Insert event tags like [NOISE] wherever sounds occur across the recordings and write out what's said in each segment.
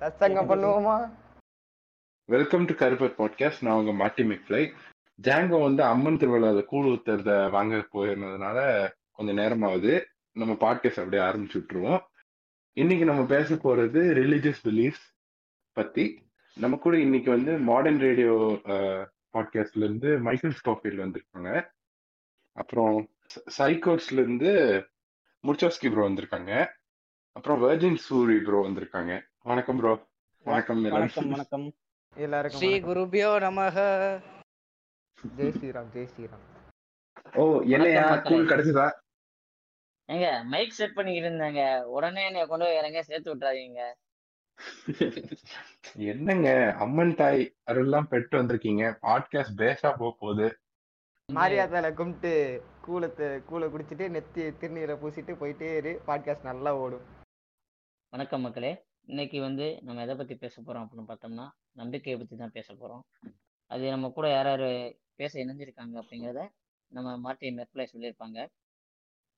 சத்சங்கம் பண்ணுவோமா? Welcome to Karuppar podcast நான் உங்க மாட்டி மெக்ஃப்ளை ஜாங்கோ வந்து அம்மன் திருவிழாவில் கூழ் ஊத்துறத வாங்க போயிருந்ததுனால கொஞ்சம் நேரமாகுது நம்ம பாட்காஸ்ட் அப்படியே ஆரம்பிச்சு விட்டுருவோம். இன்னைக்கு நம்ம பேச போறது ரிலீஜியஸ் பிலீஃப்ஸ் பத்தி. நம்ம கூட இன்னைக்கு வந்து மாடர்ன் ரேடியோ பாட்காஸ்ட்ல இருந்து மைக்கேல் ஸ்காஃபீல்ட் வந்திருக்காங்க. அப்புறம் சைக்கோட்ஸ்ல இருந்து முர்ச்சோஸ்கி ப்ரோ வந்திருக்காங்க. அப்புறம் வெர்ஜின் சூரி ப்ரோ வந்திருக்காங்க. வணக்கம் ப்ரோ வணக்கம் வணக்கம் எல்லாரும். வணக்கம் எல்லாருக்கும் ஸ்ரீ. குருபியோ நமக. ஜெய் ஸ்ரீராம் ஜெய் ஸ்ரீராம். ஓ என்னையா. கூழ் கிடைச்சதா? ஏங்க மைக் செட் பண்ணிக்கிட்டு இருந்தாங்க. உடனே என்னைய கொண்டு போய் இறங்க சேர்த்து விட்டுறாதீங்க. [LAUGHS] என்னங்க அம்மன் தாய் அருள்லாம் பெற்று வந்திருக்கீங்க. பாட்காஸ்ட் பேஸா போக போகுது. மாரியாத்தால கும்பிட்டு கூலத்தை கூலை குடிச்சிட்டு நெத்தி திருநீரை பூசிட்டு போயிட்டே இரு. பாட்காஸ்ட் நல்லா ஓடும். வணக்கம் மக்களே. இன்னைக்கு வந்து நம்ம எதை பத்தி பேச போறோம் அப்படின்னு பார்த்தோம்னா நம்பிக்கையை பத்தி தான் பேச போறோம். அது நம்ம கூட யார் யார் பேச இணைஞ்சிருக்காங்க அப்படிங்கிறத நம்ம மார்ட்டின் மெர்க்லை சொல்லியிருப்பாங்க.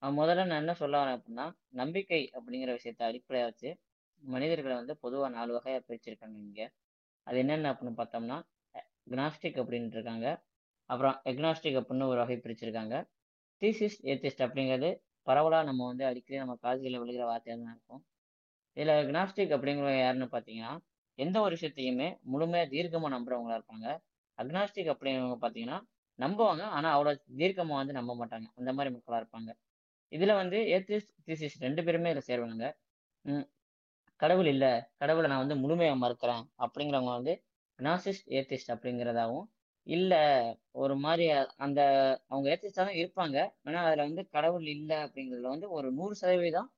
முதல்ல நான் என்ன சொல்ல வரேன் அப்படின்னா நம்பிக்கை அப்படிங்கிற விஷயத்த அடிப்படையாக வச்சு மனிதர்களை வந்து பொதுவாக நாலு வகையாக பிரிச்சிருக்காங்க இங்கே. அது என்னென்ன அப்படின்னு பார்த்தோம்னா கினாஸ்டிக் அப்படின்ட்டு இருக்காங்க. அப்புறம் எக்னாஸ்டிக் அப்படின்னு ஒரு வகை பிரிச்சிருக்காங்க. தீசிஸ் ஏத்திஸ்ட் அப்படிங்கிறது பரவலாக நம்ம வந்து அடிக்கடி நம்ம காதுகளில் விழுகிற வார்த்தையாக தான் இருக்கும். இதில் கினாஸ்டிக் அப்படிங்கிறவங்க யாருன்னு பார்த்தீங்கன்னா எந்த ஒரு விஷயத்தையுமே முழுமையாக தீர்க்கமாக நம்புறவங்களா இருப்பாங்க. அக்னாஸ்டிக் அப்படிங்கிறவங்க பார்த்தீங்கன்னா நம்புவாங்க. ஆனால் அவ்வளோ தீர்க்கமாக வந்து நம்ப மாட்டாங்க. அந்த மாதிரி மக்களாக இருப்பாங்க. இதில் வந்து ஏத்திஸ்ட் தீசிஸ் ரெண்டு பேருமே இதில் சேருவாங்க. கடவுள் இல்லை. கடவுளை நான் வந்து முழுமையாக மறுக்கிறேன் அப்படிங்கிறவங்க வந்து கினாசிஸ்ட் ஏத்திஸ்ட் அப்படிங்கிறதாவும் இல்லை ஒரு மாதிரி அந்த அவங்க ஏத்திஸ்டா தான் இருப்பாங்க. ஆனால் அதில் வந்து கடவுள் இல்லை அப்படிங்கிறதுல வந்து ஒரு நூறு சதவீதம்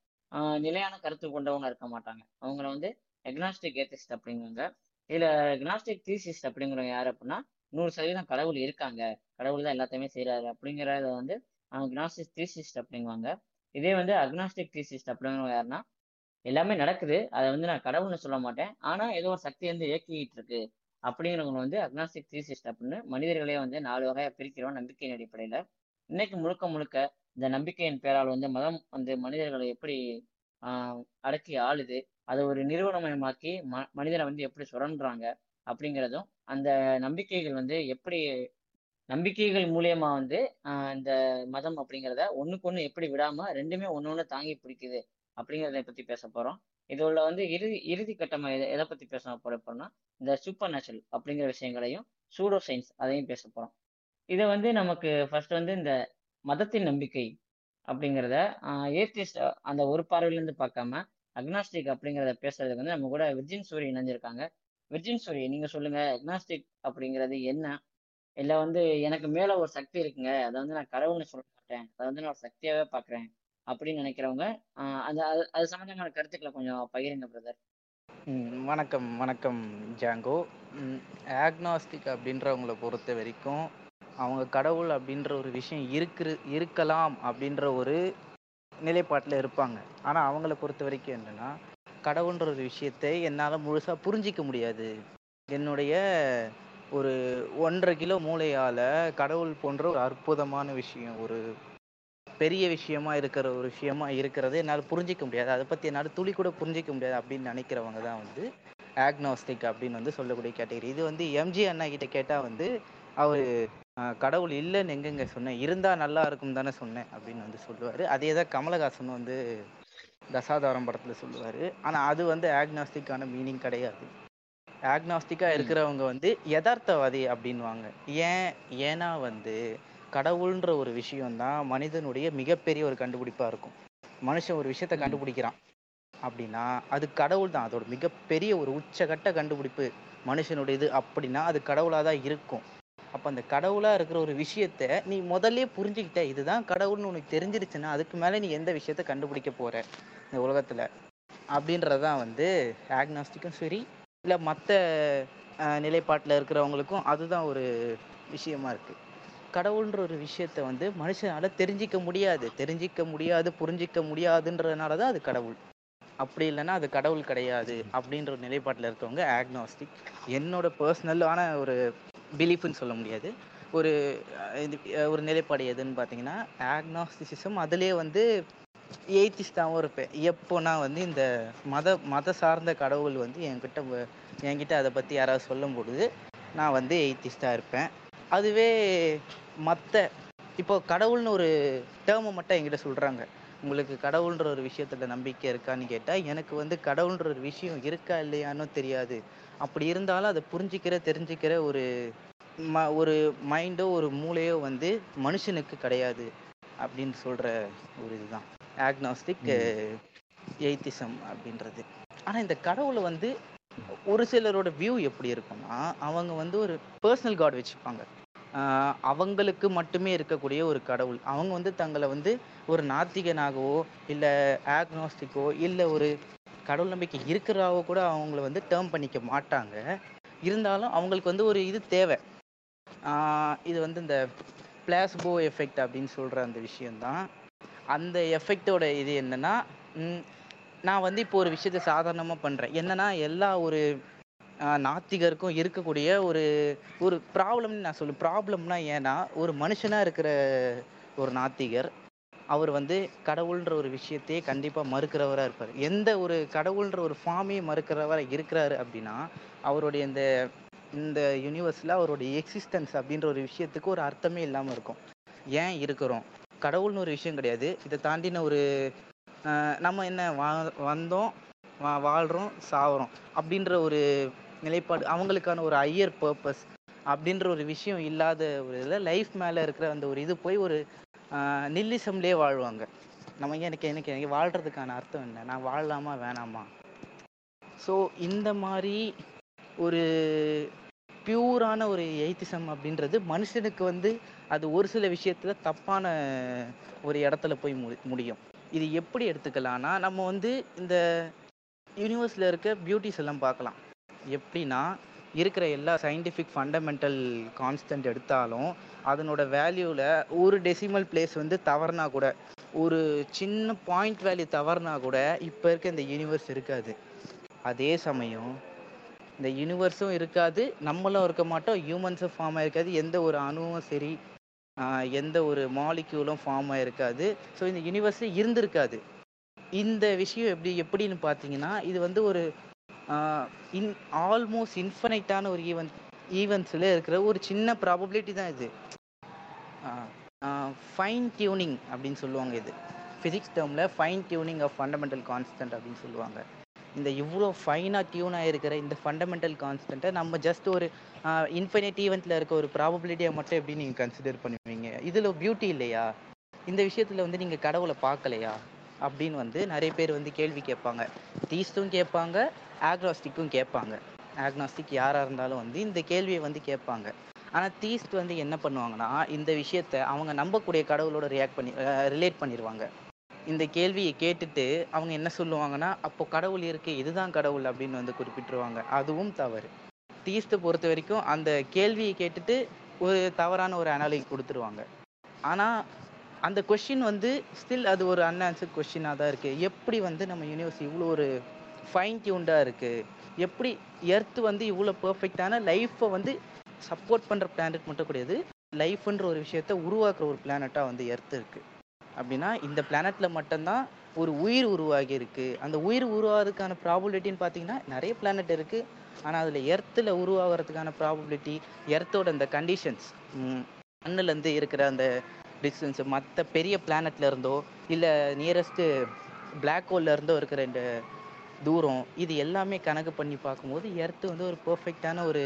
நிலையான கருத்து கொண்டவங்க இருக்க மாட்டாங்க. அவங்கள வந்து எக்னாஸ்டிக் ஏத்திஸ்ட் அப்படிங்குவாங்க. இதில் எக்னாஸ்டிக் தீசிஸ்ட் அப்படிங்கிறவங்க யார் அப்படின்னா நூறு சதவீதம் கடவுள் இருக்காங்க. கடவுள் தான் எல்லாத்தையுமே செய்யறாரு அப்படிங்கிறத வந்து அக்னாஸ்டிக் தீசிஸ்ட் அப்படிங்குவாங்க. இதே வந்து அக்னாஸ்டிக் தீசிஸ்ட் அப்படிங்கிறவங்க யாருன்னா எல்லாமே நடக்குது. அதை வந்து நான் கடவுள்னு சொல்ல மாட்டேன். ஆனா ஏதோ ஒரு சக்தி வந்து இயக்கிட்டு இருக்கு. அப்படிங்கிறவங்க வந்து அக்னாஸ்டிக் தீசிஸ்ட் அப்படின்னு மனிதர்களே வந்து நாலு வகையா பிரிக்கிறோம் நம்பிக்கையின் அடிப்படையில. இன்னைக்கு முழுக்க முழுக்க இந்த நம்பிக்கையின் பேரால் வந்து மதம் வந்து மனிதர்களை எப்படி அடக்கி ஆளுது அதை ஒரு நிறுவனமயமாக்கி ம மனிதனை வந்து எப்படி சுரண்டுறாங்க அப்படிங்கிறதும் அந்த நம்பிக்கைகள் வந்து எப்படி நம்பிக்கைகள் மூலியமா வந்து இந்த மதம் அப்படிங்கிறத ஒண்ணுக்கு ஒண்ணு எப்படி விடாம ரெண்டுமே ஒண்ணு ஒண்ணு தாங்கி பிடிக்குது அப்படிங்கிறத பத்தி பேச போறோம். இதுல வந்து இறுதி இறுதி கட்டமா எதை எதை பத்தி பேச போற போறோம்னா இந்த சூப்பர் நேச்சுரல் அப்படிங்கிற விஷயங்களையும் சூடோ சயின்ஸ் அதையும் பேச போறோம். இதை வந்து நமக்கு ஃபர்ஸ்ட் வந்து இந்த மதத்தின் நம்பிக்கை அப்படிங்கிறத ஏத்திஸ்ட் அந்த ஒரு பார்வையிலேருந்து பார்க்காம அக்னாஸ்டிக் அப்படிங்கிறத பேசுறதுக்கு வந்து நம்ம கூட விர்ஜின் சூரி இணைஞ்சிருக்காங்க. விர்ஜின் சூரி நீங்க சொல்லுங்க அக்னாஸ்டிக் அப்படிங்கிறது என்ன? இல்லை வந்து எனக்கு மேல ஒரு சக்தி இருக்குங்க அதை வந்து நான் கடவுள்னு சொல்ல மாட்டேன் அதை வந்து நான் ஒரு சக்தியாவே பாக்குறேன் அப்படின்னு நினைக்கிறவங்க அந்த அது அது- சம்பந்தமான கருத்துக்களை கொஞ்சம் பகிருங்க பிரதர் வணக்கம் வணக்கம் ஜாங்கோ. ஆக்னாஸ்டிக் அப்படின்றவங்கள பொறுத்த வரைக்கும் அவங்க கடவுள் அப்படின்ற ஒரு விஷயம் இருக்கிற இருக்கலாம் அப்படின்ற ஒரு நிலைப்பாட்டில் இருப்பாங்க. ஆனால் அவங்கள பொறுத்த வரைக்கும் என்னென்னா கடவுள்ன்ற ஒரு விஷயத்தை என்னால் முழுசாக புரிஞ்சிக்க முடியாது. என்னுடைய ஒரு ஒன்றரை கிலோ மூளையால் கடவுள் போன்ற ஒரு அற்புதமான விஷயம் ஒரு பெரிய விஷயமா இருக்கிற ஒரு விஷயமா இருக்கிறது என்னால் புரிஞ்சிக்க முடியாது. அதை பற்றி என்னால் துளி கூட புரிஞ்சிக்க முடியாது அப்படின்னு நினைக்கிறவங்க தான் வந்து ஆக்னாஸ்டிக் அப்படின்னு வந்து சொல்லக்கூடிய கேட்டகரி இது வந்து எம்ஜி அண்ணா கிட்ட கேட்டால் வந்து அவர் கடவுள் இல்லைன்னு எங்கெங்க சொன்னேன்? இருந்தால் நல்லா இருக்கும் தானே சொன்னேன் அப்படின்னு வந்து சொல்லுவார். அதே தான் கமலஹாசன் வந்து தசாதாரம் படத்தில் சொல்லுவார். ஆனால் அது வந்து ஆக்னாஸ்டிக்கான மீனிங் கிடையாது. ஆக்னாஸ்டிக்காக. இருக்கிறவங்க வந்து யதார்த்தவாதி அப்படின்வாங்க ஏன்? ஏன்னா வந்து கடவுள்ன்ற ஒரு விஷயம்தான் மனிதனுடைய மிகப்பெரிய ஒரு கண்டுபிடிப்பா இருக்கும். மனுஷன் ஒரு விஷயத்த. கண்டுபிடிக்கிறான் அப்படின்னா அது கடவுள் தான். அதோட மிகப்பெரிய ஒரு உச்சகட்ட கண்டுபிடிப்பு மனுஷனுடையது அப்படின்னா அது கடவுளா தான் இருக்கும். அப்போ அந்த கடவுளாக இருக்கிற ஒரு விஷயத்த நீ முதல்ல புரிஞ்சுக்கிட்ட. இதுதான் கடவுள்னு உனக்கு தெரிஞ்சிருச்சுன்னா அதுக்கு மேலே நீ எந்த விஷயத்த கண்டுபிடிக்க போகிற இந்த உலகத்தில்? அப்படின்றதான் வந்து ஆக்னாஸ்டிக்கும் சரி இல்லை மற்ற நிலைப்பாட்டில் இருக்கிறவங்களுக்கும் அதுதான் ஒரு விஷயமா இருக்குது கடவுள்ன்ற ஒரு விஷயத்த வந்து மனுஷனால தெரிஞ்சிக்க முடியாது. தெரிஞ்சிக்க முடியாது புரிஞ்சிக்க முடியாதுன்றதுனால தான் அது கடவுள். அப்படி இல்லைன்னா அது கடவுள் கிடையாது. அப்படின்ற ஒரு நிலைப்பாட்டில் இருக்கவங்க ஆக்னாஸ்டிக் என்னோட பர்சனலான ஒரு பிலீஃப்னு சொல்ல முடியாது. ஒரு இது, ஒரு நிலைப்பாடு எதுன்னு பார்த்தீங்கன்னா ஆக்னாஸ்டிசிசம் அதுலேயே வந்து எய்த்திஸ்டாகவும் இருப்பேன். எப்போனா வந்து இந்த மத மத சார்ந்த கடவுள் வந்து என்கிட்ட என்கிட்ட அதை பற்றி யாராவது சொல்லும் பொழுது நான் வந்து எய்த்திஸ்டாக இருப்பேன். அதுவே மற்ற இப்போ கடவுள்னு ஒரு டேர்மை மட்டும் என்கிட்ட சொல்கிறாங்க உங்களுக்கு கடவுள்ன்ற ஒரு விஷயத்துல நம்பிக்கை இருக்கான்னு கேட்டால் எனக்கு வந்து கடவுள்ன்ற ஒரு விஷயம் இருக்கா இல்லையான்னு தெரியாது. அப்படி இருந்தாலும் அதை புரிஞ்சிக்கிற தெரிஞ்சுக்கிற ஒரு ம ஒரு மைண்டோ ஒரு மூளையோ வந்து மனுஷனுக்கு கிடையாது அப்படின்னு சொல்கிற ஒரு இதுதான். ஆக்னாஸ்டிக் எய்த்திசம் அப்படின்றது. ஆனால் இந்த கடவுளை வந்து ஒரு சிலரோட வியூ எப்படி இருக்கும்னா அவங்க வந்து ஒரு பர்சனல் காட் வச்சுப்பாங்க. அவங்களுக்கு மட்டுமே இருக்கக்கூடிய ஒரு கடவுள். அவங்க வந்து தங்களை வந்து ஒரு நாத்திகனாகவோ இல்லை ஆக்னாஸ்டிக்கோ இல்லை ஒரு கடவுள் நம்பிக்கை இருக்கிறாவோ கூட அவங்கள வந்து டேர்ம் பண்ணிக்க மாட்டாங்க. இருந்தாலும் அவங்களுக்கு வந்து ஒரு இது தேவை. இது வந்து இந்த பிளாஸ்போ எஃபெக்ட் அப்படின்னு சொல்கிற அந்த விஷயந்தான் அந்த எஃபெக்டோட இது என்னென்னா நான் வந்து இப்போ ஒரு விஷயத்த சாதாரணமாக பண்ணுறேன் என்னென்னா எல்லா ஒரு நாத்திகருக்கும் இருக்கக்கூடிய ஒரு ஒரு ப்ராப்ளம்னு நான் சொல்லுவேன் ப்ராப்ளம்னா ஏன்னா ஒரு மனுஷனாக இருக்கிற ஒரு நாத்திகர் அவர் வந்து கடவுள்ன்ற ஒரு விஷயத்தையே கண்டிப்பாக மறுக்கிறவராக இருப்பார். எந்த ஒரு கடவுள்ன்ற ஒரு ஃபார்மே மறுக்கிறவராக இருக்கிறாரு அப்படின்னா அவருடைய இந்த இந்த யூனிவர்ஸில் அவருடைய எக்ஸிஸ்டன்ஸ் அப்படின்ற ஒரு விஷயத்துக்கு ஒரு அர்த்தமே இல்லாமல் இருக்கும். ஏன் இருக்கிறோம்? கடவுள்னு ஒரு விஷயம் கிடையாது. இதை தாண்டின ஒரு நம்ம என்ன வா வந்தோம் வா வாழ்கிறோம் சாகிறோம் அப்படின்ற ஒரு நிலைப்பாடு அவங்களுக்கான ஒரு ஹையர் பர்பஸ் அப்படின்ற ஒரு விஷயம் இல்லாத ஒரு இதில் லைஃப் மேலே இருக்கிற அந்த ஒரு இது போய் ஒரு நில்லிசம்லேயே வாழ்வாங்க. நம்ம எனக்கு எனக்கு எனக்கு வாழ்கிறதுக்கான அர்த்தம் என்ன? நான் வாழலாமா வேணாமா? ஸோ இந்த மாதிரி ஒரு பியூரான ஒரு எய்த்திசம் அப்படின்றது மனுஷனுக்கு வந்து அது ஒரு சில விஷயத்தில் தப்பான ஒரு இடத்துல போய் மு முடியும். இது எப்படி எடுத்துக்கலாம்னா நம்ம வந்து இந்த யூனிவர்ஸில் இருக்க பியூட்டிஸ் எல்லாம் பார்க்கலாம். எப்படின்னா இருக்கிற எல்லா சயின்டிஃபிக் ஃபண்டமெண்டல் கான்ஸ்டன்ட் எடுத்தாலும் அதனோட வேல்யூவில் ஒரு டெசிமல் பிளேஸ் வந்து தவறுனா கூட ஒரு சின்ன பாயிண்ட் வேல்யூ தவறுனா கூட இப்போ இருக்க இந்த யூனிவர்ஸ் இருக்காது. அதே சமயம் இந்த யூனிவர்ஸும் இருக்காது நம்மளும் இருக்க மாட்டோம் ஹியூமன்ஸும் ஃபார்ம் ஆகிருக்காது எந்த ஒரு அணுவும் சரி எந்த ஒரு மாலிக்யூலும் ஃபார்ம் ஆகிருக்காது ஸோ இந்த யூனிவர்ஸ் இருந்திருக்காது. இந்த விஷயம் எப்படி எப்படின்னு பார்த்தீங்கன்னா இது வந்து ஒரு இன் ஆல்மோஸ்ட் இன்ஃபனைட்டான ஒரு ஈவெண்ட் ஈவெண்ட்ஸில் இருக்கிற ஒரு சின்ன ப்ராபபிலிட்டி தான் இது. ஃபைன் டியூனிங் அப்படின்னு சொல்லுவாங்க இது. ஃபிசிக்ஸ் டேர்மில் fine tuning of fundamental constant அப்படின்னு சொல்லுவாங்க. இந்த இவ்வளோ ஃபைனாக டியூன் ஆகிருக்கிற இந்த ஃபண்டமெண்டல் கான்ஸ்டண்ட்டை நம்ம ஜஸ்ட் ஒரு இன்ஃபினிட் ஈவெண்ட்டில் இருக்க ஒரு ப்ராபபிலிட்டியை மட்டும் எப்படி நீங்கள் கன்சிடர் பண்ணுவீங்க? இதில் பியூட்டி இல்லையா? இந்த விஷயத்தில் வந்து நீங்கள் கடவுளை பார்க்கலையா? அப்படின்னு வந்து நிறைய பேர் வந்து கேள்வி கேட்பாங்க. தீஸ்டும் கேட்பாங்க ஆக்ராஸ்டிக்கும் கேட்பாங்க. ஆக்னாஸ்டிக் யாராக இருந்தாலும் வந்து இந்த கேள்வியை வந்து கேட்பாங்க. ஆனால் தீஸ்ட் வந்து என்ன பண்ணுவாங்கன்னா இந்த விஷயத்த அவங்க நம்பக்கூடிய கடவுளோட ரியாக்ட் பண்ணி ரிலேட் பண்ணிடுவாங்க இந்த கேள்வியை கேட்டுட்டு அவங்க என்ன சொல்லுவாங்கன்னா அப்போ கடவுள் இருக்கு இதுதான் கடவுள் அப்படின்னு வந்து குறிப்பிட்டுருவாங்க. அதுவும் தவறு. தீஸ்ட்டை பொறுத்த வரைக்கும் அந்த கேள்வியை கேட்டுட்டு ஒரு தவறான ஒரு அனாலிக் கொடுத்துருவாங்க. ஆனால் அந்த கொஷின் வந்து ஸ்டில் அது ஒரு அன்ஆன்சர்ட் கொஷினாக தான் இருக்குது எப்படி வந்து நம்ம யூனிவர்ஸ் இவ்வளோ ஒரு ஃபைன் டியூன்டாக இருக்குது எப்படி எர்த் வந்து இவ்வளோ பர்ஃபெக்டான லைஃப்பை வந்து சப்போர்ட் பண்ணுற பிளானட் மட்டும் கிடையாது லைஃப்ன்ற ஒரு விஷயத்த உருவாக்குற ஒரு பிளானட்டாக வந்து எர்த் இருக்குது அப்படின்னா இந்த பிளானட்ல மட்டும்தான் ஒரு உயிர் உருவாகி இருக்கு. அந்த உயிர் உருவாகிறதுக்கான ப்ராபபிலிட்டின்னு பார்த்தீங்கன்னா நிறைய பிளானட் இருக்கு. ஆனால் அதில் எர்த்தில் உருவாகிறதுக்கான ப்ராபபிலிட்டி எர்த்தோட அந்த கண்டிஷன்ஸ் மண்ணிலேருந்து இருக்கிற அந்த டிஸ்டன்ஸ் மற்ற பெரிய பிளானட்ல இருந்தோ இல்லை நியரஸ்ட்டு பிளாக் ஹோல்ல இருந்தோ இருக்கிற இந்த தூரம் இது எல்லாமே கணக்கு பண்ணி பார்க்கும்போது எர்த்து வந்து ஒரு பர்ஃபெக்டான ஒரு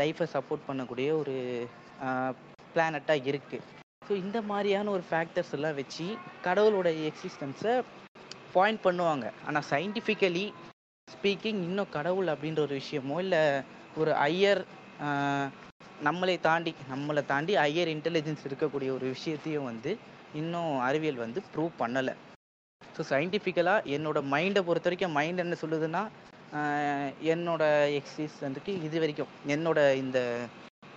லைஃப்பை சப்போர்ட் பண்ணக்கூடிய ஒரு பிளானட்டாக இருக்குது ஸோ இந்த மாதிரியான ஒரு ஃபேக்டர்ஸ் எல்லாம் வச்சு கடவுளோட எக்ஸிஸ்டன்ஸை பாயிண்ட் பண்ணுவாங்க. ஆனால் சயின்டிஃபிக்கலி ஸ்பீக்கிங் இன்னும் கடவுள் அப்படின்ற ஒரு விஷயமோ இல்லை ஒரு ஐயர் நம்மளை தாண்டி நம்மளை தாண்டி ஐயர் இன்டெலிஜென்ஸ் இருக்கக்கூடிய ஒரு விஷயத்தையும் வந்து இன்னும் அறிவியல் வந்து ப்ரூவ் பண்ணலை. ஸோ சயின்டிஃபிக்கலாக என்னோட மைண்டை பொறுத்த வரைக்கும் மைண்ட் என்ன சொல்லுதுன்னா என்னோடய என்னோட எக்ஸிஸ்டன்ஸுக்கு இது வரைக்கும் என்னோட இந்த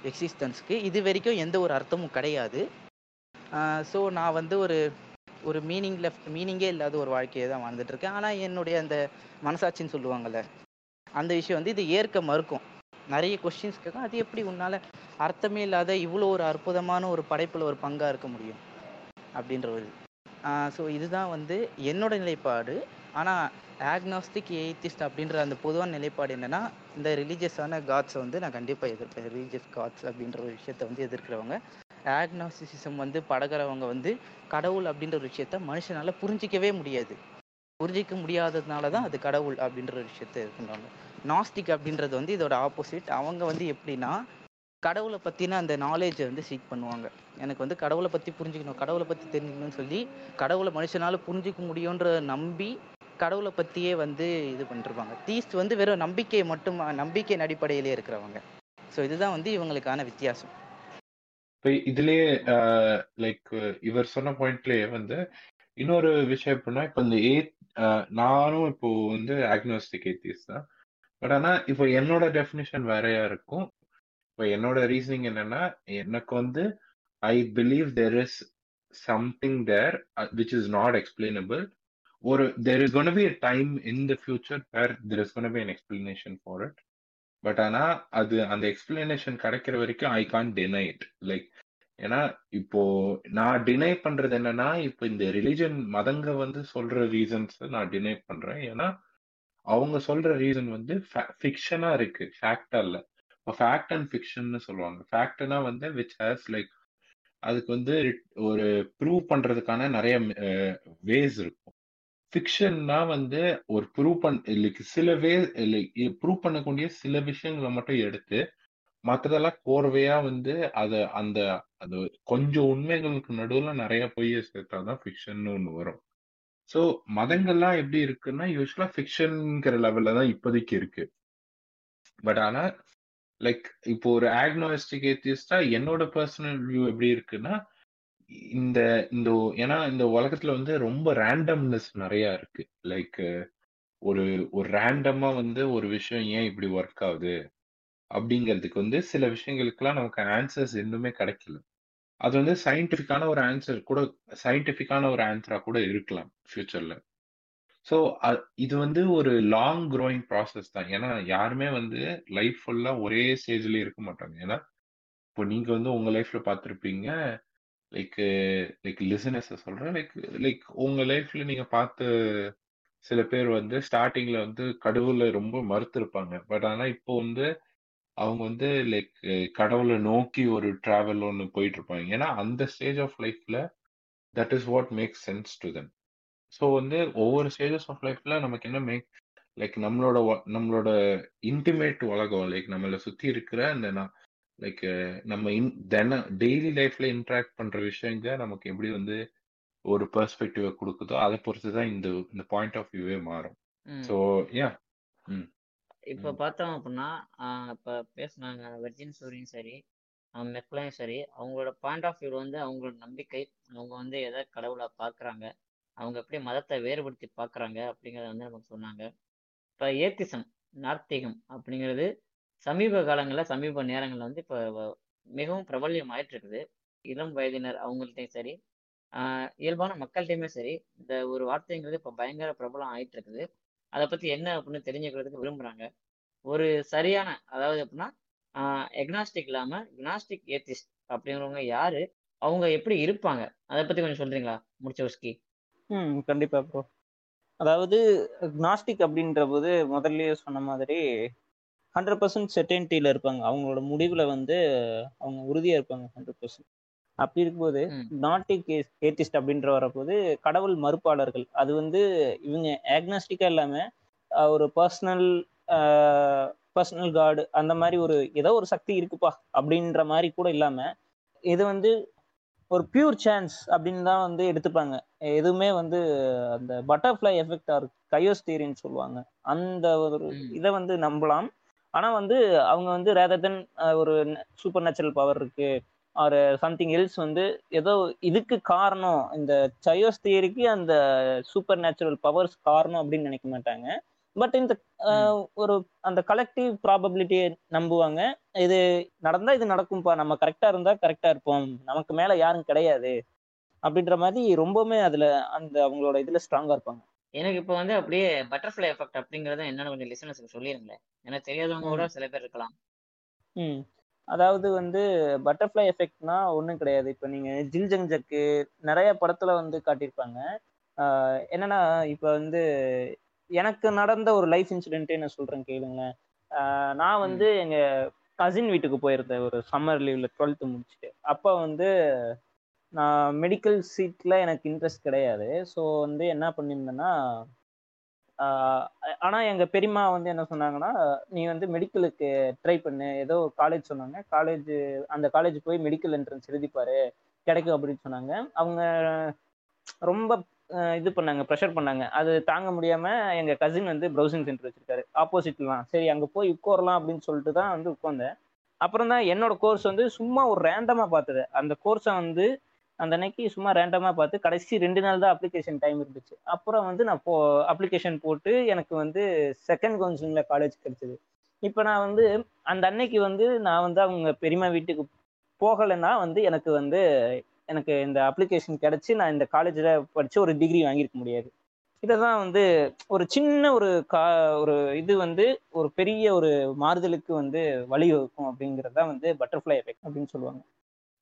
எக்ஸிஸ்டன்ஸ்க்கு இது வரைக்கும் எந்த ஒரு அர்த்தமும் கிடையாது. ஸோ நான் வந்து ஒரு ஒரு மீனிங் லெஃப்ட் மீனிங்கே இல்லாத ஒரு வாழ்க்கையை தான் வாழ்ந்துட்டுருக்கேன். ஆனால் என்னுடைய அந்த மனசாட்சின்னு சொல்லுவாங்கள்ல அந்த விஷயம் வந்து இது ஏற்க மறுக்கும். நிறைய கொஸ்டின்ஸ் கேட்கும். அது எப்படி உன்னால் அர்த்தமே இல்லாத இவ்வளோ ஒரு அற்புதமான ஒரு படைப்பில் ஒரு பங்காக இருக்க முடியும்? அப்படின்ற ஒரு ஸோ இதுதான் வந்து என்னோட நிலைப்பாடு. ஆனால் ஆக்னாஸ்டிக் எய்த்திஸ்ட் அப்படின்ற அந்த பொதுவான நிலைப்பாடு என்னென்னா இந்த ரிலீஜியஸான காட்ஸை வந்து நான் கண்டிப்பாக எதிர்ப்பேன். ரிலீஜியஸ் காட்ஸ் அப்படின்ற ஒரு விஷயத்த வந்து எதிர்க்கிறவங்க. ஆக்னாஸ்டிசிசம் வந்து படகிறவங்க வந்து கடவுள் அப்படின்ற ஒரு விஷயத்த மனுஷனால் புரிஞ்சிக்கவே முடியாது. புரிஞ்சிக்க முடியாததுனால தான் அது கடவுள் அப்படின்ற ஒரு விஷயத்த இருக்குன்றாங்க நாஸ்டிக் அப்படின்றது வந்து இதோட ஆப்போசிட் அவங்க வந்து எப்படின்னா கடவுளை பற்றின அந்த நாலேஜை வந்து சீக் பண்ணுவாங்க. எனக்கு வந்து கடவுளை பற்றி புரிஞ்சுக்கணும் கடவுளை பற்றி தெரிஞ்சுக்கணும்னு சொல்லி கடவுளை மனுஷனால புரிஞ்சிக்க முடியுன்ற நம்பி கடவுளை பற்றியே வந்து இது பண்ணிருப்பாங்க. தீஸ்ட் வந்து வெறும் நம்பிக்கை மட்டும் நம்பிக்கையின் அடிப்படையிலே இருக்கிறவங்க. ஸோ இதுதான் வந்து இவங்களுக்கான வித்தியாசம். இப்போ இதுலயே லைக் இவர் சொன்ன பாயிண்ட்லயே வந்து இன்னொரு விஷயம் எப்படின்னா இப்போ இந்த ஏத் நானும் இப்போ வந்து ஆக்னோஸ்டிக் ஏத்திஸ் தான். பட் ஆனால் இப்போ என்னோட டெஃபினிஷன் வேறையா இருக்கும். இப்போ என்னோட ரீசனிங் என்னன்னா எனக்கு வந்து I believe there is something there which is not explainable ஒரு there is gonna be a time in the future where there is gonna be an explanation for it but ஆனா அது அந்த எக்ஸ்பிளனேஷன் கிடைக்கிற வரைக்கும் I can't deny it like ஏன்னா இப்போ நான் deny பண்றது என்னன்னா இப்போ இந்த ரிலிஜன் மதங்க வந்து சொல்ற ரீசன்ஸ் நான் டினை பண்றேன். ஏன்னா அவங்க சொல்ற ரீசன் வந்து ஃபிக்ஷனா இருக்கு ஃபேக்டா இல்லை. இப்போ ஃபேக்ட் அண்ட் ஃபிக்ஷன்னு சொல்லுவாங்க. ஃபேக்ட்னா வந்து விச் ஹேஸ் லைக் அதுக்கு வந்து ஒரு ப்ரூவ் பண்றதுக்கான நிறைய வேஸ் இருக்கும். ஃபிக்ஷன்னா வந்து ஒரு ப்ரூவ் பண் லைக் சில வே லைக் ப்ரூவ் பண்ணக்கூடிய சில விஷயங்களை மட்டும் எடுத்து மற்றதெல்லாம் கோர்வையா வந்து அதை அந்த அது கொஞ்சம் உண்மைகளுக்கு நடுவுல நிறைய பொய்ய சேர்த்தாதான் ஃபிக்ஷன் ஒன்று வரும். ஸோ மதங்கள்லாம் எப்படி இருக்குன்னா யூஸ்வலா ஃபிக்ஷன்ங்கிற லெவல்ல தான் இப்போதைக்கு இருக்கு. பட் ஆனா லைக் இப்போ ஒரு ஆக்னோஸ்டிக் ஏத்தியஸ்டா என்னோட பர்சனல் வியூ எப்படி இருக்குன்னா இந்த இந்த ஏன்னா இந்த உலகத்துல வந்து ரொம்ப ரேண்டம்னஸ் நிறைய இருக்கு. லைக் ஒரு ஒரு ரேண்டமா வந்து ஒரு விஷயம் ஏன் இப்படி ஒர்க் ஆகுது? அப்படிங்கிறதுக்கு வந்து சில விஷயங்களுக்குலாம் நமக்கு ஆன்சர்ஸ் இன்னுமே கிடைக்கல. அது வந்து சயின்டிஃபிக்கான ஒரு ஆன்சர் கூட சயின்டிஃபிக்கான ஒரு ஆன்சரா கூட இருக்கலாம் ஃபியூச்சர்ல ஸோ இது வந்து ஒரு லாங் க்ரோயிங் ப்ராசஸ் தான். ஏன்னா யாருமே வந்து லைஃப் ஃபுல்லா ஒரே ஸ்டேஜ்ல இருக்க மாட்டாங்க. ஏன்னா இப்போ நீங்க வந்து உங்க லைஃப்ல பார்த்துருப்பீங்க லைக் லைக் லிசனஸ் சொல்றேன். லைக் லைக் உங்க லைஃப்ல நீங்க பார்த்த சில பேர் வந்து ஸ்டார்டிங்ல வந்து கடவுளை ரொம்ப மறுத்திருப்பாங்க. பட் ஆனா இப்போ வந்து அவங்க வந்து லைக் கடவுளை நோக்கி ஒரு டிராவல் ஒன்று போயிட்டு இருப்பாங்க ஏன்னா அந்த ஸ்டேஜ் ஆஃப் லைஃப்ல that is what makes sense to them so வந்து ஒவ்வொரு ஸ்டேஜஸ் ஆஃப் லைஃப்ல நமக்கு என்ன மேக் லைக் நம்மளோட நம்மளோட இன்டிமேட் உலகம் லைக் நம்மளை சுத்தி இருக்கிற அந்த லைக் நம்ம இன் தின டெய்லி லைஃப்ல இன்ட்ராக்ட் பண்ற விஷயங்க நமக்கு எப்படி வந்து ஒரு பெர்ஸ்பெக்டிவ கொடுக்குதோ அதை பொறுத்து தான் இந்த இந்த பாயிண்ட் ஆஃப் வியூவே மாறும். ஸோ யா இப்போ பார்த்தோம் அப்படின்னா இப்போ பேசுனாங்க வெர்ஜின் சூரியும் சரி மெக்லையும் சரி அவங்களோட பாயிண்ட் ஆஃப் வியூ வந்து அவங்களோட நம்பிக்கை அவங்க வந்து எதை கடவுளை பார்க்குறாங்க அவங்க எப்படி மதத்தை வேறுபடுத்தி பார்க்குறாங்க அப்படிங்கிறத வந்து நமக்கு சொன்னாங்க. இப்போ ஏத்திசம் நார்த்திகம் அப்படிங்கிறது சமீப காலங்களில் சமீப நேரங்களில் வந்து இப்போ மிகவும் பிரபல்யம் ஆயிட்டு இருக்குது இளம் வயதினர் அவங்கள்ட்டையும் சரி இயல்பான மக்கள்கிட்டையுமே சரி இந்த ஒரு வார்த்தைங்கிறது இப்போ பயங்கர பிரபலம் ஆயிட்டு இருக்குது அதை பற்றி என்ன அப்படின்னு தெரிஞ்சுக்கிறதுக்கு விரும்புகிறாங்க ஒரு சரியான அதாவது எப்படின்னா எக்னாஸ்டிக் இல்லாமல் கினாஸ்டிக் ஏத்திஸ்ட் அப்படிங்கிறவங்க யாரு? அவங்க எப்படி இருப்பாங்க? அதை பற்றி கொஞ்சம் சொல்றீங்களா முடிச்சவஸ்கி ம் கண்டிப்பா ப்ரோ அதாவது கினாஸ்டிக் அப்படின்ற போது முதல்லயே சொன்ன மாதிரி ஹண்ட்ரட் பர்சன்ட் செட்டன்ட்டியில் இருப்பாங்க. அவங்களோட முடிவில் வந்து அவங்க உறுதியாக இருப்பாங்க ஹண்ட்ரட் பர்சன்ட் அப்படி இருக்கும்போது நாட்டிக் ஏத்திஸ்ட் அப்படின்ற வரப்போது கடவுள் மறுப்பாளர்கள். அது வந்து இவங்க ஆக்னாஸ்டிக்காக இல்லாமல் ஒரு பர்சனல் பர்சனல் காடு அந்த மாதிரி ஒரு ஏதோ ஒரு சக்தி இருக்குப்பா அப்படின்ற மாதிரி கூட இல்லாமல் இது வந்து ஒரு பியூர் சான்ஸ் அப்படின்னு தான் வந்து எடுத்துப்பாங்க. எதுவுமே வந்து அந்த பட்டர்ஃப்ளை எஃபெக்ட் ஆர் கையோஸ் தியரின்னு சொல்லுவாங்க. அந்த ஒரு இதை வந்து நம்பலாம். ஆனால் வந்து அவங்க வந்து ரேதர் தென் ஒரு சூப்பர் நேச்சுரல் பவர் இருக்கு ஆர் சம்திங் எல்ஸ் வந்து ஏதோ இதுக்கு காரணம் இந்த சயோஸ் தியரிக்கு அந்த சூப்பர் நேச்சுரல் பவர்ஸ் காரணம் அப்படின்னு நினைக்க மாட்டாங்க. பட் இந்த ஒரு அந்த கலெக்டிவ் ப்ராபபிலிட்டியை நம்புவாங்க. இது நடந்தா இது நடக்கும்பா. நம்ம கரெக்டா இருந்தா கரெக்டா இருப்போம். நமக்கு மேல யாரும் கிடையாது. அப்படின்ற மாதிரி ரொம்பவுமே அதுல அந்த அவங்களோட இதுல ஸ்ட்ராங்கா இருப்பாங்க. எனக்கு இப்போ வந்து அப்படியே பட்டர்ஃப்ளை எஃபெக்ட் அப்படிங்கறத என்னன்னு கொஞ்சம் லிசனர்ஸ்க்கு சொல்லிருங்களேன். எனக்கு தெரியாதவங்க கூட சில பேர் இருக்கலாம். ம். அதாவது வந்து பட்டர்ஃப்ளை எஃபெக்ட்னா ஒன்றும் கிடையாது. இப்போ நீங்கள் ஜில்ஜங் ஜக்கு நிறைய படத்துல வந்து காட்டியிருப்பாங்க. என்னன்னா இப்போ வந்து எனக்கு நடந்த ஒரு லைஃப் இன்சிடென்ட்டே நான் சொல்றேன் கேளுங்களேன். நான் வந்து எங்க கசின் வீட்டுக்கு போயிருந்தேன் ஒரு சம்மர் லீவ்ல டுவெல்த்து முடிச்சுட்டு. அப்போ வந்து நான் மெடிக்கல் சீட்ல எனக்கு இன்ட்ரெஸ்ட் கிடையாது. ஸோ வந்து என்ன பண்ணியிருந்தேன்னா ஆனா எங்க பெரியம்மா வந்து என்ன சொன்னாங்கன்னா நீ வந்து மெடிக்கலுக்கு ட்ரை பண்ணு. ஏதோ காலேஜ் சொன்னாங்க. காலேஜ் அந்த காலேஜ் போய் மெடிக்கல் என்ட்ரன்ஸ் எழுதிப்பாரு கிடைக்கும் அப்படின்னு சொன்னாங்க. அவங்க ரொம்ப இது பண்ணாங்க ப்ரெஷர் பண்ணாங்க. அது தாங்க முடியாம எங்க கசின் வந்து ப்ரௌசிங் சென்டர் வச்சிருக்காரு. ஆப்போசிட்லாம் சரி அங்க போய் உட்காரலாம் அப்படின்னு சொல்லிட்டு தான் வந்து உட்காந்தேன். அப்புறம் தான் என்னோட கோர்ஸ் வந்து சும்மா ஒரு ரேண்டமா பார்த்தது. அந்த கோர்ஸை வந்து அந்த அன்னைக்கு சும்மா ரேண்டமா பார்த்து கடைசி ரெண்டு நாள் தான் அப்ளிகேஷன் டைம் இருந்துச்சு. அப்புறம் வந்து நான் போ அப்ளிகேஷன் போட்டு எனக்கு வந்து செகண்ட் கவுன்சிலிங்ல காலேஜ் கிடைச்சது. இப்போ நான் வந்து அந்த அன்னைக்கு வந்து நான் வந்து அவங்க பெரியம்மா வீட்டுக்கு போகலைன்னா வந்து எனக்கு வந்து எனக்கு இந்த அப்ளிகேஷன் கிடச்சி நான் இந்த காலேஜில் படித்து ஒரு டிகிரி வாங்கியிருக்க முடியாது. இதை தான் வந்து ஒரு சின்ன ஒரு கா ஒரு இது வந்து ஒரு பெரிய ஒரு மாறுதலுக்கு வந்து வழிவகுக்கும் அப்படிங்கிறது தான் வந்து பட்டர்ஃப்ளை எஃபெக்ட் அப்படின்னு சொல்லுவாங்க.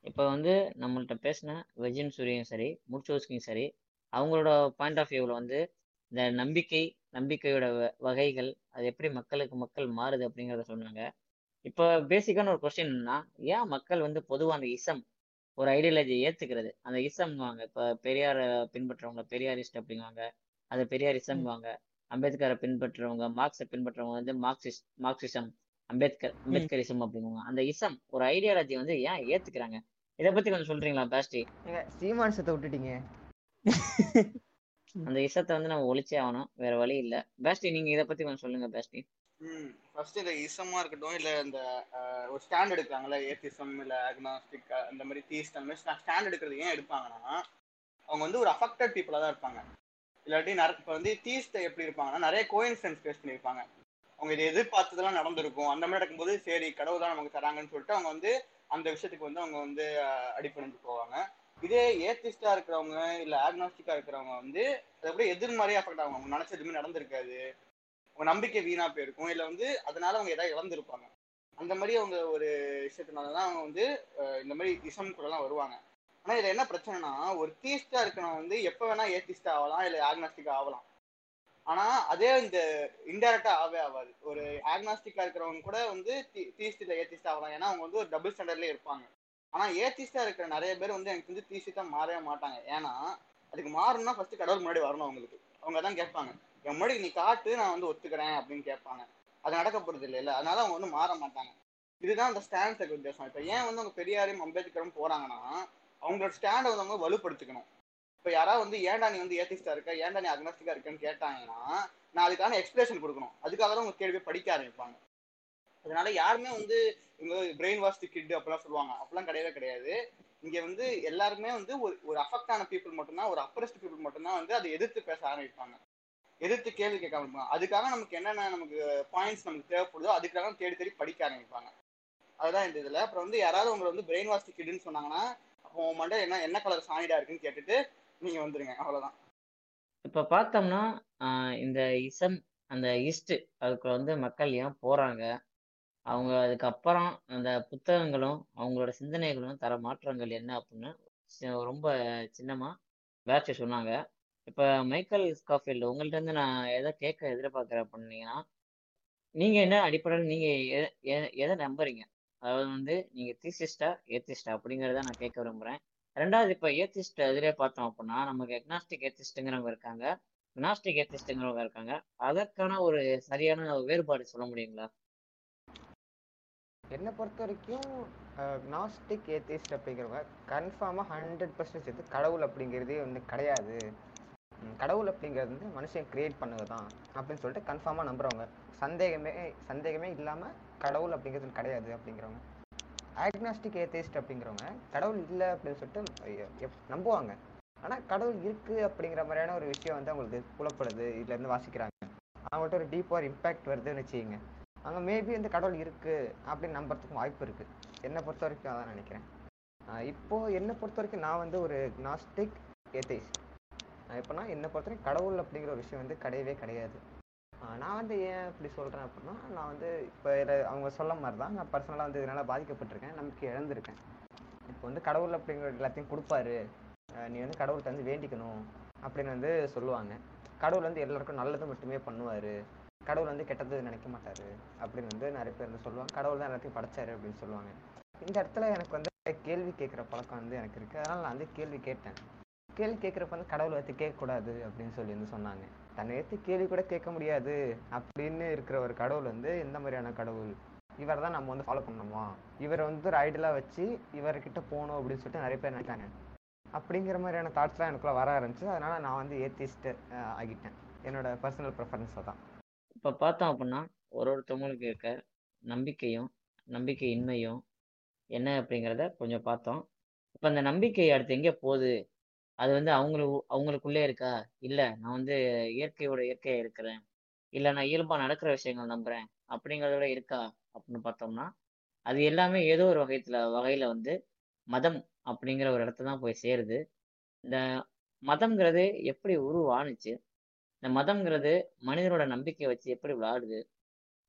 இப்போ வந்து நம்மள்கிட்ட பேசின வெஜின் சூரியும் சரி முர்ச்சோஸ்கியும் சரி அவங்களோட பாயிண்ட் ஆஃப் வியூவில் வந்து இந்த நம்பிக்கை நம்பிக்கையோட வ- வகைகள் அது எப்படி மக்களுக்கு மக்கள் மாறுது அப்படிங்கிறத சொன்னாங்க. இப்போ பேசிக்கான ஒரு கொஸ்டின் என்னன்னா ஏன் மக்கள் வந்து பொதுவாக அந்த இசம் ஒரு ஐடியாலஜி ஏத்துக்கிறது. அந்த இசம்வாங்க இப்போ பெரியார பின்பற்றவங்க பெரியாரிஸ்ட் அப்படிங்குவாங்க. அது பெரியார் இசம்வாங்க அம்பேத்கரை பின்பற்றுறவங்க மார்க்ஸை பின்பற்றுறவங்க வந்து மார்க்சிஸ்ட் மார்க்சிசம் அம்பேத்கர் அம்பேத்கரிசம் அப்படிங்குவாங்க. அந்த இசம் ஒரு ஐடியாலஜி வந்து ஏன் ஏத்துக்கிறாங்க? இதை பத்தி கொஞ்சம் சொல்றீங்களா பேஸ்டி? ஏங்க சீமான்சத்தை விட்டுட்டீங்க. அந்த இசத்தை வந்து நம்ம ஒழிச்சே ஆகணும். வேற வழி இல்ல. பேஸ்டி நீங்க இதை பத்தி கொஞ்சம் சொல்லுங்க பேஸ்டி. ஃபர்ஸ்ட் இந்த இசமா இருக்கட்டும் இல்ல இந்த ஒரு ஸ்டாண்ட் எடுக்கிறாங்கல்ல ஏத்திசம் இல்ல அக்னாஸ்டிக் அந்த மாதிரி தீஸ்ட் அந்த மாதிரி ஸ்டாண்ட் எடுக்கிறது ஏன் எடுப்பாங்கன்னா அவங்க வந்து ஒரு அஃபெக்டட் பீப்புளா தான் இருப்பாங்க. இல்லாட்டி நிறைய இப்போ வந்து தீஸ்ட் எப்படி இருப்பாங்கன்னா நிறைய கோயின்சிடன்ஸ் ஃபேஸ் பண்ணியிருப்பாங்க. அவங்க இதை எதிர்பார்த்ததெல்லாம் நடந்திருக்கும். அந்த மாதிரி நடக்கும்போது சரி கடவுள் தான் நமக்கு தராங்கன்னு சொல்லிட்டு அவங்க வந்து அந்த விஷயத்துக்கு வந்து அவங்க வந்து அடிப்படைஞ்சு போவாங்க. இதே ஏத்திஸ்டா இருக்கிறவங்க இல்ல ஆக்னாஸ்டிக்கா இருக்கிறவங்க வந்து அதை அப்படியே எதிர்மறையா அஃபெக்ட் ஆகும் அவங்க நினைச்ச எதுவுமே நடந்திருக்காது. அவங்க நம்பிக்கை வீணா போயிருக்கும். இல்லை வந்து அதனால அவங்க ஏதாவது இழந்திருப்பாங்க. அந்த மாதிரி அவங்க ஒரு விஷயத்தினாலதான் அவங்க வந்து இந்த மாதிரி இசம் கூடலாம் வருவாங்க. ஆனா இதுல என்ன பிரச்சனைனா ஒரு தீஸ்டா இருக்கணும் வந்து எப்ப வேணா ஏத்திஸ்டா ஆகலாம் இல்ல ஆக்னாஸ்டிக்கா ஆகலாம். ஆனா அதே இந்த இன்டெரக்டா ஆகவே ஆகாது. ஒரு ஆக்னாஸ்டிக்கா இருக்கிறவங்க கூட வந்து தீஸ்ட் இல்ல ஏத்திஸ்டா ஆகலாம். ஏன்னா அவங்க வந்து ஒரு டபுள் ஸ்டாண்டர்ட்லேயே இருப்பாங்க. ஆனா ஏத்திஸ்டா இருக்கிற நிறைய பேர் வந்து எனக்கு வந்து தீஸ்டா மாறவே மாட்டாங்க. ஏன்னா அதுக்கு மாறணும்னா ஃபர்ஸ்ட் கடவுள் முன்னாடி வரணும் அவங்களுக்கு. அவங்க தான் கேட்பாங்க. என் முன்னாடி நீ காட்டு நான் வந்து ஒத்துக்கிறேன் அப்படின்னு கேட்பாங்க. அது நடக்க போறது இல்லை அதனால அவங்க வந்து மாற மாட்டாங்க. இதுதான் அந்த ஸ்டாண்ட் வித்தியாசம் இப்போ ஏன் வந்து அவங்க பெரியாரையும் அம்பேத்கரும் போறாங்கன்னா அவங்களோட ஸ்டாண்டை வந்து அவங்க வலுப்படுத்திக்கணும். இப்போ யாராவது வந்து ஏன்டா நீ வந்து ஏத்திஸ்டா இருக்க? ஏன்டா நீ அக்னஸ்டிக்கா இருக்கேன்னு கேட்டாங்கன்னா நான் அதுக்கான எக்ஸ்பிளேஷன் கொடுக்கணும். அதுக்காக தான் உங்க கேள்வி படிக்க ஆரம்பிப்பாங்க. அதனால யாருமே வந்து இவங்க பிரெயின் வாஷ்டு கிட் அப்படிலாம் சொல்லுவாங்க. அப்படிலாம் கிடையவே கிடையாது. இங்க வந்து எல்லாருமே வந்து ஒரு ஒரு அஃபெக்ட் ஆன பீப்புள் மட்டும்தான் ஒரு அப்ரஸ்ட் பீப்புள் மட்டும்தான் வந்து அதை எதிர்த்து பேச ஆரம்பிப்பாங்க. எதிர்த்து கேள்வி கேட்க ஆரம்பிப்பாங்க அதுக்காக நமக்கு என்னென்ன நமக்கு பாயிண்ட்ஸ் நமக்கு தேவைப்படுதோ அதுக்காக தேடி தேடி படிக்க ஆரம்பிப்பாங்க. அதுதான் இந்த இதில். அப்புறம் வந்து யாராவது உங்களை வந்து பிரெயின் வாஷ் கிடுன்னு சொன்னாங்கன்னா அப்போ உன் மண்டை என்ன என்ன கலர் சாணிடா இருக்குன்னு கேட்டுட்டு நீங்கள் வந்துருங்க. அவ்வளோதான் இப்போ பார்த்தோம்னா இந்த இசம் அந்த இஸ்ட் அதுக்கு வந்து மக்கள் ஏன் போகிறாங்க அவங்க அதுக்கப்புறம் அந்த புத்தகங்களும் அவங்களோட சிந்தனைகளும் தர மாற்றங்கள் என்ன அப்படின்னு ரொம்ப சின்னமாக பேட்ச் சொன்னாங்க. இப்ப மைக்கேல் ஸ்காஃபீல்டு உங்கள்ட்ட இருந்து நான் எதை கேட்க எதிர்பார்க்குறேன் அப்படின்னீங்கன்னா நீங்க என்ன அடிப்படையில் நீங்க எதை நம்புறீங்க? அதாவது வந்து நீங்க தீசிஸ்டா ஏத்திஸ்டா அப்படிங்கிறத நான் கேட்க விரும்புறேன். ரெண்டாவது இப்ப ஏத்திஸ்ட் எதிரே பார்த்தோம் அப்படின்னா நமக்கு எக்னாஸ்டிக் ஏத்திஸ்ட்டுங்கிறவங்க இருக்காங்க. கினாஸ்டிக் ஏத்திஸ்ட்டுங்கிறவங்க இருக்காங்க. அதற்கான ஒரு சரியான வேறுபாடு சொல்ல முடியுங்களா? என்னை பொறுத்த வரைக்கும் நாஸ்டிக் ஏத்திஸ்ட் அப்படிங்கிறவங்க கன்ஃபார்மாக ஹண்ட்ரட் பர்சன்டேஜ் வந்து கடவுள் அப்படிங்கிறதே வந்து கிடையாது. கடவுள் அப்படிங்கிறது வந்து மனுஷன் கிரியேட் பண்ணது தான் அப்படின்னு சொல்லிட்டு கன்ஃபார்மாக நம்புறவங்க. சந்தேகமே சந்தேகமே இல்லாமல் கடவுள் அப்படிங்கிறது கிடையாது அப்படிங்கிறவங்க. ஆக்னாஸ்டிக் ஏத்தேஸ்ட் அப்படிங்கிறவங்க கடவுள் இல்லை அப்படின்னு சொல்லிட்டு நம்புவாங்க. ஆனால் கடவுள் இருக்குது அப்படிங்கிற மாதிரியான ஒரு விஷயம் வந்து அவங்களுக்கு புலப்படுது இதுலேருந்து வாசிக்கிறாங்க. அவங்கள்ட்ட ஒரு டீப்பாக இம்பேக்ட் வருதுன்னு வச்சுக்கோங்க. அங்கே மேபி வந்து கடவுள் இருக்குது அப்படின்னு நம்புறதுக்கும் வாய்ப்பு இருக்குது என்னை பொறுத்த வரைக்கும் அதான் நினைக்கிறேன். இப்போது என்னை பொறுத்த வரைக்கும் நான் வந்து ஒரு நாஸ்டிக் ஏத்தேஸ்ட் எப்படின்னா என்னை பொறுத்த வரைக்கும் கடவுள் அப்படிங்கிற ஒரு விஷயம் வந்து கிடையவே கிடையாது. நான் வந்து ஏன் இப்படி சொல்கிறேன் அப்படின்னா நான் வந்து இப்போ அவங்க சொல்ல மாதிரி தான் நான் பர்சனலாக வந்து இதனால் பாதிக்கப்பட்டிருக்கேன் நம்பிக்கை இழந்திருக்கேன். இப்போ வந்து கடவுள் அப்படிங்கிற எல்லாத்தையும் கொடுப்பாரு. நீ வந்து கடவுள்கிட்ட வந்து வேண்டிக்கணும் அப்படின்னு வந்து சொல்லுவாங்க. கடவுள் வந்து எல்லாருக்கும் நல்லது மட்டுமே பண்ணுவார். கடவுள் வந்து கெட்டது நினைக்க மாட்டார் அப்படின்னு வந்து நிறைய பேர் வந்து சொல்லுவாங்க. கடவுள் தான் எல்லாத்தையும் படைச்சாரு அப்படின்னு சொல்லுவாங்க. இந்த இடத்துல எனக்கு வந்து கேள்வி கேட்குற பழக்கம் வந்து எனக்கு இருக்குது அதனால் நான் வந்து கேள்வி கேட்டேன். கேள்வி கேட்குறப்ப வந்து கடவுளை பற்றி கேட்கக்கூடாது அப்படின்னு சொல்லி வந்து சொன்னாங்க. தன்னை ஏற்றி கேள்வி கூட கேட்க முடியாது. அப்படின்னு இருக்கிற ஒரு கடவுள் வந்து எந்த மாதிரியான கடவுள்? இவரை தான் நம்ம வந்து ஃபாலோ பண்ணணுமா? இவரை வந்து ஒரு ஐடலாக வச்சு இவர்கிட்ட போகணும் அப்படின்னு சொல்லிட்டு நிறைய பேர் நினைக்காங்க அப்படிங்கிற மாதிரியான தாட்ஸ்லாம் எனக்குள்ளே வர ஆரம்பிச்சு அதனால நான் வந்து ஏத்திஸ்ட் ஆகிட்டேன். என்னோட பர்சனல் ப்ரிஃபரன்ஸை தான் இப்போ பார்த்தோம் அப்படின்னா ஒரு ஒருத்தவங்களுக்கு இருக்க நம்பிக்கையும் நம்பிக்கை இன்மையும் என்ன அப்படிங்கிறத கொஞ்சம் பார்த்தோம். இப்போ அந்த நம்பிக்கை அடுத்து எங்கே போகுது? அது வந்து அவங்களுக்கு அவங்களுக்குள்ளே இருக்கா? இல்லை நான் வந்து இயற்கையோட இயற்கையாக இருக்கிறேன். இல்லை நான் இயல்பாக நடக்கிற விஷயங்கள் நம்புறேன். அப்படிங்கிறதோட இருக்கா? அப்படின்னு பார்த்தோம்னா அது எல்லாமே ஏதோ ஒரு வகைத்துல வகையில வந்து மதம் அப்படிங்கிற ஒரு இடத்த தான் போய் சேருது. இந்த மதம்ங்கிறது எப்படி உருவானுச்சு? இந்த மதம்ங்கிறது மனிதனோட நம்பிக்கையை வச்சு எப்படி விளையாடுது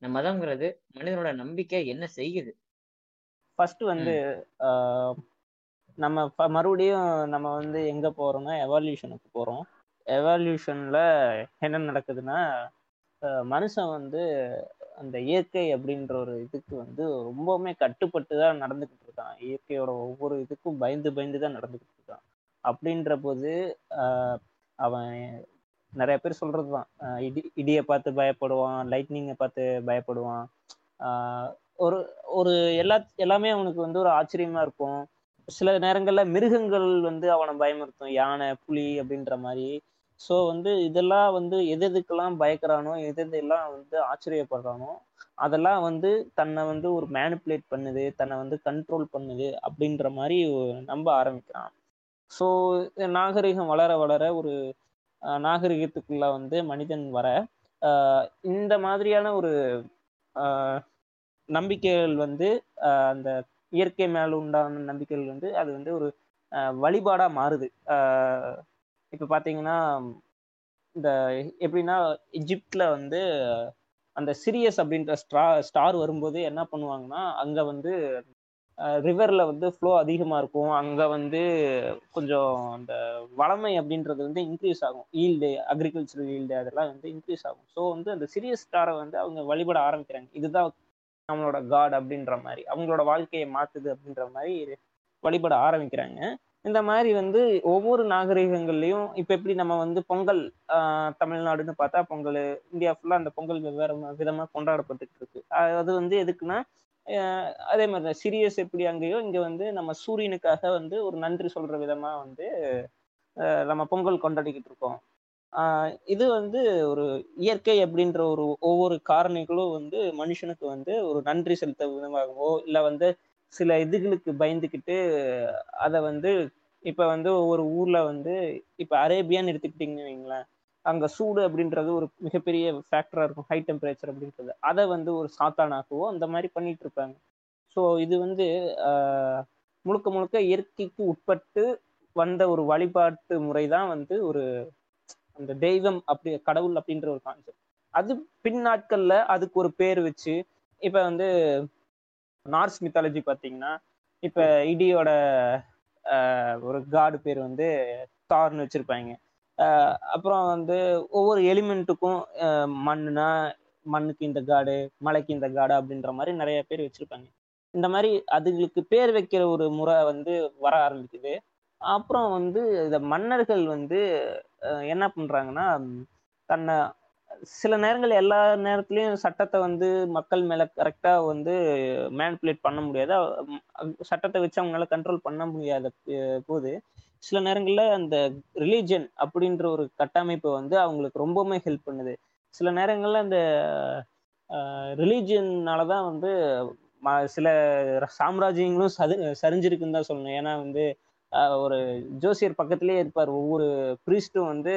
இந்த மதம்ங்கிறது மனிதனோட நம்பிக்கை என்ன செய்யுது? ஃபர்ஸ்ட் வந்து ஆஹ், நம்ம மறுபடியும் நம்ம வந்து எங்க போறோம்னா எவால்யூஷனுக்கு போறோம். எவால்யூஷன்ல என்ன நடக்குதுன்னா மனுஷன் வந்து அந்த இயற்கை அப்படின்ற ஒரு இதுக்கு வந்து ரொம்பவுமே கட்டுப்பட்டு தான் நடந்துக்கிட்டு இருக்கான். இயற்கையோட ஒவ்வொரு இதுக்கும் பயந்து பயந்து தான் நடந்துக்கிட்டு இருக்கான். அப்படின்ற போது அவன் நிறைய பேர் சொல்றது தான் இடி இடியை பார்த்து பயப்படுவான் லைட்னிங்கை பார்த்து பயப்படுவான். ஒரு ஒரு எல்லா எல்லாமே அவனுக்கு வந்து ஒரு ஆச்சரியமா இருக்கும். சில நேரங்கள்ல மிருகங்கள் வந்து அவனை பயமுறுத்தும். யானை புலி அப்படின்ற மாதிரி. ஸோ வந்து இதெல்லாம் வந்து எது எதுக்கெல்லாம் பயக்கிறானோ எது எதெல்லாம் வந்து ஆச்சரியப்படுறானோ அதெல்லாம் வந்து தன்னை வந்து ஒரு மேனிப்புலேட் பண்ணுது தன்னை வந்து கண்ட்ரோல் பண்ணுது அப்படின்ற மாதிரி நம்ப ஆரம்பிக்கிறான் ஸோ நாகரிகம் வளர வளர ஒரு நாகரிகத்துக்குள்ள வந்து மனிதன் வர இந்த மாதிரியான ஒரு நம்பிக்கைகள் வந்து அந்த இயற்கை மேல உண்டான நம்பிக்கைகள் வந்து அது வந்து ஒரு வழிபாடா மாறுது. இப்ப பாத்தீங்கன்னா இந்த எப்படின்னா எஜிப்ட்ல வந்து அந்த சிரியஸ் அப்படின்ற ஸ்டா ஸ்டார் வரும்போது என்ன பண்ணுவாங்கன்னா அங்க வந்து ரிவர்ல வந்து ஃப்ளோ அதிகமா இருக்கும். அங்க வந்து கொஞ்சம் அந்த வளமை அப்படின்றது வந்து இன்க்ரீஸ் ஆகும். ஈல்டு அக்ரிகல்ச்சர் ஈல்டு அதெல்லாம் வந்து இன்க்ரீஸ் ஆகும். ஸோ வந்து அந்த சிரியஸ் ஸ்டாரை வந்து அவங்க வழிபட ஆரம்பிக்கிறாங்க. இதுதான் நம்மளோட காட் அப்படின்ற மாதிரி அவங்களோட வாழ்க்கையை மாத்துது அப்படின்ற மாதிரி வழிபட ஆரம்பிக்கிறாங்க. இந்த மாதிரி வந்து ஒவ்வொரு நாகரிகங்கள்லயும் இப்ப எப்படி நம்ம வந்து பொங்கல் ஆஹ் தமிழ்நாடுன்னு பார்த்தா பொங்கல் இந்தியா ஃபுல்லா அந்த பொங்கல் வெவ்வேறு விதமா கொண்டாடப்பட்டுட்டு இருக்கு. அது வந்து எதுக்குன்னா அதே மாதிரி தான் சிரியஸ் எப்படி அங்கேயோ இங்க வந்து நம்ம சூரியனுக்காக வந்து ஒரு நன்றி சொல்ற விதமா வந்து ஆஹ் நம்ம பொங்கல் கொண்டாடிக்கிட்டு இருக்கோம். இது வந்து ஒரு இயற்கை அப்படின்ற ஒரு ஒவ்வொரு காரணிகளும் வந்து மனுஷனுக்கு வந்து ஒரு நன்றி செலுத்த விதமாகவோ இல்லை வந்து சில இதுகளுக்கு பயந்துக்கிட்டு அதை வந்து இப்போ வந்து ஒவ்வொரு ஊரில் வந்து இப்போ அரேபியான்னு எடுத்துக்கிட்டீங்கன்னு வைங்களேன் அங்கே சூடு அப்படின்றது ஒரு மிகப்பெரிய ஃபேக்டராக இருக்கும் ஹை டெம்பரேச்சர் அப்படின்றது. அதை வந்து ஒரு சாத்தானாகவோ அந்த மாதிரி பண்ணிட்டு இருப்பாங்க. ஸோ இது வந்து முழுக்க முழுக்க இயற்கைக்கு உட்பட்டு வந்த ஒரு வழிபாட்டு முறை தான் வந்து ஒரு அந்த தெய்வம் அப்படி கடவுள் அப்படின்ற ஒரு கான்செப்ட் அது பின் நாட்கள்ல அதுக்கு ஒரு பேர் வச்சு இப்ப வந்து நார்ஸ் மித்தாலஜி பார்த்தீங்கன்னா இப்ப இடியோட ஆஹ், ஒரு காடு பேர் வந்து தார்னு வச்சிருப்பாங்க. ஆஹ், அப்புறம் வந்து ஒவ்வொரு எலிமெண்ட்டுக்கும் மண்ணுனா மண்ணுக்கு இந்த காடு மலைக்கு இந்த காடு அப்படின்ற மாதிரி நிறைய பேர் வச்சிருப்பாங்க. இந்த மாதிரி அதுங்களுக்கு பேர் வைக்கிற ஒரு முறை வந்து வர ஆரம்பிக்குது. அப்புறம் வந்து இந்த மன்னர்கள் வந்து என்ன பண்றாங்கன்னா தன்னை சில நேரங்கள் எல்லா நேரத்துலயும் சட்டத்தை வந்து மக்கள் மேல கரெக்டா வந்து மேனிப்புலேட் பண்ண முடியாது. சட்டத்தை வச்சு அவங்களால கண்ட்ரோல் பண்ண முடியாத போது சில நேரங்களில் அந்த ரிலீஜன் அப்படின்ற ஒரு கட்டமைப்பு வந்து அவங்களுக்கு ரொம்பவுமே ஹெல்ப் பண்ணுது. சில நேரங்களில் அந்த ரிலீஜியனால தான் வந்து ம- சில சாம்ராஜ்யங்களும் சது சரிஞ்சிருக்குன்னு தான் சொல்லணும். ஏன்னா வந்து ஒரு ஜோசியர் பக்கத்திலேயே இருப்பார். ஒவ்வொரு பிரீஸ்டும் வந்து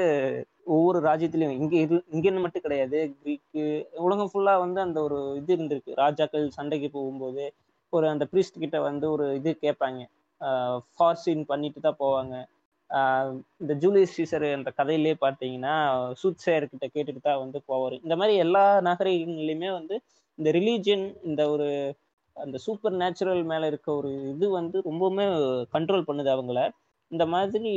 ஒவ்வொரு ராஜ்யத்திலையும். இங்கே இரு இங்கேன்னு மட்டும் கிடையாது. கிரீக்கு உலகம் ஃபுல்லா வந்து அந்த ஒரு இது இருந்திருக்கு. ராஜாக்கள் சண்டைக்கு போகும்போது ஒரு அந்த பிரீஸ்ட் கிட்ட வந்து ஒரு இது கேட்பாங்க. ஃபார்சின் பண்ணிட்டு தான் போவாங்க. இந்த ஜூலியஸ் சீசர் என்ற கதையிலே பார்த்தீங்கன்னா சூத் கிட்ட கேட்டுட்டு தான் வந்து போவார். இந்த மாதிரி எல்லா நகரங்களையுமே வந்து இந்த ரிலீஜியன் இந்த ஒரு அந்த சூப்பர் நேச்சுரல் மேல இருக்க ஒரு இது வந்து ரொம்பவுமே கண்ட்ரோல் பண்ணுது அவங்கள. இந்த மாதிரி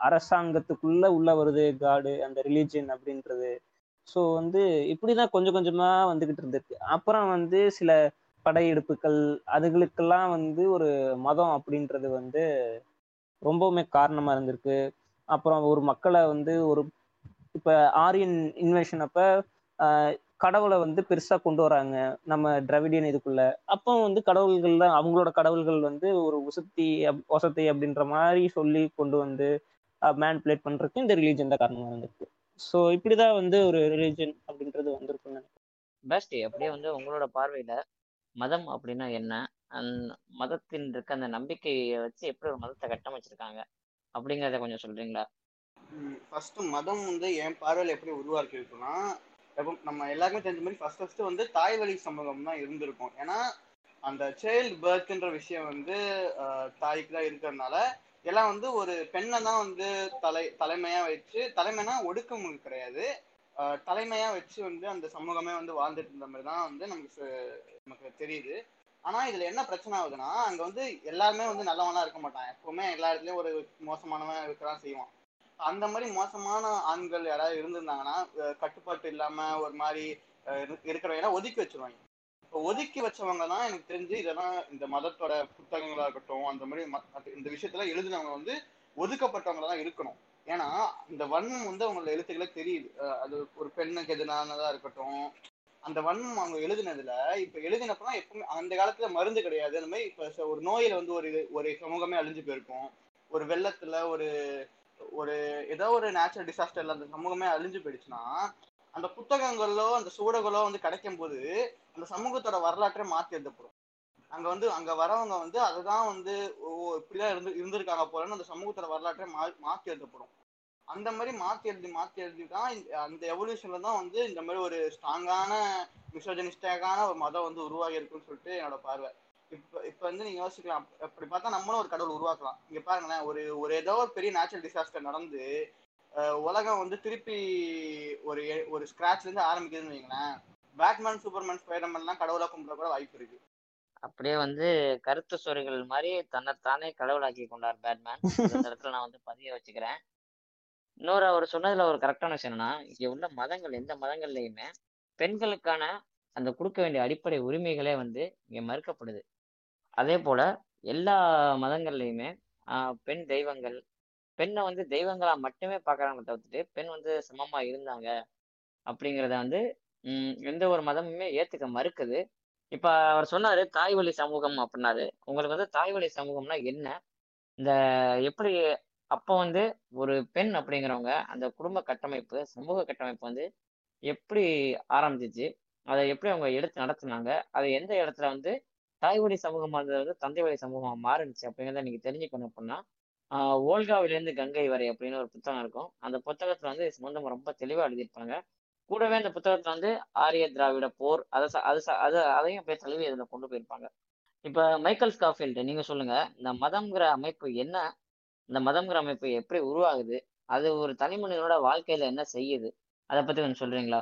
அரசாங்கத்துக்குள்ள உள்ள வருது காடு அந்த ரிலீஜியன் அப்படின்றது. ஸோ வந்து இப்படிதான் கொஞ்சம் கொஞ்சமா வந்துகிட்டு இருந்திருக்கு. அப்புறம் வந்து சில படையெடுப்புகள் அதுகளுக்கெல்லாம் வந்து ஒரு மதம் அப்படின்றது வந்து ரொம்பவுமே காரணமா இருந்திருக்கு. அப்புறம் ஒரு மக்களை வந்து ஒரு இப்ப ஆரியன் இன்வெஷன் அப்ப கடவுளை வந்து பெருசா கொண்டு வராங்க. நம்ம திராவிடியன் இதுக்குள்ள. அப்போ வந்து கடவுள்கள் தான் அவங்களோட கடவுள்கள் வந்து ஒரு உசத்தி ஒசத்தி அப்படின்ற மாதிரி சொல்லி கொண்டு வந்து மேனிப்புலேட் பண்றதுக்கு இந்த ரிலீஜன் தான் காரணமா இருந்திருக்கு. ஸோ இப்படிதான் வந்து ஒரு ரிலீஜன் அப்படின்றது வந்திருக்குன்னு நினைக்கிறேன். பேஸ்டி அப்படியே வந்து உங்களோட பார்வையில மதம் அப்படின்னா என்ன? அந்த மதத்தின் இருக்க அந்த நம்பிக்கையை வச்சு எப்படி ஒரு மதத்தை கட்டமைச்சிருக்காங்க? அப்படிங்கிறத கொஞ்சம் சொல்றீங்களா? ஃபர்ஸ்ட் மதம் வந்து என் பார்வையில் எப்படி உருவாக்கி இருக்குன்னா நம்ம எல்லாருக்குமே தெரிஞ்ச மாதிரி ஃபர்ஸ்ட் ஃபர்ஸ்ட் வந்து தாய் வழி சமூகம் தான் இருந்திருக்கும். ஏன்னா அந்த சைல்டு பர்த்ன்ற விஷயம் வந்து தாய்க்கு தான் இருக்கிறதுனால எல்லாம் வந்து ஒரு பெண்ணை தான் வந்து தலை தலைமையா வச்சு தலைமைனா ஒடுக்கம் கிடையாது. தலைமையா வச்சு வந்து அந்த சமூகமே வந்து வாழ்ந்துட்டு இருந்த மாதிரி தான் வந்து நமக்கு நமக்கு தெரியுது. ஆனா இதுல என்ன பிரச்சனை ஆகுதுன்னா அங்க வந்து எல்லாருமே வந்து நல்லவனா இருக்க மாட்டான் எப்பவுமே எல்லா இடத்துலயும் ஒரு மோசமானவன் இருக்கிறான் செய்வான். அந்த மாதிரி மோசமான ஆண்கள் யாராவது இருந்திருந்தாங்கன்னா கட்டுப்பாட்டு இல்லாம ஒரு மாதிரி இருக்கிறவங்க ஒதுக்கி வச்சிருவாங்க. இப்போ ஒதுக்கி வச்சவங்க தான் எனக்கு தெரிஞ்சு இதெல்லாம் இந்த மதத்தோட புத்தகங்களா இருக்கட்டும் அந்த மாதிரி இந்த விஷயத்துல எழுதினவங்க வந்து ஒதுக்கப்பட்டவங்க தான் இருக்கணும். ஏன்னா இந்த வன்மம் வந்து அவங்களோட எழுத்துக்களே தெரியுது. அது ஒரு பெண்ணுக்கு எதிரானதா இருக்கட்டும் அந்த வன்மம் அவங்க எழுதினதுல இப்ப எழுதினப்பதான் எப்பவுமே அந்த காலத்துல மருந்து கிடையாது. அந்த மாதிரி இப்ப ஒரு நோயில வந்து ஒரு ஒரு சமூகமே அழிஞ்சு போயிருக்கும். ஒரு வெள்ளத்துல ஒரு ஒரு ஏதோ ஒரு நேச்சுரல் டிசாஸ்டர்ல அந்த சமூகமே அழிஞ்சு போயிடுச்சுன்னா அந்த புத்தகங்களோ அந்த சூடகளோ வந்து கிடைக்கும் போது அந்த சமூகத்தோட வரலாற்றை மாத்தி எழுதப்படும் அங்க வந்து அங்க வரவங்க வந்து அதுதான் வந்து ஓ இப்படிதான் இருந்து இருந்திருக்காங்க போலன்னு அந்த சமூகத்தோட வரலாற்றை மா மாத்தி எழுதப்படும் அந்த மாதிரி மாத்தி எழுதி மாத்தி எழுதி தான் அந்த எவல்யூஷன்ல தான் வந்து இந்த மாதிரி ஒரு ஸ்ட்ராங்கான மிசோஜனிஸ்டான ஒரு மதம் வந்து உருவாகி இருக்குன்னு சொல்லிட்டு என்னோட பார்வை. இப்ப இப்ப வந்து நீங்க யோசிக்கலாம். அப்~ அப்படி பார்த்தா நம்மளும் ஒரு கடவுள் உருவாக்கலாம். இங்க பாருங்களேன் ஒரு ஒரு ஏதோ ஒரு பெரிய நேச்சுரல் டிசாஸ்டர் நடந்து உலகம் வந்து திருப்பி ஒரு ஒரு ஸ்கிராச்ல இருந்து ஆரம்பிக்குதுன்னு வைங்களேன் பேட்மேன் சூப்பர்மேன் ஸ்பைடர்மேன்லாம் கடவுளா கும்பிட கூட வாய்ப்பு இருக்கு. அப்படியே வந்து கருத்து சொறிகள் மாதிரி தன்னைத்தானே கடவுளாக்கி கொண்டார் பேட்மேன் இந்த [LAUGHS] இடத்துல நான் வந்து பதிய வச்சுக்கிறேன். இன்னொரு அவர் சொன்னதுல ஒரு கரெக்டான விஷயம் என்னன்னா இங்க உள்ள மதங்கள் எந்த மதங்கள்லயுமே பெண்களுக்கான அந்த கொடுக்க வேண்டிய அடிப்படை உரிமைகளே வந்து இங்க மறுக்கப்படுது. அதே போல எல்லா மதங்கள்லையுமே பெண் தெய்வங்கள் பெண்ணை வந்து தெய்வங்களா மட்டுமே பார்க்குறாங்க தவிர்த்துட்டு பெண் வந்து சமமா இருந்தாங்க அப்படிங்கிறத வந்து எந்த ஒரு மதமுமே ஏத்துக்க மறுக்குது. இப்ப அவர் சொன்னாரு தாய் வழி சமூகம் அப்படின்னாரு. உங்களுக்கு வந்து தாய் வழி சமூகம்னா என்ன? இந்த எப்படி அப்போ வந்து ஒரு பெண் அப்படிங்கிறவங்க அந்த குடும்ப கட்டமைப்பு சமூக கட்டமைப்பு வந்து எப்படி ஆரம்பிச்சிச்சு? அதை எப்படி அவங்க எடுத்து நடத்துனாங்க? அதை எந்த இடத்துல வந்து தாய் வழி சமூகமா இருந்தது வந்து தந்தை வழி சமூகமா மாறுனுச்சு. அப்படிங்கிறத நீங்க தெரிஞ்சுக்கணும் அப்படின்னா ஆஹ் ஓல்காவிலிருந்து கங்கை வரை அப்படின்னு ஒரு புத்தகம் இருக்கும். அந்த புத்தகத்துல வந்து சம்பந்தம் ரொம்ப தெளிவா எழுதியிருப்பாங்க. கூடவே அந்த புத்தகத்துல வந்து ஆரிய திராவிட போர் அதை அது அதை அது அதையும் அப்படியே தழுவி அதில் கொண்டு போயிருப்பாங்க. இப்ப மைக்கேல் ஸ்காஃபீல்டு நீங்க சொல்லுங்க. இந்த மதம்ங்கிற அமைப்பு என்ன? இந்த மதம்ங்கிற அமைப்பு எப்படி உருவாகுது? அது ஒரு தனி மனிதனோட வாழ்க்கையில என்ன செய்யுது? அதை பத்தி கொஞ்சம் சொல்றீங்களா?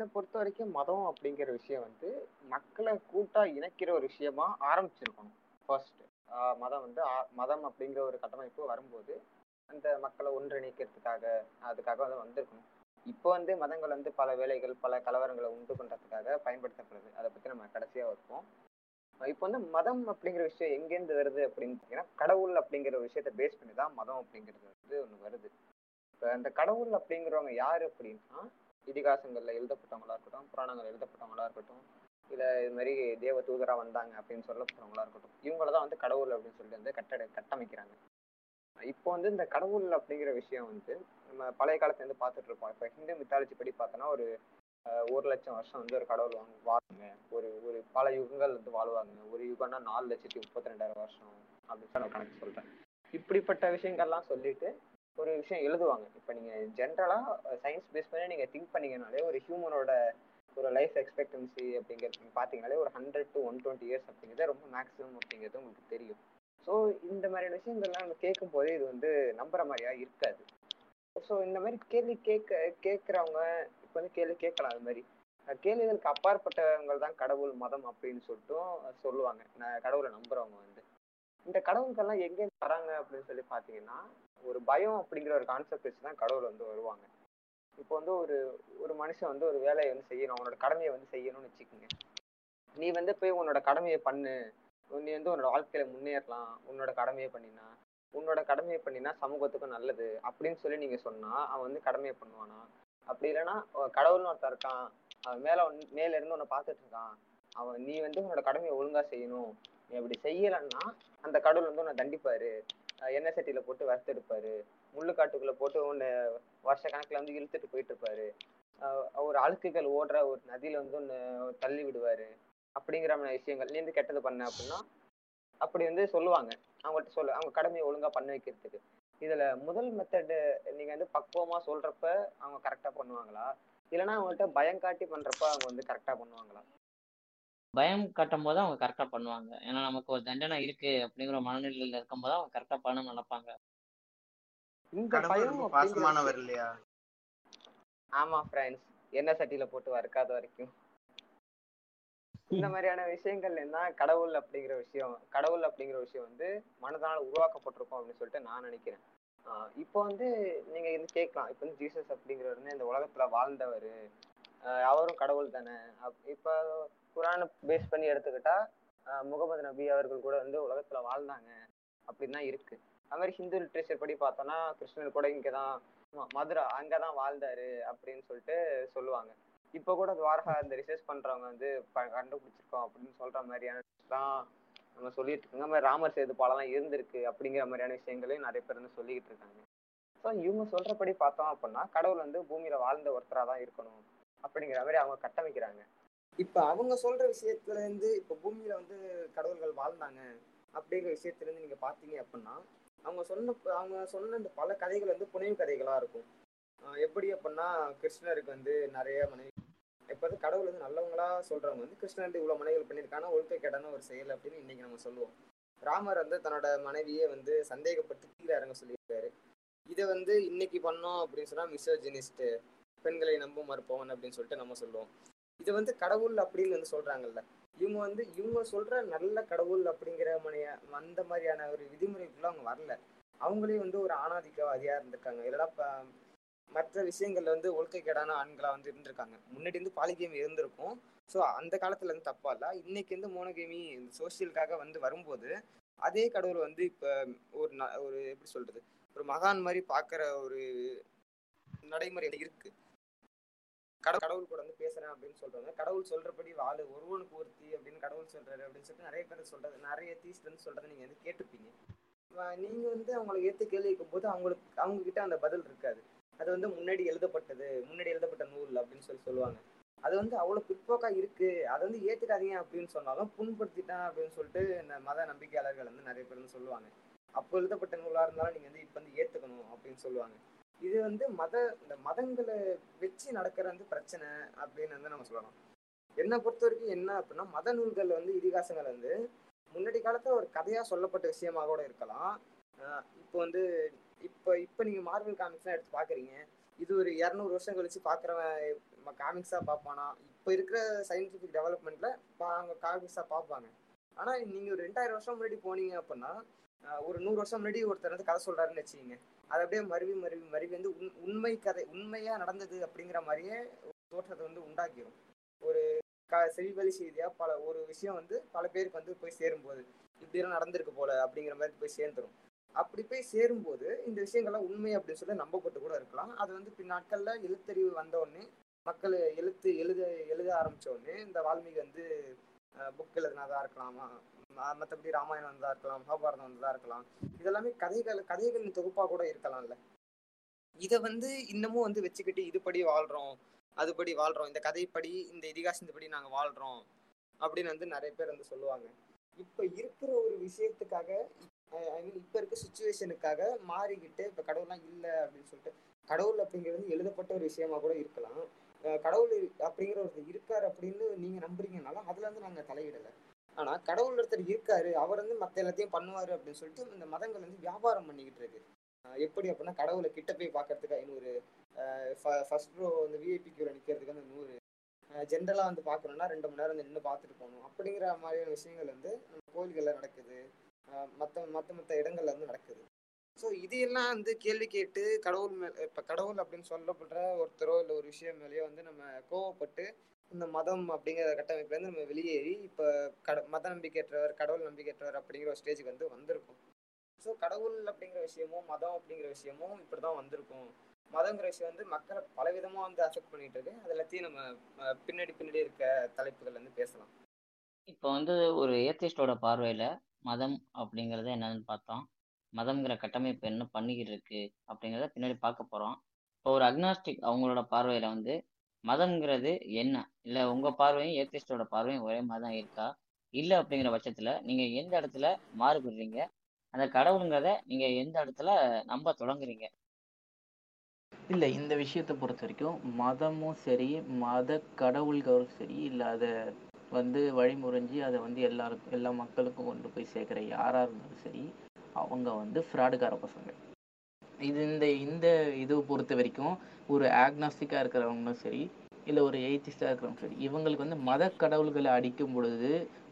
என்னை பொறுத்த வரைக்கும் மதம் அப்படிங்கிற விஷயம் வந்து மக்களை கூட்டா இணைக்கிற ஒரு விஷயமா ஆரம்பிச்சிருக்கணும். ஃபர்ஸ்ட் மதம் வந்து ஆ- மதம் அப்படிங்கிற ஒரு கட்டமைப்பு வரும்போது அந்த மக்களை ஒன்றிணைக்கிறதுக்காக அதுக்காக வந்து வந்திருக்கணும். இப்போ வந்து மதங்கள் வந்து பல வேலைகள் பல கலவரங்களை உண்டு பண்றதுக்காக பயன்படுத்தப்படுது. அதை பத்தி நம்ம கடைசியா வைப்போம். இப்போ வந்து மதம் அப்படிங்கிற விஷயம் எங்கேருந்து வருது அப்படின்னு பார்த்தீங்கன்னா கடவுள் அப்படிங்கிற விஷயத்த பேஸ் பண்ணி தான் மதம் அப்படிங்கிறது வந்து ஒன்று வருது. இப்போ அந்த கடவுள் அப்படிங்கிறவங்க யார் அப்படின்னா இதிகாசங்களில் எழுதப்பட்டவங்களா இருக்கட்டும் புராணங்கள் எழுதப்பட்டவங்களா இருக்கட்டும் இல்லை இது மாதிரி தேவ தூதரா வந்தாங்க அப்படின்னு சொல்லப்பட்டவங்களா இருக்கட்டும் இவங்கள தான் வந்து கடவுள் அப்படின்னு சொல்லிட்டு வந்து கட்டட கட்டமைக்கிறாங்க. இப்போ வந்து இந்த கடவுள் அப்படிங்கிற விஷயம் வந்து நம்ம பழைய காலத்துல இருந்து பார்த்துட்டு இருப்போம். இப்போ ஹிந்து மித்தாலஜி படி பார்த்தோன்னா ஒரு ஒரு லட்சம் வருஷம் வந்து ஒரு கடவுள் வாங்க வாழ்வாங்க ஒரு ஒரு பல யுகங்கள் வந்து வாழ்வாங்க. ஒரு யுகம்னா நாலு லட்சத்தி முப்பத்தி ரெண்டாயிரம் வருஷம் அப்படின்னு சொல்லி நான் கணக்கு சொல்றேன் இப்படிப்பட்ட விஷயங்கள்லாம் சொல்லிட்டு ஒரு விஷயம் எழுதுவாங்க. இப்போ நீங்கள் ஜென்ரலாக சயின்ஸ் பேஸ் பண்ணி நீங்கள் திங்க் பண்ணீங்கனாலே ஒரு ஹியூமனோட ஒரு லைஃப் எக்ஸ்பெக்டன்சி அப்படிங்கிறது பார்த்தீங்கனாலே ஒரு hundred to one twenty years அப்படிங்கிறது ரொம்ப மேக்ஸிமம் அப்படிங்கிறது உங்களுக்கு தெரியும். ஸோ இந்த மாதிரியான விஷயங்கள்லாம் நம்ம கேட்கும் போதே இது வந்து நம்புற மாதிரியா இருக்காது. ஸோ இந்த மாதிரி கேள்வி கேட்க கேட்குறவங்க இப்போ வந்து கேள்வி கேட்கலாம் அது மாதிரி. கேள்விகளுக்கு அப்பாற்பட்டவங்க தான் கடவுள் மதம் அப்படின்னு சொல்லிட்டும் சொல்லுவாங்க. நான் கடவுளை நம்புறவங்க வந்து. இந்த கடவுள்கள்லாம் எங்கேருந்து வராங்க அப்படின்னு சொல்லி பார்த்தீங்கன்னா ஒரு பயம் அப்படிங்கிற ஒரு கான்செப்ட் வச்சு தான் கடவுள் வந்து வருவாங்க. இப்போ வந்து ஒரு ஒரு மனுஷன் வந்து ஒரு வேலையை வந்து செய்யணும் அவனோட கடமையை வந்து செய்யணும்னு வச்சுக்கோங்க. நீ வந்து போய் உன்னோட கடமையை பண்ணு. நீ வந்து உன்னோட வாழ்க்கையில முன்னேறலாம். உன்னோட கடமையை பண்ணினா உன்னோட கடமையை பண்ணினா சமூகத்துக்கும் நல்லது அப்படின்னு சொல்லி நீங்க சொன்னா அவன் வந்து கடமையை பண்ணுவானா? அப்படி இல்லைன்னா கடவுள்னு ஒருத்தன் இருக்கான். அவன் மேல மேல இருந்து உன்னை பார்த்துட்டு இருக்கான். அவன் நீ வந்து உன்னோட கடமையை ஒழுங்கா செய்யணும். நீ அப்படி செய்யலன்னா அந்த கடவுள் வந்து உன்னை தண்டிப்பாரு. எண்ணெய் சட்டியில போட்டு வறுத்தெடுப்பாரு. முள்ளுக்காட்டுக்குள்ள போட்டு ஒன்னு வருஷ கணக்குல வந்து இழுத்துட்டு போயிட்டு இருப்பாரு ஒரு அழுக்குகள் ஓடுற ஒரு நதியில வந்து ஒன்னு தள்ளி விடுவாரு. அப்படிங்கிற மாதிரி விஷயங்கள். நீ வந்து கெட்டது பண்ண அப்படின்னா அப்படி வந்து சொல்லுவாங்க. அவங்கள்ட்ட சொல்ல. அவங்க கடமையை ஒழுங்கா பண்ண வைக்கிறதுக்கு. இதுல முதல் மெத்தடு நீங்க வந்து பக்குவமா சொல்றப்ப அவங்க கரெக்டா பண்ணுவாங்களா? இல்லைன்னா அவங்கள்ட்ட பயம் காட்டி பண்றப்ப அவங்க வந்து கரெக்டா பண்ணுவாங்களா? பயம் காட்டும் போது அவங்க கரெக்டா பண்ணுவாங்க. ஏன்னா நமக்கு ஒரு தண்டனை இருக்கு அப்படிங்கிற மனநிலையில இருக்கும்போது அவங்க கரெக்டா பண்ண நினைப்பாங்க. இந்த பயம் பாசமானவர் இல்லையா? ஆமா ஃப்ரெண்ட்ஸ் எண்ணெய் சட்டியில போட்டு வறுக்காத வரைக்கும். இந்த மாதிரியான விஷயங்கள் என்ன? கடவுள் அப்படிங்கிற விஷயம். கடவுள் அப்படிங்கிற விஷயம் வந்து மனதால உருவாக்கப்பட்டிருக்கும் அப்படின்னு சொல்லிட்டு நான் நினைக்கிறேன். இப்போ வந்து நீங்க வந்து கேட்கலாம். இப்போ வந்து ஜீசஸ் அப்படிங்கிறவர் இந்த உலகத்துல வாழ்ந்தவர். அவரும் கடவுள் தானே. இப்போ குரானை பேஸ் பண்ணி எடுத்துக்கிட்டா முகமது நபி அவர்கள் கூட வந்து உலகத்துல வாழ்ந்தாங்க. அப்படின்னு தான் இருக்கு. அது மாதிரி ஹிந்து லிட்ரேச்சர் படி பார்த்தோம்னா கிருஷ்ணர் கூட இங்கதான் மதுரா அங்கதான் வாழ்ந்தாரு அப்படின்னு சொல்லிட்டு சொல்லுவாங்க. இப்போ கூட துவாரகா இந்த ரிசர்ச் பண்றவங்க வந்து ப- கண்டுபிடிச்சிருக்கோம் அப்படின்னு சொல்ற மாதிரியான நம்ம சொல்லிட்டு இருக்கோங்க. மாதிரி ராமர் சேது பாலம்லாம் இருந்திருக்கு அப்படிங்கிற மாதிரியான விஷயங்களையும் நிறைய பேர் வந்து சொல்லிக்கிட்டு இருக்காங்க. ஸோ இவங்க சொல்றபடி பார்த்தோம் அப்படின்னா கடவுள் வந்து பூமியில வாழ்ந்த ஒருத்தரா தான் இருக்கணும் அப்படிங்கிற மாதிரி அவங்க கட்டமைக்கிறாங்க. இப்ப அவங்க சொல்ற விஷயத்துல இருந்து இப்ப பூமியில வந்து கடவுள்கள் வாழ்ந்தாங்க அப்படிங்கிற விஷயத்துல இருந்து நீங்க பாத்தீங்க அப்படின்னா அவங்க சொன்ன அவங்க சொன்ன இந்த பல கதைகள் வந்து புனைவு கதைகளா இருக்கும். எப்படி அப்படின்னா கிருஷ்ணருக்கு வந்து நிறைய மனைவி இப்ப வந்து கடவுள் வந்து நல்லவங்களா சொல்றவங்க வந்து கிருஷ்ணன் வந்து இவ்வளவு மனைவிகள் பண்ணியிருக்கான ஒழுக்க கேட்டான ஒரு செயல் அப்படின்னு இன்னைக்கு நம்ம சொல்லுவோம். ராமர் வந்து தன்னோட மனைவியே வந்து சந்தேகப்பட்டு கீழே இறங்க சொல்லியிருக்காரு. இதை வந்து இன்னைக்கு பண்ணோம் அப்படின்னு சொன்னா மிசோஜினிஸ்ட் பெண்களை நம்ப மறுப்பவன் அப்படின்னு சொல்லிட்டு நம்ம சொல்லுவோம். இது வந்து கடவுள் அப்படின்னு வந்து சொல்றாங்கல்ல. இவங்க வந்து இவங்க சொல்ற நல்ல கடவுள் அப்படிங்கிற மனைய அந்த மாதிரியான ஒரு விதிமுறைக்குள்ள அவங்க வரல. அவங்களே வந்து ஒரு ஆணாதிக்கவாதியா இருந்திருக்காங்க. இதெல்லாம் ப- மற்ற விஷயங்கள்ல வந்து ஒழுக்கக்கேடான ஆண்களா வந்து இருந்திருக்காங்க. முன்னாடி வந்து பாலிகேமி இருந்திருக்கும். ஸோ அந்த காலத்துல இருந்து தப்பா இல்ல. இன்னைக்கு வந்து மோனோகேமி இந்த சோசியலுக்காக வந்து வரும்போது அதே கடவுள் வந்து இப்ப ஒரு ந- ஒரு எப்படி சொல்றது? ஒரு மகான் மாதிரி பாக்குற ஒரு நடைமுறை இருக்கு. கடவுள் கடவுள் கூட வந்து பேசுறேன் அப்படின்னு சொல்றாங்க கடவுள் சொல்றபடி வாழு ஒருவனுக்கு ஒருத்தி அப்படின்னு கடவுள் சொல்றாரு அப்படின்னு சொல்லிட்டு நிறைய பேர் சொல்றது நிறைய தீஸ்ட்ன்னு சொல்றதை நீங்க வந்து கேட்டிருப்பீங்க. நீங்க வந்து அவங்களை ஏத்து கேள்வி கேட்கும் போது அவங்களுக்கு அவங்க கிட்ட அந்த பதில் இருக்காது. அது வந்து முன்னாடி எழுதப்பட்டது முன்னாடி எழுதப்பட்ட நூல் அப்படின்னு சொல்லி சொல்லுவாங்க. அது வந்து அவ்வளவு பிற்போக்கா இருக்கு. அதை வந்து ஏத்துக்காதீங்க அப்படின்னு சொன்னாலும் புண்படுத்திட்டான் அப்படின்னு சொல்லிட்டு இந்த மத நம்பிக்கையாளர்கள் வந்து நிறைய பேர் வந்து சொல்லுவாங்க. அப்போ எழுதப்பட்ட நூலா இருந்தாலும் நீங்க வந்து இப்ப வந்து ஏத்துக்கணும் அப்படின்னு சொல்லுவாங்க. இது வந்து மத இந்த மதங்களை வச்சு நடக்கிற வந்து பிரச்சனை அப்படின்னு வந்து நம்ம சொல்லலாம் என்னை பொறுத்த வரைக்கும் என்ன அப்படின்னா மத நூல்கள் வந்து இதிகாசங்கள் வந்து முன்னாடி காலத்துல ஒரு கதையா சொல்லப்பட்ட விஷயமா கூட இருக்கலாம். இப்போ வந்து இப்போ இப்போ நீங்க மார்வல் காமிக்ஸ்லாம் எடுத்து பாக்குறீங்க. இது ஒரு இரநூறு வருஷம் கழிச்சு பாக்குறவன் காமிக்ஸா பார்ப்பானா இப்போ இருக்கிற சயின்டிபிக் டெவலப்மெண்ட்ல அவங்க காமிக்ஸா பார்ப்பாங்க ஆனா நீங்க ஒரு ரெண்டாயிரம் வருஷம் முன்னாடி போனீங்க அப்படின்னா ஒரு நூறு வருஷம் முன்னாடி ஒருத்தர் வந்து கதை சொல்றாருன்னு வச்சுக்கீங்க. அது அப்படியே மருவி மருவி மருவி வந்து உண் உண்மை கதை உண்மையா நடந்தது அப்படிங்கிற மாதிரியே தோற்றத்தை வந்து உண்டாக்கிடும் ஒரு க செவிவழி செய்தியா பல ஒரு விஷயம் வந்து பல பேருக்கு வந்து போய் சேரும்போது இப்படிலாம் நடந்திருக்கு போல அப்படிங்கிற மாதிரி போய் சேர்ந்துரும். அப்படி போய் சேரும்போது இந்த விஷயங்கள்லாம் உண்மை அப்படின்னு சொல்லி நம்பப்பட்டு கூட இருக்கலாம். அது வந்து பின்னாட்கள்ல எழுத்தறிவு வந்தோடனே மக்கள் எழுத்து எழுத எழுத ஆரம்பிச்ச உடனே இந்த வால்மீகி வந்து புக் எழுதினதா இருக்கலாமா? மற்றபடி மத்தபடி ராமாயணம் வந்ததா இருக்கலாம் மகாபாரதம் வந்ததா இருக்கலாம் இதெல்லாமே கதைகள் கதைகளின் தொகுப்பா கூட இருக்கலாம்ல. இதை வந்து இன்னமும் வந்து வச்சுக்கிட்டு இதுபடி வாழ்றோம் அதுபடி வாழ்றோம் இந்த கதைப்படி இந்த இதிகாசத்துப்படி நாங்க வாழ்றோம் அப்படின்னு வந்து நிறைய பேர் வந்து சொல்லுவாங்க. இப்ப இருக்கிற ஒரு விஷயத்துக்காக ஐ மீன் இப்போ இருக்க சுச்சுவேஷனுக்காக மாறிக்கிட்டு இப்ப கடவுள்லாம் இல்லை அப்படின்னு சொல்லிட்டு கடவுள் அப்படிங்கிறது எழுதப்பட்ட ஒரு விஷயமா கூட இருக்கலாம். அஹ் கடவுள் அப்படிங்கிற ஒருத்தர் இருக்கார் அப்படின்னு நீங்க நம்புறீங்கனாலும் அதுல இருந்து நாங்க தலையிடலை. ஆனா கடவுள் ஒருத்தர் இருக்காரு அவர் வந்து மத்த எல்லாத்தையும் பண்ணுவாரு அப்படின்னு சொல்லிட்டு இந்த மதங்கள் வந்து வியாபாரம் பண்ணிக்கிட்டு இருக்கு. எப்படி அப்படின்னா கடவுளை கிட்ட போய் பார்க்கறதுக்கு ஐநூறு ஃபர்ஸ்ட் ரோ வந்து விஐபி கியூல நிக்கிறதுக்கு அந்த நூறு. ஜென்ரலா வந்து பார்க்கணும்னா ரெண்டு மணி நேரம் நின்று பார்த்துட்டு போகணும். அப்படிங்கிற மாதிரியான விஷயங்கள் வந்து நம்ம கோயில்கள்ல நடக்குது. மற்ற மற்ற மற்ற இடங்கள்ல வந்து நடக்குது. ஸோ இதையெல்லாம் வந்து கேள்வி கேட்டு கடவுள் மேல இப்ப கடவுள் அப்படின்னு சொல்லப்படுற ஒருத்தரோ இல்லை ஒரு விஷயம் மேலேயோ வந்து நம்ம கோவப்பட்டு இந்த மதம் அப்படிங்கிற கட்டமைப்புல இருந்து நம்ம வெளியேறி இப்போ கட மத நம்பிக்கையற்றவர் கடவுள் நம்பிக்கையற்றவர் அப்படிங்கிற ஒரு ஸ்டேஜுக்கு வந்து வந்திருக்கும். ஸோ கடவுள் அப்படிங்கிற விஷயமும் மதம் அப்படிங்கிற விஷயமும் இப்படி தான் வந்திருக்கும். மதங்கிற விஷயம் வந்து மக்களை பலவிதமாக வந்து அஃபெக்ட் பண்ணிட்டு இருக்கு. அது எல்லாத்தையும் நம்ம பின்னாடி பின்னாடி இருக்க தலைப்புகள் வந்து பேசலாம். இப்போ வந்து ஒரு ஏத்திஸ்டோட பார்வையில மதம் அப்படிங்கிறத என்னன்னு பார்த்தோம். மதம்ங்கிற கட்டமைப்பு என்ன பண்ணிக்கிட்டு இருக்கு அப்படிங்கிறத பின்னாடி பார்க்க போறோம். இப்போ ஒரு அக்னாஸ்டிக் அவங்களோட பார்வையில வந்து மதம்ங்கிறது என்ன? இல்ல உங்க பார்வையும் ஏத்திஸ்டோட பார்வையும் ஒரே மாதிரி தான் இருக்கா? இல்ல அப்படிங்கிற பட்சத்துல நீங்க எந்த இடத்துல மாறுபடுறீங்க அந்த கடவுளுங்கிறத நீங்க எந்த இடத்துல நம்ப தொடங்குறீங்க? இல்லை இந்த விஷயத்தை பொறுத்த வரைக்கும் மதமும் சரி மத கடவுள்களும் சரி இல்லை அதை வந்து வழிமுறைஞ்சி அதை வந்து எல்லாருக்கும் எல்லா மக்களுக்கும் கொண்டு போய் சேர்க்குற யாராக இருந்தாலும் சரி அவங்க வந்து ஃப்ராடுக்கார பசங்க. இது இந்த இந்த இது பொறுத்த வரைக்கும் ஒரு ஆக்னாஸ்டிக்காக இருக்கிறவங்களும் சரி இல்லை ஒரு எய்த்திஸ்டாக இருக்கிறவங்க சரி இவங்களுக்கு வந்து மத கடவுள்களை அடிக்கும் பொழுது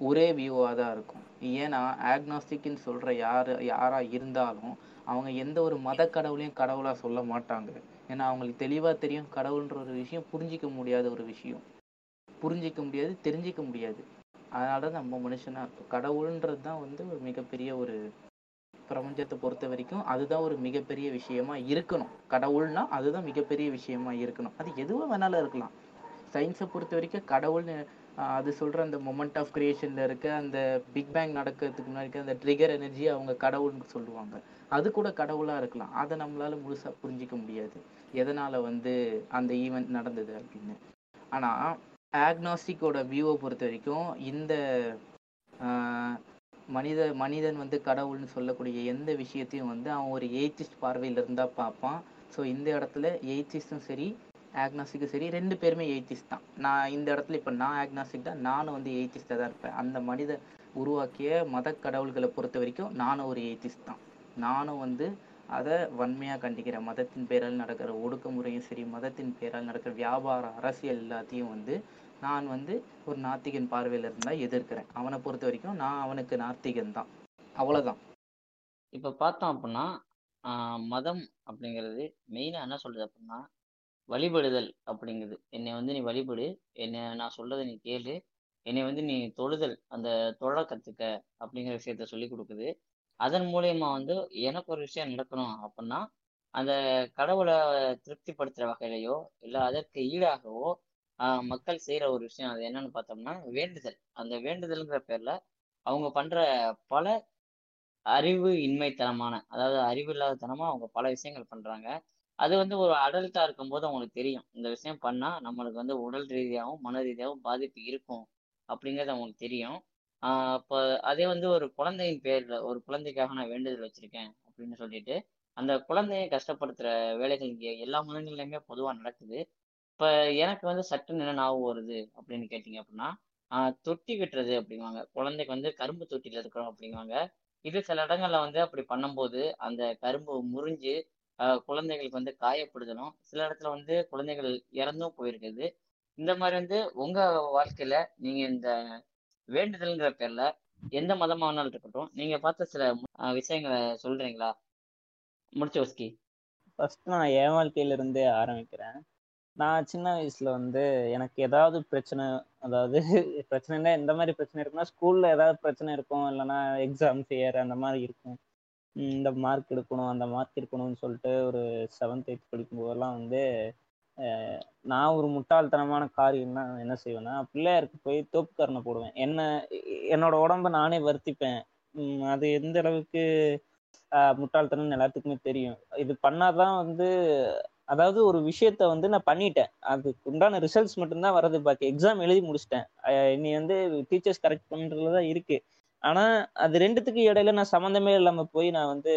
ஒரே வியூவாக தான் இருக்கும். ஏன்னா ஆக்னாஸ்டிக்னு சொல்கிற யார் யாராக இருந்தாலும் அவங்க எந்த ஒரு மத கடவுளையும் கடவுளாக சொல்ல மாட்டாங்க. ஏன்னா அவங்களுக்கு தெளிவாக தெரியும் கடவுள்ன்ற ஒரு விஷயம் புரிஞ்சிக்க முடியாத ஒரு விஷயம். புரிஞ்சிக்க முடியாது தெரிஞ்சிக்க முடியாது. அதனால தான் நம்ம மனுஷனாக இருக்கும். கடவுள்ன்றது தான் வந்து ஒரு மிகப்பெரிய ஒரு பிரபஞ்சத்தை பொறுத்த வரைக்கும் அதுதான் ஒரு மிகப்பெரிய விஷயமா இருக்கணும். கடவுள்னா அதுதான் மிகப்பெரிய விஷயமா இருக்கணும். அது எதுவும் வேணாலும் இருக்கலாம். சயின்ஸை பொறுத்த வரைக்கும் கடவுள்னு அது சொல்கிற அந்த மொமெண்ட் ஆஃப் கிரியேஷனில் இருக்க அந்த பிக் பேங் நடக்கிறதுக்கு முன்னாடி இருக்க அந்த ட்ரிகர் எனர்ஜி அவங்க கடவுள்னு சொல்லுவாங்க. அது கூட கடவுளாக இருக்கலாம். அதை நம்மளால முழுசாக புரிஞ்சிக்க முடியாது. எதனால் வந்து அந்த ஈவெண்ட் நடந்தது அப்படின்னு. ஆனால் ஆக்னாஸ்டிக்கோட வியூவை பொறுத்த வரைக்கும் இந்த மனித மனிதன் வந்து கடவுள்னு சொல்லக்கூடிய எந்த விஷயத்தையும் வந்து அவன் ஒரு எய்த்திஸ்ட் பார்வையில் இருந்தால் பார்ப்பான். ஸோ இந்த இடத்துல எய்த்திஸ்டும் சரி ஆக்னாஸ்டிக்கும் சரி ரெண்டு பேருமே எய்த்திஸ்ட் தான். நான் இந்த இடத்துல இப்போ நான் ஆக்னாஸ்டிக் தான் நானும் வந்து எய்த்திஸ்டாக தான் இருப்பேன். அந்த மனித உருவாக்கிய மத கடவுள்களை பொறுத்த வரைக்கும் நானும் ஒரு எய்த்திஸ்ட் தான். நானும் வந்து அதை வன்மையாக கண்டிக்கிறேன் மதத்தின் பேரால் நடக்கிற ஒடுக்குமுறையும் சரி மதத்தின் பேரால் நடக்கிற வியாபாரம் அரசியல் எல்லாத்தையும் வந்து நான் வந்து ஒரு நாத்திகன் பார்வையில் இருந்தால் எதிர்க்கிறேன். அவனை பொறுத்த வரைக்கும் நான் அவனுக்கு நாத்திகன் தான். அவ்வளோதான் இப்ப பார்த்தோம் அப்படின்னா மதம் அப்படிங்கிறது மெயினா என்ன சொல்றது அப்படின்னா வழிபடுதல் அப்படிங்கிறது என்னை வந்து நீ வழிபடு என்னை நான் சொல்றதை நீ கேளு என்னை வந்து நீ தொழுதல் அந்த தொழ கத்துக்க அப்படிங்கிற விஷயத்த சொல்லி கொடுக்குது. அதன் மூலியமா வந்து எனக்கு ஒரு விஷயம் நடக்கணும் அப்படின்னா அந்த கடவுளை திருப்திப்படுத்துற வகையிலையோ இல்லை அதற்கு ஈடாகவோ மக்கள் செய்யற ஒரு விஷயம் அது என்னன்னு பார்த்தோம்னா வேண்டுதல். அந்த வேண்டுதல்ங்கிற பேர்ல அவங்க பண்ற பல அறிவு இன்மைத்தனமான அதாவது அறிவு இல்லாதத்தனமா அவங்க பல விஷயங்கள் பண்றாங்க. அது வந்து ஒரு அடல்ட்டா இருக்கும்போது அவங்களுக்கு தெரியும். இந்த விஷயம் பண்ணா நம்மளுக்கு வந்து உடல் ரீதியாகவும் மன ரீதியாகவும் பாதிப்பு இருக்கும் அப்படிங்கிறது அவங்களுக்கு தெரியும். ஆஹ் அப்போ அதே வந்து ஒரு குழந்தையின் பேர்ல ஒரு குழந்தைக்காக நான் வேண்டுதல் வச்சிருக்கேன் அப்படின்னு சொல்லிட்டு அந்த குழந்தையை கஷ்டப்படுத்துற வேலைகள் இங்கே எல்லா மதங்கள்லயுமே பொதுவா நடக்குது. இப்ப எனக்கு வந்து சட்டுன்னு என்ன ஞாபகம் வருது அப்படின்னு கேட்டீங்க அப்படின்னா ஆஹ் தொட்டி கட்டுறது அப்படிங்குவாங்க. குழந்தைக்கு வந்து கரும்பு தொட்டில இருக்கிறோம் அப்படிங்குவாங்க. இது சில இடங்கள்ல வந்து அப்படி பண்ணும்போது அந்த கரும்பு முறிஞ்சு ஆஹ் குழந்தைகளுக்கு வந்து காயப்படுதலும் சில இடத்துல வந்து குழந்தைகள் இறந்தும் போயிருக்குது. இந்த மாதிரி வந்து உங்க வாழ்க்கையில நீங்க இந்த வேண்டுதல்ங்கிற பேர்ல எந்த மதமானாலும் இருக்கட்டும் நீங்க பார்த்த சில விஷயங்களை சொல்றீங்களா? முடிச்சோஸ்கி ஃபர்ஸ்ட் நான் என் வாழ்க்கையில இருந்தே ஆரம்பிக்கிறேன். நான் சின்ன வயசுல வந்து எனக்கு ஏதாவது பிரச்சனை அதாவது [LAUGHS] பிரச்சனைனா எந்த மாதிரி பிரச்சனை இருக்குன்னா ஸ்கூல்ல ஏதாவது பிரச்சனை இருக்கும் இல்லைன்னா எக்ஸாம் ஃபியர் அந்த மாதிரி இருக்கும். இந்த மார்க் எடுக்கணும் அந்த மார்க் எடுக்கணும்னு சொல்லிட்டு ஒரு செவன்த் எயித் படிக்கும் போதெல்லாம் வந்து நான் ஒரு முட்டாள்தனமான காரியம்னா என்ன செய்வேன்னா பிள்ளையாருக்கு போய் தோப்புக்கரணை போடுவேன். என்ன என்னோட உடம்ப நானே வருத்திப்பேன். அது எந்த அளவுக்கு முட்டாள்தனம் முட்டாள்தனம்னு எல்லாத்துக்குமே தெரியும். இது பண்ணாதான் வந்து அதாவது ஒரு விஷயத்த வந்து நான் பண்ணிட்டேன். அதுக்கு உண்டான ரிசல்ட்ஸ் மட்டும்தான் வர்றது பாக்கி. எக்ஸாம் எழுதி முடிச்சிட்டேன். இனி வந்து டீச்சர்ஸ் கரெக்ட் பண்றதுல தான் இருக்கு. ஆனா அது ரெண்டுத்துக்கு இடையில நான் சம்மந்தமே இல்லாம போய் நான் வந்து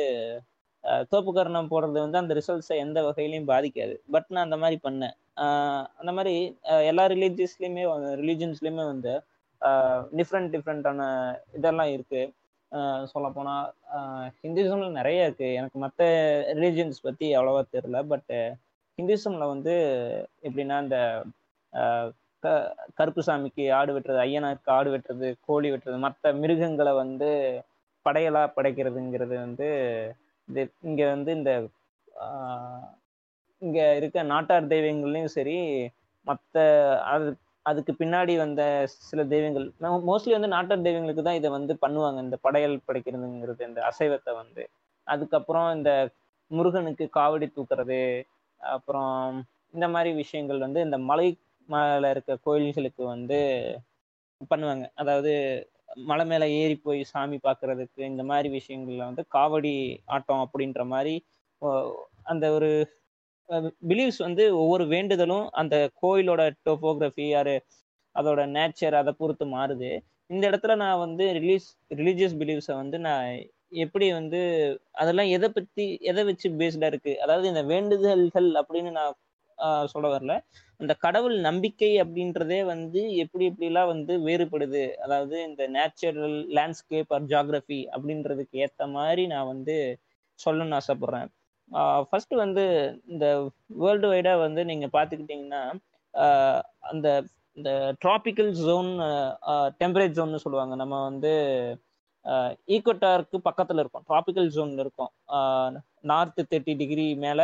ஆஹ் தோப்புக்கரணம் போடுறது வந்து அந்த ரிசல்ட்ஸை எந்த வகையிலையும் பாதிக்காது. பட் நான் அந்த மாதிரி பண்ணேன். அந்த மாதிரி எல்லா ரிலீஜியஸ்லயுமே ரிலீஜன்ஸ்லயுமே வந்து டிஃப்ரெண்ட் டிஃப்ரெண்டான இதெல்லாம் இருக்கு. சொல்ல போனா ஹிந்துசம்ல நிறைய இருக்கு. எனக்கு மற்ற ரிலீஜியன்ஸ் பத்தி அவ்வளோவா தெரில பட் ஹிந்துசம்ல வந்து எப்படின்னா இந்த க- கருப்பு சாமிக்கு ஆடு வெட்டுறது ஐயனாருக்கு ஆடு வெட்டுறது கோழி வெட்டுறது மற்ற மிருகங்களை வந்து படையலா படைக்கிறதுங்கிறது வந்து இது இங்க வந்து இந்த இங்கே இங்க இருக்க நாட்டார் தெய்வங்கள்லையும் சரி மற்ற அது அதுக்கு பின்னாடி வந்த சில தெய்வங்கள் மோஸ்ட்லி வந்து நாட்டார் தெய்வங்களுக்கு தான் இதை வந்து பண்ணுவாங்க. இந்த படையல் படைக்கிறதுங்கிறது இந்த அசைவத்தை வந்து. அதுக்கப்புறம் இந்த முருகனுக்கு காவடி தூக்குறது அப்புறம் இந்த மாதிரி விஷயங்கள் வந்து இந்த மலை மேல இருக்க கோயில்களுக்கு வந்து பண்ணுவாங்க. அதாவது மலை மேல ஏறி போய் சாமி பார்க்கறதுக்கு இந்த மாதிரி விஷயங்கள்ல வந்து காவடி ஆட்டம் அப்படின்ற மாதிரி அந்த ஒரு பிலீவ்ஸ் வந்து ஒவ்வொரு வேண்டுதலும் அந்த கோயிலோட டோபோகிராஃபி யாரு அதோட நேச்சர் அதை பொறுத்து மாறுது. இந்த இடத்துல நான் வந்து ரிலீஸ் ரிலீஜியஸ் பிலீவ்ஸை வந்து நான் எப்படி வந்து அதெல்லாம் எதை பத்தி எதை வச்சு பேஸ்டா இருக்கு? அதாவது இந்த வேண்டுதல்கள் அப்படின்னு நான் சொல்ல வரல. அந்த கடவுள் நம்பிக்கை அப்படின்றதே வந்து எப்படி எப்படிலாம் வந்து வேறுபடுது? அதாவது இந்த நேச்சுரல் லேண்ட்ஸ்கேப் ஆர் ஜாகிரபி அப்படின்றதுக்கு ஏற்ற மாதிரி நான் வந்து சொல்லணும்னு ஆசைப்படுறேன். ஃபர்ஸ்ட் வந்து இந்த வேர்ல்டு வைடா வந்து நீங்க பாத்துக்கிட்டீங்கன்னா அந்த இந்த டிராபிக்கல் ஜோன் டெம்பரேட் ஜோன்னு சொல்லுவாங்க. நம்ம வந்து ஈக்குவட்டாருக்கு பக்கத்துல இருக்கும். டிராபிக்கல் ஜோன் இருக்கும். நார்த் தேர்ட்டி டிகிரி மேல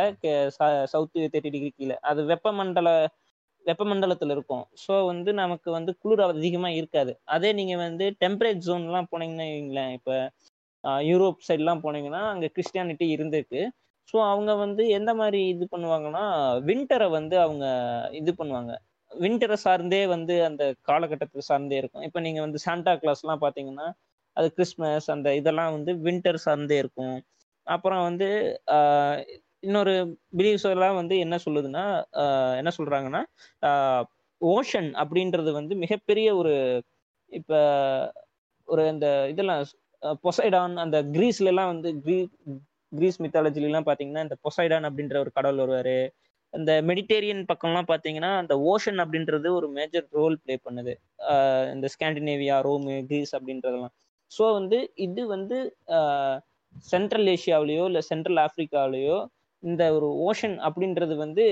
சவுத்து தேர்ட்டி டிகிரி கீழே. அது வெப்பமண்டல வெப்பமண்டலத்துல இருக்கும். ஸோ வந்து நமக்கு வந்து குளிர் அதிகமா இருக்காது. அதே நீங்க வந்து டெம்பரேட் ஜோன்லாம் போனீங்கன்னா இப்போ யூரோப் சைட்லாம் போனீங்கன்னா அங்கே கிறிஸ்டியானிட்டி இருந்திருக்கு. ஸோ அவங்க வந்து எந்த மாதிரி இது பண்ணுவாங்கன்னா வின்டரை வந்து அவங்க இது பண்ணுவாங்க. வின்டரை சார்ந்தே வந்து அந்த காலகட்டத்தை சார்ந்தே இருக்கும். இப்போ நீங்கள் வந்து சாண்டா கிளாஸ்லாம் பார்த்தீங்கன்னா அது கிறிஸ்மஸ் அந்த இதெல்லாம் வந்து வின்டர் சார்ந்தே இருக்கும். அப்புறம் வந்து இன்னொரு பிலீவ்ஸ் எல்லாம் வந்து என்ன சொல்லுதுன்னா என்ன சொல்றாங்கன்னா ஓஷன் அப்படின்றது வந்து மிகப்பெரிய ஒரு இப்ப ஒரு இந்த இதெல்லாம் பொசைடான் அந்த கிரீஸ்ல எல்லாம் வந்து கிரீஸ் மித்தாலஜிலாம் பார்த்தீங்கன்னா பாத்தீங்கன்னா இந்த பொசைடான் அப்படின்ற ஒரு கடவுள் வருவாரு. இந்த மெடிடேரியன் பக்கம்லாம் பார்த்தீங்கன்னா அந்த ஓஷன் அப்படின்றது ஒரு மேஜர் ரோல் ப்ளே பண்ணுது. இந்த ஸ்காண்டினேவியா ரோமு கிரீஸ் அப்படின்றதெல்லாம். ஸோ வந்து இது வந்து சென்ட்ரல் ஏஷியாவிலேயோ இல்லை சென்ட்ரல் ஆப்ரிக்காவிலேயோ இந்த ஒரு ஓஷன் அப்படின்றது வந்து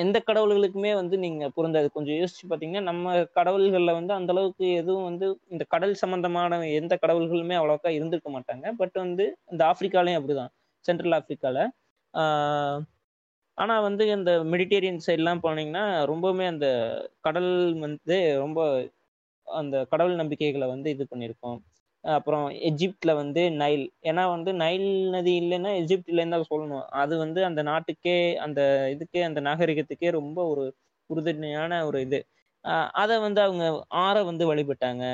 எந்த கடவுள்களுக்குமே வந்து நீங்கள் பொருந்தாது. கொஞ்சம் யோசிச்சு பார்த்தீங்கன்னா நம்ம கடவுள்களில் வந்து அந்த அளவுக்கு எதுவும் வந்து இந்த கடல் சம்பந்தமான எந்த கடவுள்களுமே அவ்வளோக்கா இருந்திருக்க மாட்டாங்க. பட் வந்து இந்த ஆப்பிரிக்காலையும் அப்படிதான். சென்ட்ரல் ஆப்ரிக்காவில் ஆனால் வந்து இந்த மெடிடேரியன் சைட்லாம் போனீங்கன்னா ரொம்பவுமே அந்த கடல் வந்து ரொம்ப அந்த கடவுள் நம்பிக்கைகளை வந்து இது பண்ணியிருக்கோம். அப்புறம் எஜிப்டில் வந்து நைல். ஏன்னா வந்து நைல் நதி இல்லைன்னா எஜிப்ட்லேருந்து தான் சொல்லணும். அது வந்து அந்த நாட்டுக்கே அந்த இதுக்கே அந்த நாகரிகத்துக்கே ரொம்ப ஒரு உறுதுணையான ஒரு இது. அதை வந்து அவங்க ஆற வந்து வழிபட்டாங்க.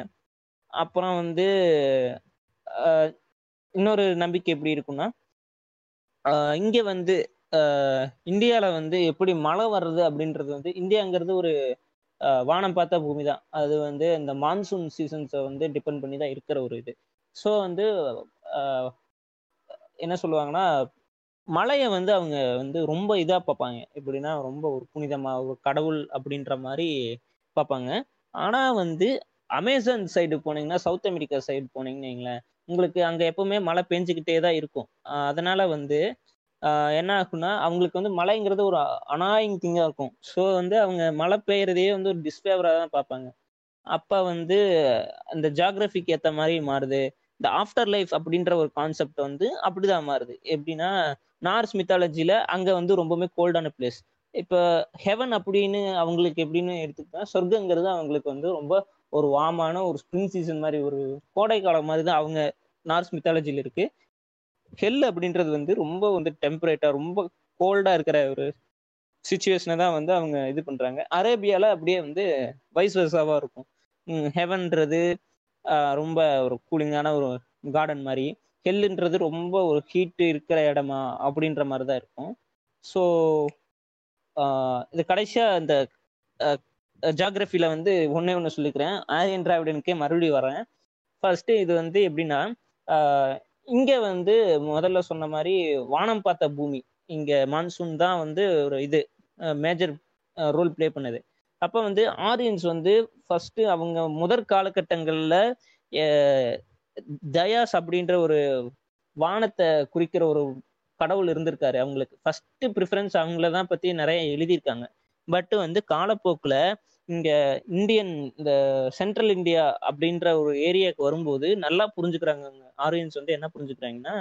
அப்புறம் வந்து இன்னொரு நம்பிக்கை எப்படி இருக்குன்னா இங்க வந்து இந்தியால வந்து எப்படி மழை வர்றது அப்படின்றது வந்து இந்தியாங்கிறது ஒரு வானம் பார்த்த பூமி தான் அது வந்து இந்த மான்சூன் சீசன்ஸை வந்து டிபெண்ட் பண்ணி தான் இருக்கிற ஒரு இது. ஸோ வந்து என்ன சொல்லுவாங்கன்னா மழையை வந்து அவங்க வந்து ரொம்ப இதாக பார்ப்பாங்க. எப்படின்னா ரொம்ப ஒரு புனிதமாக ஒரு கடவுள் அப்படின்ற மாதிரி பார்ப்பாங்க. ஆனால் வந்து அமேசான் சைடு போனீங்கன்னா சவுத் அமெரிக்கா சைடு போனீங்கன்னு வைங்களேன் உங்களுக்கு அங்கே எப்பவுமே மழை பெஞ்சுக்கிட்டே தான் இருக்கும். அதனால வந்து என்ன ஆகும்னா அவங்களுக்கு வந்து மழைங்கிறது ஒரு அனாயிங் திங்காக இருக்கும். ஸோ வந்து அவங்க மழை பெய்யறதையே வந்து ஒரு டிஸ்ஃபேவராக தான் பார்ப்பாங்க. அப்போ வந்து அந்த ஜாகிரபிக்கு ஏற்ற மாதிரி மாறுது. இந்த ஆஃப்டர் லைஃப் அப்படின்ற ஒரு கான்செப்ட் வந்து அப்படிதான் மாறுது. எப்படின்னா நார்ஸ் மித்தாலஜியில் அங்கே வந்து ரொம்பவுமே கோல்டான பிளேஸ் இப்போ ஹெவன் அப்படின்னு அவங்களுக்கு எப்படின்னு எடுத்துக்கிட்டா சொர்க்கங்கிறது அவங்களுக்கு வந்து ரொம்ப ஒரு வாமான ஒரு ஸ்ப்ரிங் சீசன் மாதிரி ஒரு கோடை காலம் மாதிரி தான் அவங்க நார்ஸ் மித்தாலஜியில் இருக்கு. ஹெல் அப்படின்றது வந்து ரொம்ப வந்து டெம்பரேட்டா ரொம்ப கோல்டா இருக்கிற ஒரு சுச்சுவேஷனை தான் வந்து அவங்க இது பண்றாங்க. அரேபியால அப்படியே வந்து வைஸ் வர்ஸாவா இருக்கும். ஹெவன்றது ரொம்ப ஒரு கூலிங்கான ஒரு கார்டன் மாதிரி. ஹெல்லுன்றது ரொம்ப ஒரு ஹீட்டு இருக்கிற இடமா அப்படின்ற மாதிரி தான் இருக்கும். ஸோ இது கடைசியாக இந்த ஜாகிரபியில வந்து ஒன்னே ஒன்று சொல்லிக்கிறேன். ஆரியன் டிராவிடனுக்கே மறுபடியும் வரேன். ஃபர்ஸ்ட் இது வந்து எப்படின்னா இங்க வந்து முதல்ல சொன்ன மாதிரி வானம் பார்த்த பூமி இங்க மான்சூன் தான் வந்து ஒரு இது மேஜர் ரோல் பிளே பண்ணுது. அப்ப வந்து ஆரியன்ஸ் வந்து ஃபர்ஸ்ட் அவங்க முதற் காலகட்டங்கள்ல தயாஸ் அப்படின்ற ஒரு வானத்தை குறிக்கிற ஒரு கடவுள் இருந்திருக்காரு அவங்களுக்கு. ஃபர்ஸ்ட் ப்ரிஃபரன்ஸ் அவங்கள தான் பத்தி நிறைய எழுதியிருக்காங்க. பட் வந்து காலப்போக்கில் இங்க இந்தியன் இந்த சென்ட்ரல் இந்தியா அப்படின்ற ஒரு ஏரியாவுக்கு வரும்போது நல்லா புரிஞ்சுக்கிறாங்க ஆரியன்ஸ் வந்து என்ன புரிஞ்சுக்கிறாங்கன்னா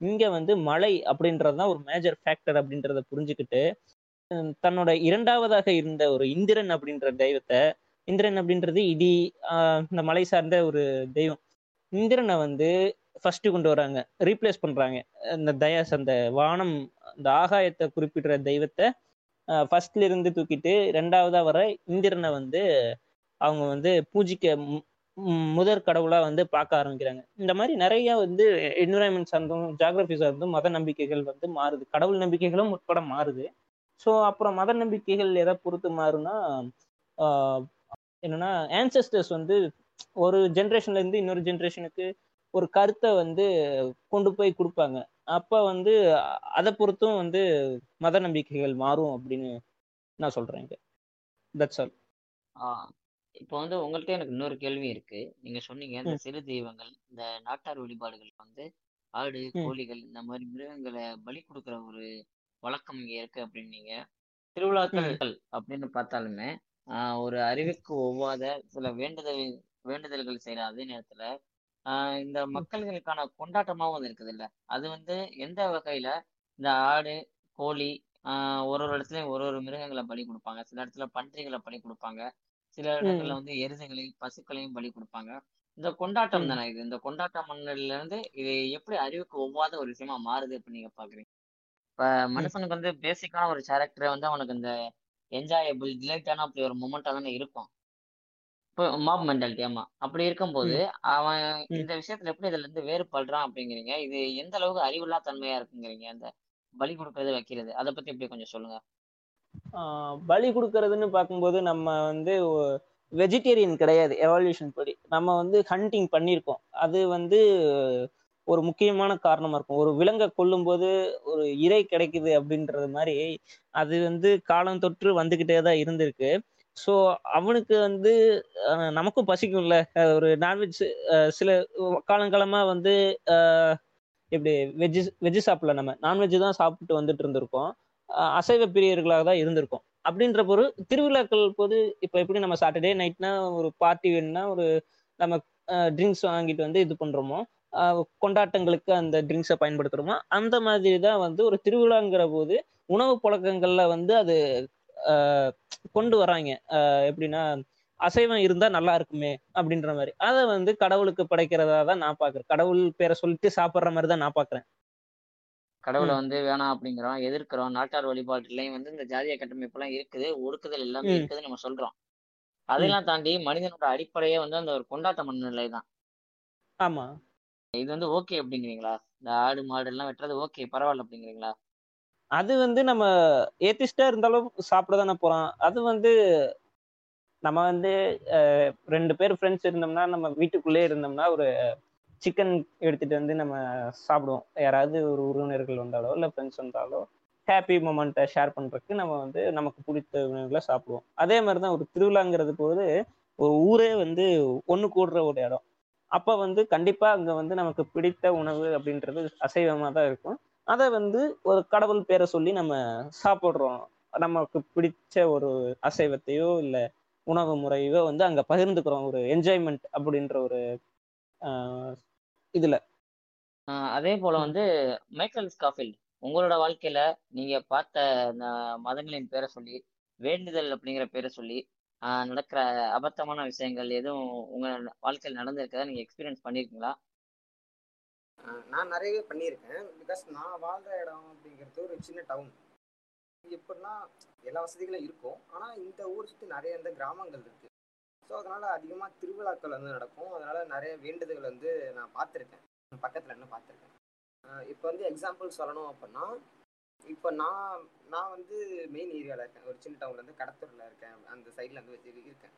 இங்க வந்து மழை அப்படின்றது தான் ஒரு மேஜர் ஃபேக்டர் அப்படின்றத புரிஞ்சுக்கிட்டு தன்னோட இரண்டாவதாக இருந்த ஒரு இந்திரன் அப்படின்ற தெய்வத்தை இந்திரன் அப்படின்றது இடி இந்த மலை சார்ந்த ஒரு தெய்வம். இந்திரனை வந்து ஃபர்ஸ்ட் கொண்டு வராங்க ரீப்ளேஸ் பண்றாங்க. இந்த தயாஸ் அந்த வானம் அந்த ஆகாயத்தை குறிப்பிடுற தெய்வத்தை ஃபர்ஸ்ட்ல இருந்து தூக்கிட்டு ரெண்டாவதா வர இந்திரனை வந்து அவங்க வந்து பூஜிக்க மு- முதற் கடவுளா வந்து பார்க்க ஆரம்பிக்கிறாங்க. இந்த மாதிரி நிறைய வந்து என்விரான்மெண்ட் சார்ந்தும் ஜாகிரபி சார்ந்தும் மத நம்பிக்கைகள் வந்து மாறுது. கடவுள் நம்பிக்கைகளும் உட்பட மாறுது. ஸோ அப்புறம் மத நம்பிக்கைகள் எதை பொறுத்து மாறுனா என்னன்னா ஆன்சஸ்டர்ஸ் வந்து ஒரு ஜென்ரேஷன்ல இருந்து இன்னொரு ஜென்ரேஷனுக்கு ஒரு கருத்தை வந்து கொண்டு போய் கொடுப்பாங்க. அப்ப வந்து அதை பொறுத்தும் வந்து மத நம்பிக்கைகள் மாறும் அப்படின்னு நான் சொல்றேன் தட்ஸ் ஆல் ஆஹ் இப்போ வந்து உங்கள்ட்ட எனக்கு இன்னொரு கேள்வி இருக்கு. நீங்க சொன்னீங்க இந்த. சிறு தெய்வங்கள் இந்த நாட்டார் வழிபாடுகள் வந்து ஆடு. கோழிகள் இந்த மாதிரி மிருகங்களை பலி கொடுக்குற ஒரு வழக்கம் இங்க இருக்கு அப்படின்னீங்க. திருவிழாக்கள் அப்படின்னு பார்த்தாலுமே ஒரு அறிவுக்கு ஒவ்வாத சில வேண்டுதல் வேண்டுதல்கள் செய்யற அதே நேரத்துல ஆஹ் இந்த மக்கள்களுக்கான கொண்டாட்டமாவும் அது இருக்குது இல்ல அது வந்து எந்த வகையில? இந்த ஆடு கோழி ஆஹ் ஒரு ஒரு இடத்துலயும் ஒரு ஒரு மிருகங்களை பலி கொடுப்பாங்க. சில இடத்துல பன்றிகளை பலி கொடுப்பாங்க. சில இடங்கள்ல வந்து எருதுகளை பசுக்களையும் பலி கொடுப்பாங்க. இந்த கொண்டாட்டம். தானே இது? இந்த கொண்டாட்ட மன்னர்ல இருந்து இது எப்படி அறிவுக்கு ஒவ்வாத ஒரு விஷயமா மாறுது அப்படின்னு நீங்க பாக்குறீங்க? இப்ப மனுஷனுக்கு வந்து பேசிக்கான ஒரு கேரக்டர் வந்து அவனுக்கு இந்த என்ஜாயபிள் டிலைட்டான அப்படி ஒரு மொமெண்டா தானே இருக்கும். இப்போ மாப் மென்டாலிட்டி ஆமா அப்படி இருக்கும்போது அவன் ம். இந்த விஷயத்துல எப்படி இதுல இருந்து வேறுபடுறான் அப்படிங்கிறீங்க. இது எந்த அளவுக்கு அறிவில்லா தன்மையா இருக்குங்கிறீங்க. அந்த பலி கொடுக்கறது வைக்கிறது அதை பத்தி எப்படி கொஞ்சம் சொல்லுங்க. ஆஹ் பலி கொடுக்கறதுன்னு பார்க்கும்போது நம்ம வந்து வெஜிடேரியன் கிடையாது எவால்யூஷன் படி. நம்ம வந்து ஹண்டிங் பண்ணியிருக்கோம். அது வந்து ஒரு முக்கியமான காரணமா இருக்கும். ஒரு விலங்கை கொல்லும்போது ஒரு இறை கிடைக்குது அப்படின்றது மாதிரி அது வந்து காலம் தொற்று வந்துகிட்டே தான் இருந்திருக்கு. ஸோ அவனுக்கு வந்து நமக்கும் பசிக்கும்ல. ஒரு நான்வெஜ் சில காலங்காலமா வந்து எப்படி இப்படி வெஜ்ஜு வெஜ்ஜு சாப்பிடல நம்ம. நான்வெஜ் தான் சாப்பிட்டு வந்துட்டு இருந்திருக்கோம். அசைவ பிரியர்களாக தான் இருந்திருக்கோம். அப்படின்ற ஒரு திருவிழாக்கள் போது இப்போ எப்படி நம்ம சாட்டர்டே நைட்னா ஒரு பார்ட்டி வேணும்னா ஒரு நம்ம ட்ரிங்க்ஸ் வாங்கிட்டு வந்து இது பண்றோமோ கொண்டாட்டங்களுக்கு அந்த ட்ரிங்க்ஸை பயன்படுத்துறோமோ அந்த மாதிரி தான் வந்து ஒரு திருவிழாங்கிற போது உணவு பழக்கங்களில் வந்து அது கொண்டு வராங்க. அஹ், எப்படின்னா அசைவம் இருந்தா நல்லா இருக்குமே அப்படின்ற மாதிரி. அதை வந்து கடவுளுக்கு படைக்கிறதா தான் நான் பாக்குறேன். கடவுள் பேரை சொல்லிட்டு சாப்பிட்ற மாதிரி தான் நான் பாக்குறேன். கடவுளை. வந்து வேணாம் அப்படிங்கிறோம் எதிர்க்கிறோம் நாட்டார் வழிபாட்டுலயும் வந்து இந்த ஜாதிய கட்டமைப்பு எல்லாம் இருக்குது ஒடுக்குதல் எல்லாமே. இருக்குதுன்னு நம்ம சொல்றோம். அதெல்லாம் தாண்டி மனிதனோட அடிப்படையே வந்து அந்த ஒரு கொண்டாட்ட மனநிலை தான். ஆமா. இது வந்து ஓகே அப்படிங்கிறீங்களா? இந்த ஆடு மாடு எல்லாம் வெட்டுறது ஓகே பரவாயில்ல அப்படிங்கிறீங்களா? அது வந்து நம்ம ஏத்திஸ்டா இருந்தாலும் சாப்பிட தானே போறோம் அது வந்து நம்ம வந்து ரெண்டு பேர் ஃப்ரெண்ட்ஸ் இருந்தோம்னா நம்ம வீட்டுக்குள்ளே இருந்தோம்னா ஒரு சிக்கன் எடுத்துட்டு வந்து நம்ம சாப்பிடுவோம். யாராவது ஒரு உறவினர்கள் வந்தாலோ இல்லை ஃப்ரெண்ட்ஸ் வந்தாலோ ஹாப்பி மூமெண்ட்டை ஷேர் பண்றதுக்கு நம்ம வந்து நமக்கு பிடித்த உணவுகளை சாப்பிடுவோம். அதே மாதிரி தான் ஒரு திருவிழாங்கிறது போது ஒரு ஊரே வந்து ஒன்று கூடுற ஒரு இடம். அப்போ வந்து கண்டிப்பா அங்க வந்து நமக்கு பிடித்த உணவு அப்படின்றது அசைவமாக தான் இருக்கும். அதை வந்து ஒரு கடவுள் பேரை சொல்லி நம்ம சாப்பிடுறோம். நமக்கு பிடிச்ச ஒரு அசைவத்தையோ இல்ல உணவு முறையோ வந்து அங்க பகிர்ந்துக்கிறோம். ஒரு என்ஜாய்மெண்ட் அப்படின்ற ஒரு ஆஹ், இதுல. அதே போல வந்து மைக்கேல் ஸ்காஃபில்ட் உங்களோட வாழ்க்கையில நீங்க பார்த்த அந்த மதங்களின் பேரை சொல்லி வேண்டுதல் அப்படிங்கிற பேரை சொல்லி நடக்கிற அபத்தமான விஷயங்கள் எதுவும் உங்க வாழ்க்கையில் நடந்திருக்கதா நீங்க எக்ஸ்பீரியன்ஸ் பண்ணிருக்கீங்களா? நான் நிறையவே பண்ணியிருக்கேன். பிகாஸ் நான் வாழ்ற இடம் அப்படிங்கிறது ஒரு சின்ன டவுன் எப்படின்னா எல்லா வசதிகளும் இருக்கும். ஆனால் இந்த ஊர் சுற்றி நிறைய இந்த கிராமங்கள் இருக்கு. ஸோ அதனால அதிகமாக திருவிழாக்கள் வந்து நடக்கும். அதனால நிறைய வேண்டுதல்கள் வந்து நான் பார்த்துருக்கேன். பக்கத்தில் என்ன பார்த்துருக்கேன். இப்போ வந்து எக்ஸாம்பிள் சொல்லணும் அப்படின்னா இப்போ நான் நான் வந்து மெயின் ஏரியாவில் இருக்கேன். ஒரு சின்ன டவுன்லேருந்து கடத்தூரில் இருக்கேன். அந்த சைடில் வந்து வச்சு இருக்கேன்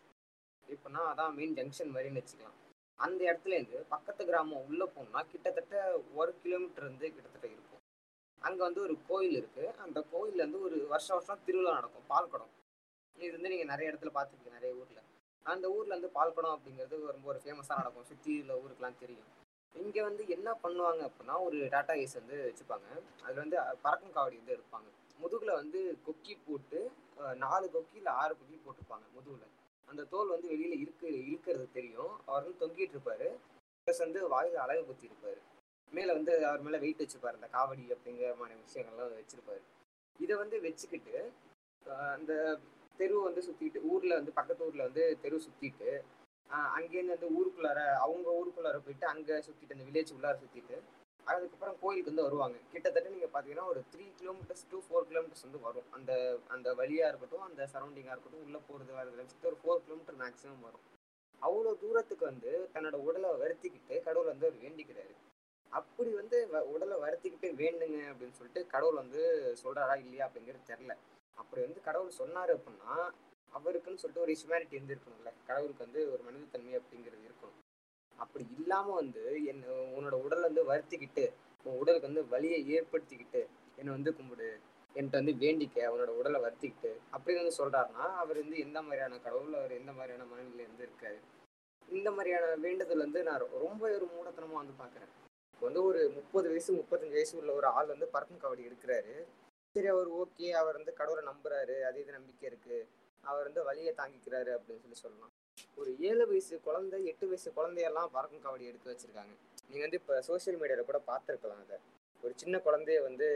இப்போ நான் அதான் மெயின் ஜங்ஷன் மாதிரின்னு வச்சுக்கலாம். அந்த இடத்துலேருந்து பக்கத்து கிராமம் உள்ளே போனால் கிட்டத்தட்ட ஒரு கிலோமீட்டர் வந்து கிட்டத்தட்ட இருக்கும். அங்கே வந்து ஒரு கோயில் இருக்குது அந்த கோயில்ல ஒரு வருஷம் வருஷம் திருவிழா நடக்கும். பால்குடம். இது வந்து நீங்கள் நிறைய இடத்துல பார்த்துருக்கீங்க நிறைய ஊரில். அந்த ஊரில் வந்து பால்குடம் அப்படிங்கிறது ரொம்ப ஒரு ஃபேமஸாக நடக்கும். சுற்றி உள்ள ஊருக்கெலாம் தெரியும். இங்கே வந்து என்ன பண்ணுவாங்க அப்படின்னா ஒரு டாட்டா ஏஸ் வந்து வச்சுப்பாங்க. அதில் வந்து பறக்கும் காவடி வந்து எடுப்பாங்க. முதுகில் வந்து கொக்கி போட்டு நாலு கொக்கி இல்லை ஆறு கொக்கி போட்டிருப்பாங்க முதுகில். அந்த தோல் வந்து வெளியில இருக்கு இழுக்கிறது தெரியும். அவர் வந்து தொங்கிட்டு இருப்பாரு. ப்ளஸ் வந்து வாயில அழகு குத்தி இருப்பாரு மேல வந்து அவர் மேல வெயிட் வச்சிருப்பாரு. அந்த காவடி அப்படிங்கிற மாதிரி விஷயங்கள்லாம் வச்சிருப்பாரு. இதை வந்து வச்சுக்கிட்டு அந்த தெரு வந்து சுத்திட்டு ஊர்ல வந்து பக்கத்து ஊர்ல வந்து தெரு சுத்திட்டு அங்கேருந்து வந்து ஊருக்குள்ளார அவங்க ஊருக்குள்ளார போயிட்டு அங்க சுத்திட்டு அந்த வில்லேஜ் உள்ளார சுத்திட்டு அதுக்கப்புறம் கோயிலுக்கு வந்து வருவாங்க. கிட்டத்தட்ட நீங்க பாத்தீங்கன்னா ஒரு three kilometres to four kilometres வந்து வரும். அந்த அந்த வழியா இருக்கட்டும் அந்த சரௌண்டிங்கா இருக்கட்டும் உள்ள போறது வரதுல வச்சுட்டு ஒரு ஃபோர் கிலோமீட்டர் மேக்ஸிமம் வரும். அவ்வளோ தூரத்துக்கு வந்து தன்னோட உடலை வருத்திக்கிட்டு கடவுள் வந்து அவர் வேண்டிக்கிறாரு. அப்படி வந்து வ- உடலை வருத்திக்கிட்டு வேண்டுங்க அப்படின்னு சொல்லிட்டு கடவுள் வந்து சொல்றாரா இல்லையா அப்படிங்கிறது தெரில அப்படி வந்து கடவுள் சொன்னாரு அப்படின்னா அவருக்குன்னு சொல்லிட்டு ஒரு ஹியூமனிட்டி இருந்து இருக்கணும்ல. கடவுளுக்கு வந்து ஒரு மனிதத்தன்மை அப்படிங்கிறது இருக்கணும். அப்படி இல்லாம வந்து என்ன உன்னோட உடலை வந்து வருத்திக்கிட்டு உன் உடலுக்கு வந்து வலியை ஏற்படுத்திக்கிட்டு என்னை வந்து கும்பிடு. என்கிட்ட வந்து வேண்டிக்க அவனோட உடலை வருத்திக்கிட்டு. அப்படின்னு வந்து சொல்றாருன்னா அவர் வந்து எந்த மாதிரியான கடவுள் அவர் எந்த மாதிரியான மனநிலை வந்து இருக்காரு? இந்த மாதிரியான வேண்டுதல் வந்து நான் ரொம்ப ஒரு மூடத்தனமா வந்து பாக்குறேன். இப்போ வந்து ஒரு முப்பது வயசு முப்பத்தஞ்சு வயசு உள்ள ஒரு ஆள் வந்து பறக்கும் காவடி எடுக்கிறாரு. சரி அவர் ஓகே அவர் வந்து கடவுளை நம்புறாரு. அது இது நம்பிக்கை இருக்கு. அவர் வந்து வலியை தாங்கிக்கிறாரு அப்படின்னு சொல்லி சொல்லலாம். ஒரு ஏழு வயசு குழந்தை எட்டு வயசு குழந்தையெல்லாம் பறக்கும் காவடி எடுத்து வச்சிருக்காங்க. நீங்க வந்து இப்ப சோசியல் மீடியால கூட பார்த்துருக்கலாம் அதை. ஒரு சின்ன குழந்தைய வந்து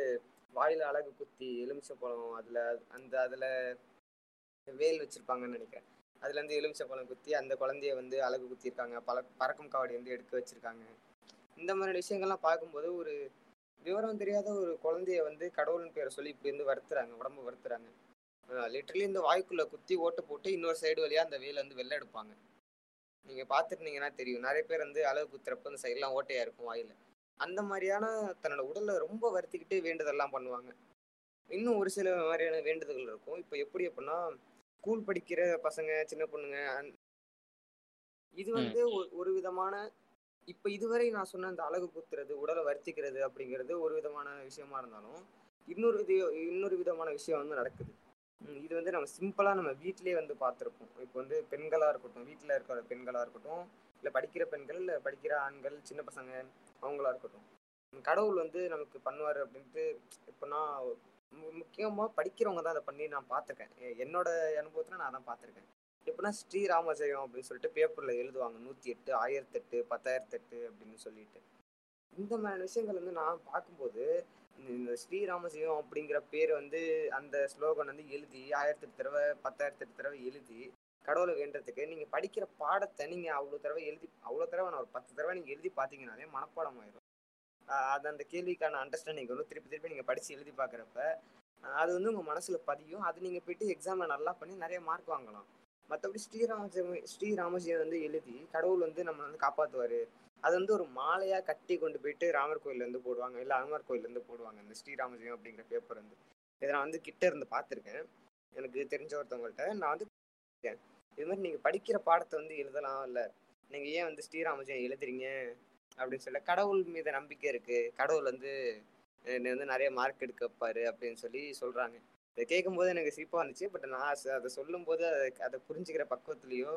வாயில அழகு குத்தி எலுமிச்சை பழம் அதுல அந்த அதுல வேல் வச்சிருப்பாங்கன்னு நினைக்கிறேன். அதுல இருந்து எலுமிச்சை பழம் குத்தி அந்த குழந்தைய வந்து அழகு குத்திருக்காங்க பல பறக்கும் காவடி வந்து எடுக்க வச்சிருக்காங்க. இந்த மாதிரி விஷயங்கள்லாம் பார்க்கும்போது ஒரு விவரம் தெரியாத ஒரு குழந்தைய வந்து கடவுளின் பேரை சொல்லி இப்படி இருந்து வருத்துறாங்க உடம்பு வருத்துறாங்க. லிட்டரலி இந்த வாய்க்குள்ள குத்தி ஓட்டு போட்டு இன்னொரு சைடு வழியா அந்த வேலை வந்து வெளில எடுப்பாங்க. நீங்க பார்த்துருந்தீங்கன்னா தெரியும். நிறைய பேர் வந்து அழகு குத்துறப்ப அந்த சைட்லாம் ஓட்டையா இருக்கும் வாயில. அந்த மாதிரியான தன்னோட உடலை ரொம்ப வருத்திக்கிட்டு வேண்டுதல்லாம் பண்ணுவாங்க. இன்னும் ஒரு சில மாதிரியான வேண்டுதல்கள் இருக்கும். இப்போ எப்படி அப்படின்னா ஸ்கூல் படிக்கிற பசங்க சின்ன பொண்ணுங்க இது வந்து ஒரு- விதமான இப்ப இதுவரை நான் சொன்ன அந்த அழகு குத்துறது உடலை வருத்திக்கிறது அப்படிங்கிறது ஒரு விதமான விஷயமா இருந்தாலும் இன்னொரு இது இன்னொரு விதமான விஷயம் வந்து நடக்குது. இது வந்து நம்ம சிம்பிளாக நம்ம வீட்டிலேயே வந்து பார்த்துருப்போம். இப்போ வந்து பெண்களாக இருக்கட்டும் வீட்டில் இருக்கிற பெண்களாக இருக்கட்டும் இல்லை படிக்கிற பெண்கள் இல்லை படிக்கிற ஆண்கள் சின்ன பசங்க அவங்களா இருக்கட்டும். கடவுள் வந்து நமக்கு பண்ணுவார் அப்படின்ட்டு இப்போ நான் முக்கியமாக படிக்கிறவங்க தான் அதை பண்ணி நான் பார்த்துருக்கேன். என்னோட அனுபவத்தில் நான் தான் பார்த்துருக்கேன். எப்படின்னா ஸ்ரீராமஜெயம் அப்படின்னு சொல்லிட்டு பேப்பரில் எழுதுவாங்க. நூற்றி எட்டு ஆயிரத்தெட்டு பத்தாயிரத்தெட்டு அப்படின்னு சொல்லிட்டு. இந்த மாதிரி விஷயங்கள் வந்து நான் பார்க்கும்போது இந்த- ஸ்ரீராம சிவம் அப்படிங்கிற பேர் வந்து அந்த ஸ்லோகன் வந்து எழுதி ஆயிரத்தி எட்டு தடவை பத்தாயிரத்தி எட்டு தடவை எழுதி கடவுளை வேண்டதுக்கு நீங்க படிக்கிற பாடத்தை நீங்க அவ்வளவு தடவை எழுதி அவ்வளவு தடவை நான் ஒரு பத்து தடவை நீங்க எழுதி பார்த்தீங்கன்னாலே மனப்பாடம் ஆயிரும். அது அந்த கேள்விக்கான அண்டர்ஸ்டாண்டிங் வந்து திருப்பி திருப்பி நீங்க படிச்சு எழுதி பார்க்குறப்ப அது வந்து உங்க மனசுல பதியும். அது நீங்க போயிட்டு எக்ஸாம்ல நல்லா பண்ணி நிறைய மார்க் வாங்கலாம். மற்றபடி ஸ்ரீராமஜெயம் ஸ்ரீராமசிவம் வந்து எழுதி கடவுள் வந்து நம்மளை வந்து காப்பாத்துவாரு. அது வந்து ஒரு மாலையா கட்டி கொண்டு போயிட்டு ராமர் கோயில்ல இருந்து போடுவாங்க. இல்ல அனுமார் கோயில்ல இருந்து போடுவாங்க. இந்த ஸ்ரீராமஜெயம் அப்படிங்கிற பேப்பர் வந்து. இதை நான் வந்து கிட்ட இருந்து பார்த்துருக்கேன். எனக்கு தெரிஞ்ச ஒருத்தவங்கள்ட்ட நான் வந்து இது மாதிரி நீங்க படிக்கிற பாடத்தை வந்து எழுதலாம் இல்ல. நீங்க ஏன் வந்து ஸ்ரீராமஜெயம் எழுதுறீங்க? அப்படின்னு சொல்ல கடவுள் மீது நம்பிக்கை இருக்கு. கடவுள் வந்து என்னை வந்து நிறைய மார்க் எடுக்க வைப்பாரு அப்படின்னு சொல்லி சொல்றாங்க. இதை கேட்கும்போது எனக்கு சிரிப்பாக இருந்துச்சு பட் நான் அதை சொல்லும்போது அதை அதை புரிஞ்சுக்கிற பக்குவத்திலயோ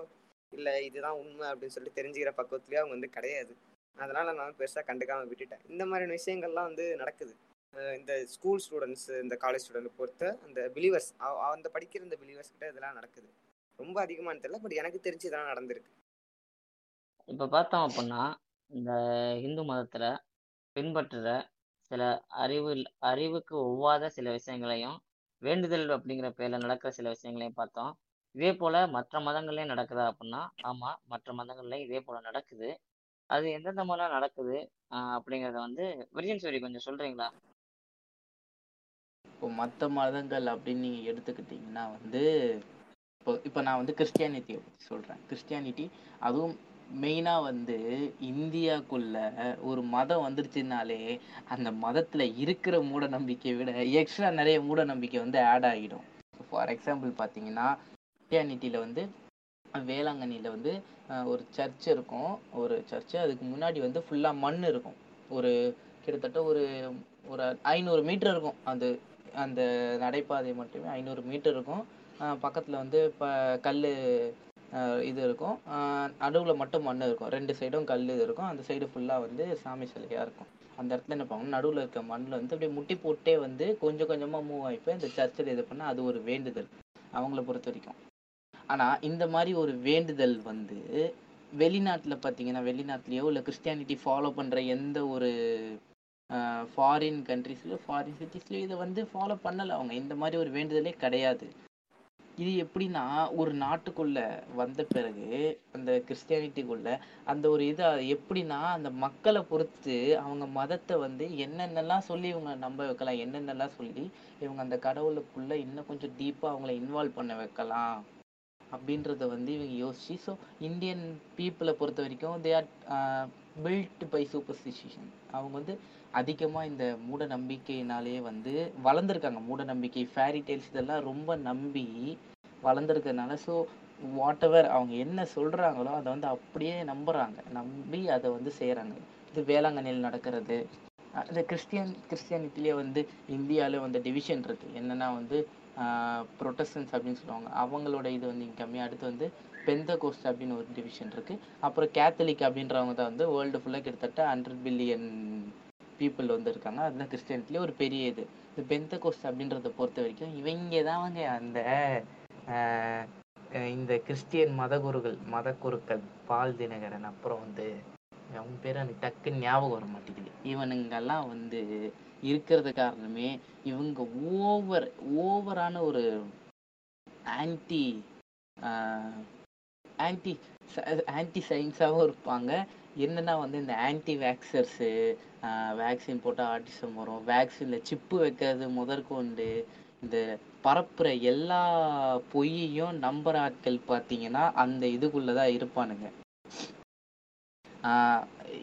இல்லை இதுதான் உண்மை அப்படின்னு சொல்லி தெரிஞ்சுக்கிற பக்குவத்திலயோ அவங்க வந்து கிடையாது. அதனால நான் பெருசாக கண்டுக்காமல் விட்டுட்டேன். இந்த மாதிரியான விஷயங்கள்லாம் வந்து நடக்குது. இந்த ஸ்கூல் ஸ்டூடெண்ட்ஸ் இந்த காலேஜ் ஸ்டூடெண்ட் பொறுத்த அந்த பிலீவர்ஸ் அந்த படிக்கிற இந்த பிலீவர்ஸ் கிட்ட இதெல்லாம் நடக்குது. ரொம்ப அதிகமானு தெரியல பட் எனக்கு தெரிஞ்சு இதெல்லாம் நடந்திருக்கு. இப்போ பார்த்தோம் அப்படின்னா இந்த ஹிந்து மதத்தில் பின்பற்றுற சில அறிவு அறிவுக்கு ஒவ்வாத சில விஷயங்களையும் வேண்டுதல் அப்படிங்கிற பேரில் நடக்கிற சில விஷயங்களையும் பார்த்தோம். இதே போல மற்ற மதங்கள்லயும் நடக்குதா அப்படின்னா ஆமா மற்ற மதங்கள்லயும் இதே போல நடக்குது. அது எந்தெந்த மாதிரிலாம் நடக்குது ஆஹ் அப்படிங்கறத வந்து விரியன் சூரி கொஞ்சம் சொல்றீங்களா? இப்போ மற்ற மதங்கள் அப்படின்னு நீங்கள் எடுத்துக்கிட்டிங்கன்னா வந்து இப்போ இப்போ நான் வந்து கிறிஸ்டியானிட்டியை பற்றி சொல்கிறேன் கிறிஸ்டியானிட்டி அதுவும் மெயினாக வந்து இந்தியாக்குள்ள ஒரு மதம் வந்துருச்சுனாலே அந்த மதத்தில் இருக்கிற மூட நம்பிக்கையை விட எக்ஸ்ட்ரா நிறைய மூட நம்பிக்கை வந்து ஆட் ஆகிடும் ஃபார் எக்ஸாம்பிள் பார்த்தீங்கன்னா கிறிஸ்டியானிட்டியில் வந்து வேளாங்கண்ணியில் வந்து ஒரு சர்ச் இருக்கும். ஒரு சர்ச்சு அதுக்கு முன்னாடி வந்து ஃபுல்லாக மண் இருக்கும். ஒரு கிட்டத்தட்ட ஒரு ஒரு ஐநூறு மீட்டர் இருக்கும். அது அந்த நடைபாதை மட்டுமே ஐநூறு மீட்டர் இருக்கும். பக்கத்தில் வந்து இப்போ கல் இது இருக்கும். நடுவில் மட்டும் மண் இருக்கும். ரெண்டு சைடும் கல் இது இருக்கும். அந்த சைடு ஃபுல்லாக வந்து சாமி சிலையாக இருக்கும். அந்த இடத்துல என்ன பண்ணுவாங்கன்னா நடுவில் இருக்க மண்ணில் வந்து அப்படியே முட்டி போட்டே வந்து கொஞ்சம் கொஞ்சமாக மூவ் ஆகிப்போம் இந்த சர்ச்சில் இது பண்ணால் அது ஒரு வேண்டுதல். அவங்கள பொறுத்த வரைக்கும். ஆனால் இந்த மாதிரி ஒரு வேண்டுதல் வந்து வெளிநாட்டில் பார்த்தீங்கன்னா வெளிநாட்டிலேயோ இல்லை கிறிஸ்டியானிட்டி ஃபாலோ பண்ணுற எந்த ஒரு ஃபாரின் கண்ட்ரிஸ்லையோ ஃபாரின் சிட்டிஸ்லையோ இதை வந்து ஃபாலோ பண்ணலை அவங்க. இந்த மாதிரி ஒரு வேண்டுதலே கிடையாது. இது எப்படின்னா ஒரு நாட்டுக்குள்ள வந்த பிறகு அந்த கிறிஸ்டியானிட்டிக்குள்ள அந்த ஒரு இது எப்படின்னா அந்த மக்களை பொறுத்து அவங்க மதத்தை வந்து என்னென்னலாம் சொல்லி இவங்க நம்ப வைக்கலாம் என்னென்னலாம் சொல்லி இவங்க அந்த கடவுளுக்குள்ள இன்னும் கொஞ்சம் டீப்பாக அவங்கள இன்வால்வ் பண்ண வைக்கலாம். அப்படின்றத வந்து இவங்க யோசிச்சு ஸோ இந்தியன் பீப்புளை பொறுத்த வரைக்கும் they are built by superstition அவங்க வந்து அதிகமாக இந்த மூட நம்பிக்கையினாலேயே வந்து வளர்ந்துருக்காங்க. மூட நம்பிக்கை ஃபேரி டெய்ல்ஸ் இதெல்லாம் ரொம்ப நம்பி வளர்ந்துருக்கறனால ஸோ வாட் எவர் அவங்க என்ன சொல்கிறாங்களோ அதை வந்து அப்படியே நம்புகிறாங்க நம்பி அதை வந்து செய்கிறாங்க இது வேளாங்கண்ணியில் நடக்கிறது. இந்த கிறிஸ்டியன் கிறிஸ்டியானிட்டிலே வந்து இந்தியாவில் வந்து டிவிஷன் இருக்குது என்னென்னா வந்து ப்ரொட்டஸ்டன்ஸ் அப்படின்னு சொல்லுவாங்க. அவங்களோட இது வந்து இங்கே கம்மி அடுத்து வந்து பெந்த கோஸ்ட் அப்படின்னு ஒரு டிவிஷன் இருக்குது அப்புறம் கேத்தலிக் அப்படின்றவங்க தான் வந்து வேர்ல்டு ஃபுல்லாக கிட்டத்தட்ட ஹண்ட்ரட் பில்லியன் பீப்புள் வந்து இருக்காங்க. அதுதான் கிறிஸ்டியன்ட்லேயே ஒரு பெரிய இது. இந்த பெந்த கோஸ்ட் அப்படின்றத பொறுத்த வரைக்கும் இவங்க தான் அந்த இந்த கிறிஸ்டியன் மதகுருகள் மதகுருக்கள் பால் தினகரன் அப்புறம் வந்து அவங்க பேர் எனக்கு டக்குன்னு ஞாபகம் வர மாட்டேங்குது. இவனுங்கெல்லாம் வந்து இருக்கிறது காரணமே இவங்க ஓவர் ஓவரான ஒரு ஆன்டி ஆன்டி ஆன்டி சயின்ஸாகவும் இருப்பாங்க. என்னென்னா வந்து இந்த ஆன்டி வேக்சர்ஸு வேக்சின் போட்டால் ஆர்டிசம் வரும். வேக்சினில் சிப்பு வைக்கிறது முதற்கொண்டு இந்த பரப்புற எல்லா பொய்யையும் நம்பர் ஆட்கள் பார்த்தீங்கன்னா அந்த இதுக்குள்ளே தான் இருப்பானுங்க.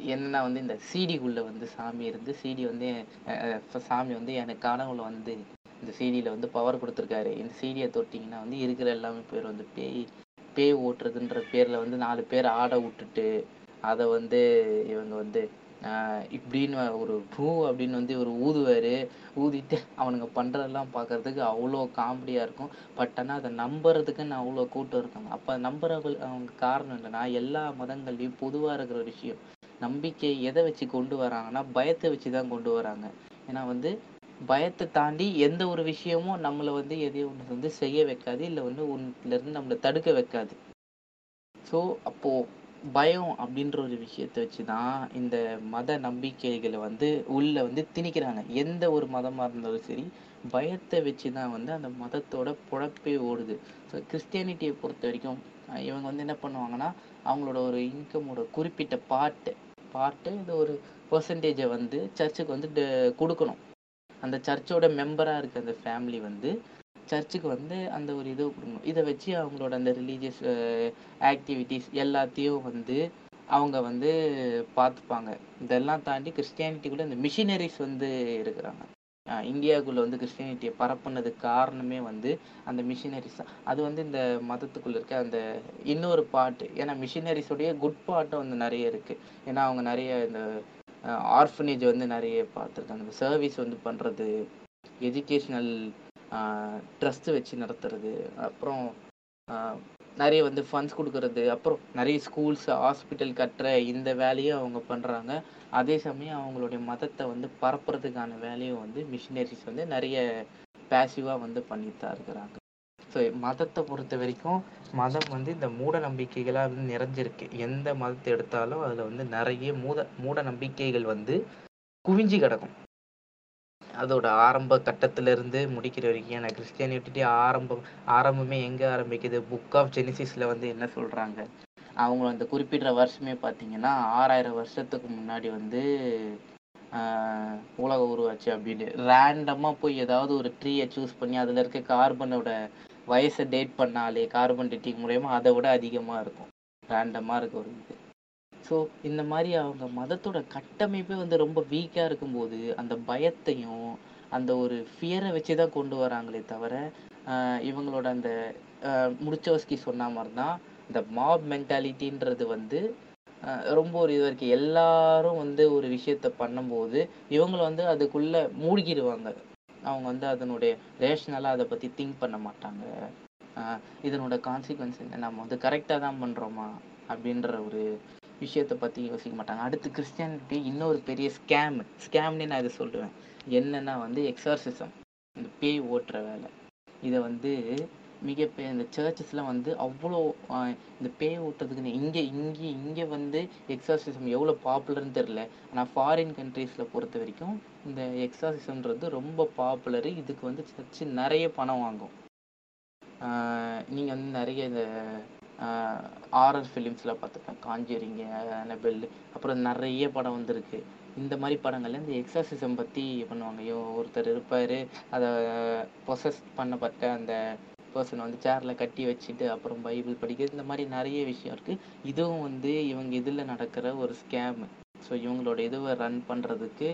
என்னன்னா வந்து இந்த சீடிக்குள்ள வந்து சாமி இருந்து சீடி வந்து சாமி வந்து எனக்கு கனவுல வந்து இந்த சீடியில வந்து பவர் கொடுத்துருக்காரு. இந்த சீடியை தொட்டிங்கன்னா வந்து இருக்கிற எல்லாமே பேர் வந்து பேய் பேய் ஓட்டுறதுன்ற பேரில் வந்து நாலு பேர் ஆட விட்டுட்டு அதை வந்து இவங்க வந்து இப்படின்னு ஒரு பூ அப்படின்னு வந்து ஒரு ஊதுவார் ஊதிட்டு அவனுங்க பண்ணுறதெல்லாம் பார்க்குறதுக்கு அவ்வளோ காமெடியாக இருக்கும். பட் ஆனால் அதை நம்புறதுக்குன்னு அவ்வளோ கூட்டம் இருக்காங்க. அப்போ நம்புறவங்க அவங்க காரணம் என்னன்னா எல்லா மதங்கள்லையும் பொதுவாக இருக்கிற ஒரு விஷயம். நம்பிக்கை எதை வச்சு கொண்டு வராங்கன்னா பயத்தை வச்சு தான் கொண்டு வராங்க. ஏன்னா வந்து பயத்தை தாண்டி எந்த ஒரு விஷயமும் நம்மளை வந்து எதையும் ஒன்று வந்து செய்ய வைக்காது. இல்லை வந்து ஒன்றுலேருந்து நம்மளை தடுக்க வைக்காது. ஸோ அப்போது பயம் அப்படின்ற ஒரு விஷயத்தை வச்சு தான் இந்த மத நம்பிக்கைகளை வந்து உள்ள வந்து திணிக்கிறாங்க. எந்த ஒரு மதமாக இருந்தாலும் சரி பயத்தை வச்சு தான் வந்து அந்த மதத்தோட புழப்பே ஓடுது. ஸோ கிறிஸ்டியானிட்டியை பொறுத்த வரைக்கும் இவங்க வந்து என்ன பண்ணுவாங்கன்னா அவங்களோட ஒரு இன்கமோட குறிப்பிட்ட பார்ட்டு பார்ட்டு இந்த ஒரு பர்சன்டேஜை வந்து சர்ச்சுக்கு வந்து கொடுக்கணும். அந்த சர்ச்சோட மெம்பராக இருக்க அந்த ஃபேமிலி வந்து சர்ச்சுக்கு வந்து அந்த ஒரு இது கொடுக்கணும். இதை வச்சு அவங்களோட அந்த ரிலீஜியஸ் ஆக்டிவிட்டீஸ் எல்லாத்தையும் வந்து அவங்க வந்து பார்த்துப்பாங்க. இதெல்லாம் தாண்டி கிறிஸ்டியானிட்டிக்குள்ளே இந்த மிஷினரிஸ் வந்து இருக்கிறாங்க. இந்தியாவுக்குள்ளே வந்து கிறிஸ்டியானிட்டியை பரப்புனதுக்கு காரணமே வந்து அந்த மிஷினரிஸ் தான். அது வந்து இந்த மதத்துக்குள்ளே இருக்க அந்த இன்னொரு பாட்டு ஏன்னா மிஷினரிஸோடைய குட் பார்ட்டும் வந்து நிறைய இருக்குது ஏன்னா அவங்க நிறைய இந்த ஆர்ஃபனேஜ் வந்து நிறைய பார்த்துருக்காங்க. இந்த சர்வீஸ் வந்து பண்ணுறது எஜுகேஷ்னல் ட்ரஸ்ட்டு வச்சு நடத்துறது. அப்புறம் நிறைய வந்து ஃபண்ட்ஸ் கொடுக்கறது. அப்புறம் நிறைய ஸ்கூல்ஸ் ஹாஸ்பிட்டல் கட்டுற இந்த வேலையும் அவங்க பண்ணுறாங்க அதே சமயம் அவங்களுடைய மதத்தை வந்து பரப்புறதுக்கான வேலையும் வந்து மிஷினரிஸ் வந்து நிறைய பேசிவாக வந்து பண்ணித்தான் தான் இருக்கிறாங்க. ஸோ மதத்தை பொறுத்த வரைக்கும் மதம் வந்து இந்த மூட நம்பிக்கைகளாக வந்து நிறைஞ்சிருக்கு. எந்த மதத்தை எடுத்தாலும் அதில் வந்து நிறைய மூட மூட நம்பிக்கைகள் வந்து குவிஞ்சு கிடக்கும். அதோட ஆரம்ப கட்டத்திலிருந்து முடிக்கிற வரைக்கும் ஏன்னா கிறிஸ்டியானிட்டி ஆரம்பம் ஆரம்பமே எங்கே ஆரம்பிக்குது? புக் ஆஃப் ஜெனிசிஸில் வந்து என்ன சொல்கிறாங்க அவங்க அந்த குறிப்பிட்ட வருஷமே பார்த்தீங்கன்னா ஆறாயிரம் வருஷத்துக்கு முன்னாடி வந்து உலகம் உருவாச்சு அப்படின்னு. ரேண்டமாக போய் ஏதாவது ஒரு ட்ரீயை சூஸ் பண்ணி அதில் இருக்க கார்பனோட வயசை டேட் பண்ணாலே கார்பன் டேட்டிங் மூலயமா அதை விட அதிகமாக இருக்கும். ரேண்டமாக இருக்க ஒரு இது. ஸோ இந்த மாதிரி அவங்க மதத்தோட கட்டமைப்பே வந்து ரொம்ப வீக்காக இருக்கும்போது அந்த பயத்தையும் அந்த ஒரு ஃபியரை வச்சு தான் கொண்டு வராங்களே தவிர இவங்களோட அந்த முடிச்சவஸ்கி சொன்ன மாதிரி தான் இந்த மாப் மென்டாலிட்டின்றது வந்து ரொம்ப ஒரு இது இருக்குது எல்லாரும் வந்து ஒரு விஷயத்த பண்ணும்போது இவங்களை வந்து அதுக்குள்ளே மூழ்கிடுவாங்க அவங்க வந்து அதனுடைய ரேஷனலாக அதை பற்றி திங்க் பண்ண மாட்டாங்க. ஆஹ் இதனோட கான்சிக்வன்ஸ் என்ன? நம்ம வந்து கரெக்டாக தான் பண்ணுறோமா அப்படின்ற ஒரு விஷயத்தை பற்றி யோசிக்க மாட்டாங்க. அடுத்து கிறிஸ்டியானிட்டி இன்னொரு பெரிய ஸ்கேம் ஸ்கேம்னே நான் இதை சொல்லுவேன். என்னன்னா வந்து எக்ஸார்சிசம் இந்த பேய் ஓட்டுற வேலை. இதை வந்து மிகப்பெரிய இந்த சர்ச்சஸ்லாம் வந்து அவ்வளோ இந்த பேய் ஓட்டுறதுக்குன்னு இங்கே இங்கே இங்கே வந்து எக்ஸாசிசம் எவ்வளோ பாப்புலர்னு தெரில ஆனால் ஃபாரின் கண்ட்ரீஸில் பொறுத்த வரைக்கும் இந்த எக்ஸாசிசம்ன்றது ரொம்ப பாப்புலரு இதுக்கு வந்து சர்ச்சு நிறைய பணம் வாங்கும். நீங்கள் வந்து நிறைய இந்த ஆர்ஆர் ஃபிலிம்ஸில் பார்த்துருக்கேன். காஞ்சரிங்க அனபெல் அப்புறம் நிறைய படம் வந்திருக்கு. இந்த மாதிரி படங்கள்ல இந்த எக்ஸாசிசம் பற்றி பண்ணுவாங்க. ஐயோ ஒருத்தர் இருப்பார். அதை பொசஸ் பண்ணப்பட்ட அந்த பர்சன் வந்து சேரில் கட்டி வச்சுட்டு அப்புறம் பைபிள் படிக்கிறது. இந்த மாதிரி நிறைய விஷயம் இருக்குது இதுவும் வந்து இவங்க இதில் நடக்கிற ஒரு ஸ்கேம் ஸோ இவங்களோட இதுவை ரன் பண்ணுறதுக்கு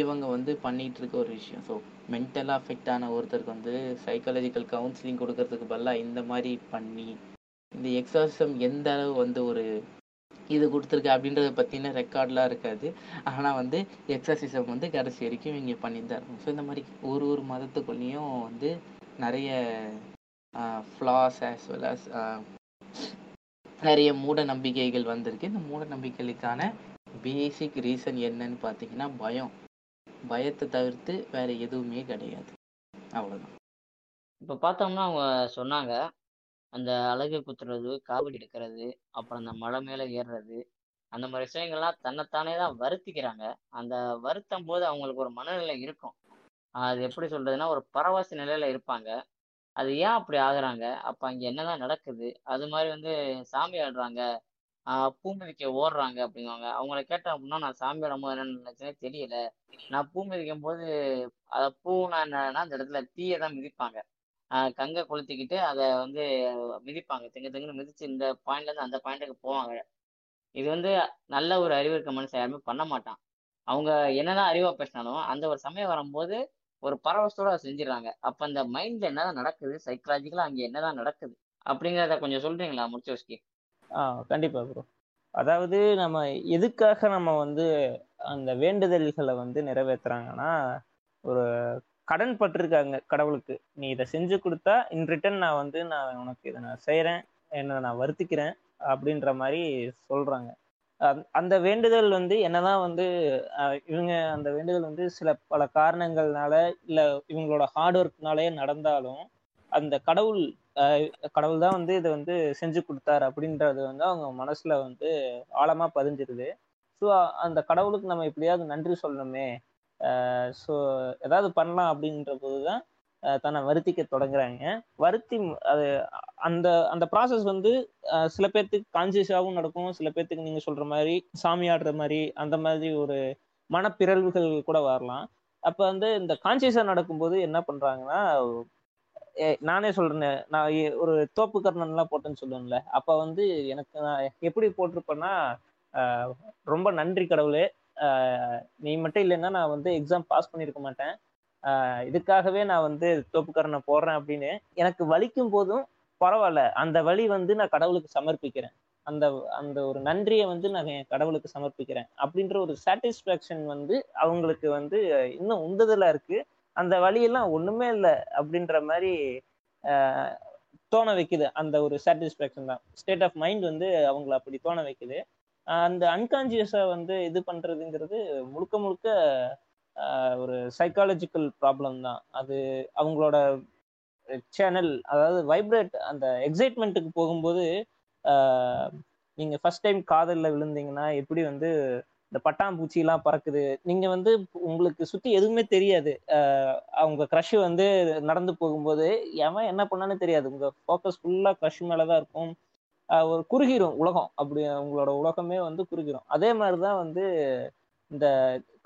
இவங்க வந்து பண்ணிகிட்டு இருக்க ஒரு விஷயம். ஸோ மென்டலாக அஃபெக்ட் ஆன ஒருத்தருக்கு வந்து சைக்காலஜிக்கல் கவுன்சிலிங் கொடுக்கறதுக்கு பதிலாக இந்த மாதிரி பண்ணி இந்த எக்ஸாசிசம் எந்த அளவு வந்து ஒரு இது கொடுத்துருக்கு அப்படின்றத பற்றின ரெக்கார்ட்லாம் இருக்காது. ஆனால் வந்து எக்ஸசிசம் வந்து கடைசி வரைக்கும் இங்கே பண்ணிட்டு தான் இருக்கும் ஸோ இந்த மாதிரி ஒரு ஒரு மதத்துக்குள்ளேயும் வந்து நிறைய ஃப்ளாஸ் ஆஸ் வெல் ஆஸ் நிறைய மூட நம்பிக்கைகள் வந்திருக்கு. இந்த மூட நம்பிக்கைகளுக்கான பேசிக் ரீசன் என்னன்னு பார்த்தீங்கன்னா பயம். பயத்தை தவிர்த்து வேற எதுவுமே கிடையாது. அவ்வளோதான் இப்போ பார்த்தோம்னா அவங்க சொன்னாங்க அந்த அலகு குத்துறது காவடி எடுக்கிறது அப்புறம் அந்த மலை மேலே ஏறுறது அந்த மாதிரி விஷயங்கள்லாம் தன்னைத்தானே தான் வருத்திக்கிறாங்க. அந்த வருத்தும் போது அவங்களுக்கு ஒரு மனநிலை இருக்கும். அது எப்படி சொல்றதுன்னா ஒரு பரவச நிலையில இருப்பாங்க. அது ஏன் அப்படி ஆகுறாங்க? அப்ப அங்க என்னதான் நடக்குது? அது மாதிரி வந்து சாமி ஆடுறாங்க. ஆஹ் பூ ஓடுறாங்க அப்படிங்குவாங்க. அவங்கள கேட்டேன் அப்படின்னா நான் சாமி ஆடும்போது என்ன நினைச்சேனே தெரியல. நான் பூ மிதிக்கும் போது பூ நான் என்னன்னா அந்த இடத்துல தீயை தான் மிதிப்பாங்க. கங்கை கொளுத்திக்கிட்டு அதை வந்து மிதிப்பாங்க. திங்க திங்குன்னு மிதிச்சு இந்த பாயிண்ட்ல இருந்து அந்த பாயிண்ட்டுக்கு போவாங்க. இது வந்து நல்ல ஒரு அறிவு இருக்க மனுஷன் யாருமே பண்ண மாட்டான். அவங்க என்னதான் அறிவா பேசினாலும் அந்த ஒரு சமயம் வரும்போது ஒரு பரவசத்தோட செஞ்சிடறாங்க. அப்ப அந்த மைண்ட்ல என்னதான் நடக்குது சைக்கலாஜிக்கலா அங்க என்னதான் நடக்குது அப்படிங்கிறத கொஞ்சம் சொல்றீங்களா முடிச்சோஸ்கி ஆஹ் கண்டிப்பா ப்ரோ அதாவது நம்ம எதுக்காக நம்ம வந்து அந்த வேண்டுதல்களை வந்து நிறைவேத்துறாங்கன்னா ஒரு கடன் பட்டிருக்காங்க கடவுளுக்கு. நீ இதை செஞ்சு கொடுத்தா இன் ரிட்டன் நான் வந்து நான் உனக்கு இதை நான் செய்கிறேன் என்னை நான் வருத்திக்கிறேன் அப்படின்ற மாதிரி சொல்றாங்க. அந்- அந்த வேண்டுதல் வந்து என்னதான் வந்து இவங்க அந்த வேண்டுதல் வந்து சில பல காரணங்கள்னால இல்ல இவங்களோட ஹார்ட் ஒர்க்னாலே நடந்தாலும் அந்த கடவுள் கடவுள் தான் வந்து இதை வந்து செஞ்சு கொடுத்தாரு அப்படின்றது வந்து அவங்க மனசுல வந்து ஆழமா பதிஞ்சிருது. ஸோ அந்த கடவுளுக்கு நம்ம எப்படியாவது நன்றி சொல்லணுமே ஸோ ஏதாவது பண்ணலாம் அப்படின்ற போது தான் தன்னை வருத்திக்க தொடங்குறாங்க. வருத்தி அது அந்த அந்த ப்ராசஸ் வந்து சில பேர்த்துக்கு கான்சியஸாகவும் நடக்கும். சில பேர்த்துக்கு நீங்க சொல்ற மாதிரி சாமி ஆடுற மாதிரி அந்த மாதிரி ஒரு மனப்பிறழ்வுகள் கூட வரலாம். அப்ப வந்து இந்த கான்சியஸாக நடக்கும்போது என்ன பண்றாங்கன்னா நானே சொல்றேன் நான் ஒரு தோப்பு கர்ணன்லாம் போட்டேன்னு சொல்லுவேன்ல. அப்ப வந்து எனக்கு நான் எப்படி போட்டிருப்பேன்னா ஆஹ் ரொம்ப நன்றி கடவுளே நீ மட்டும் இல்லைன்னா நான் வந்து எக்ஸாம் பாஸ் பண்ணியிருக்க மாட்டேன். இதுக்காகவே நான் வந்து தோப்புக்காரனை போடுறேன் அப்படின்னு எனக்கு வலிக்கும் போதும் பரவாயில்ல. அந்த வழி வந்து நான் கடவுளுக்கு சமர்ப்பிக்கிறேன். அந்த அந்த ஒரு நன்றியை வந்து நான் என் கடவுளுக்கு சமர்ப்பிக்கிறேன். அப்படின்ற ஒரு சாட்டிஸ்ஃபேக்ஷன் வந்து அவங்களுக்கு வந்து இன்னும் உந்துதலாக இருக்கு. அந்த வழியெல்லாம் ஒன்றுமே இல்லை அப்படின்ற மாதிரி தோண வைக்குது. அந்த ஒரு சாட்டிஸ்ஃபேக்ஷன் தான். ஸ்டேட் ஆஃப் மைண்ட் வந்து அவங்கள அப்படி தோண வைக்குது. அந்த அன்கான்சியஸா வந்து இது பண்றதுங்கிறது முழுக்க முழுக்க ஒரு சைக்காலஜிக்கல் ப்ராப்ளம் தான். அது அவங்களோட சேனல் அதாவது வைப்ரேட் அந்த எக்ஸைட்மெண்ட்டுக்கு போகும்போது நீங்க ஃபர்ஸ்ட் டைம் காதலில் விழுந்தீங்கன்னா எப்படி வந்து இந்த பட்டாம்பூச்சிலாம் பறக்குது? நீங்க வந்து உங்களுக்கு சுத்தி எதுவுமே தெரியாது. அவங்க க்ரஷ் வந்து நடந்து போகும்போது எவன் என்ன பண்ணான்னு தெரியாது. உங்க ஃபோக்கஸ் ஃபுல்லா க்ரஷ் மேலதான் இருக்கும். ஒரு குறுகிரும் உலகம். அப்படி உங்களோட உலகமே வந்து குறுகிரும் அதே மாதிரிதான் வந்து இந்த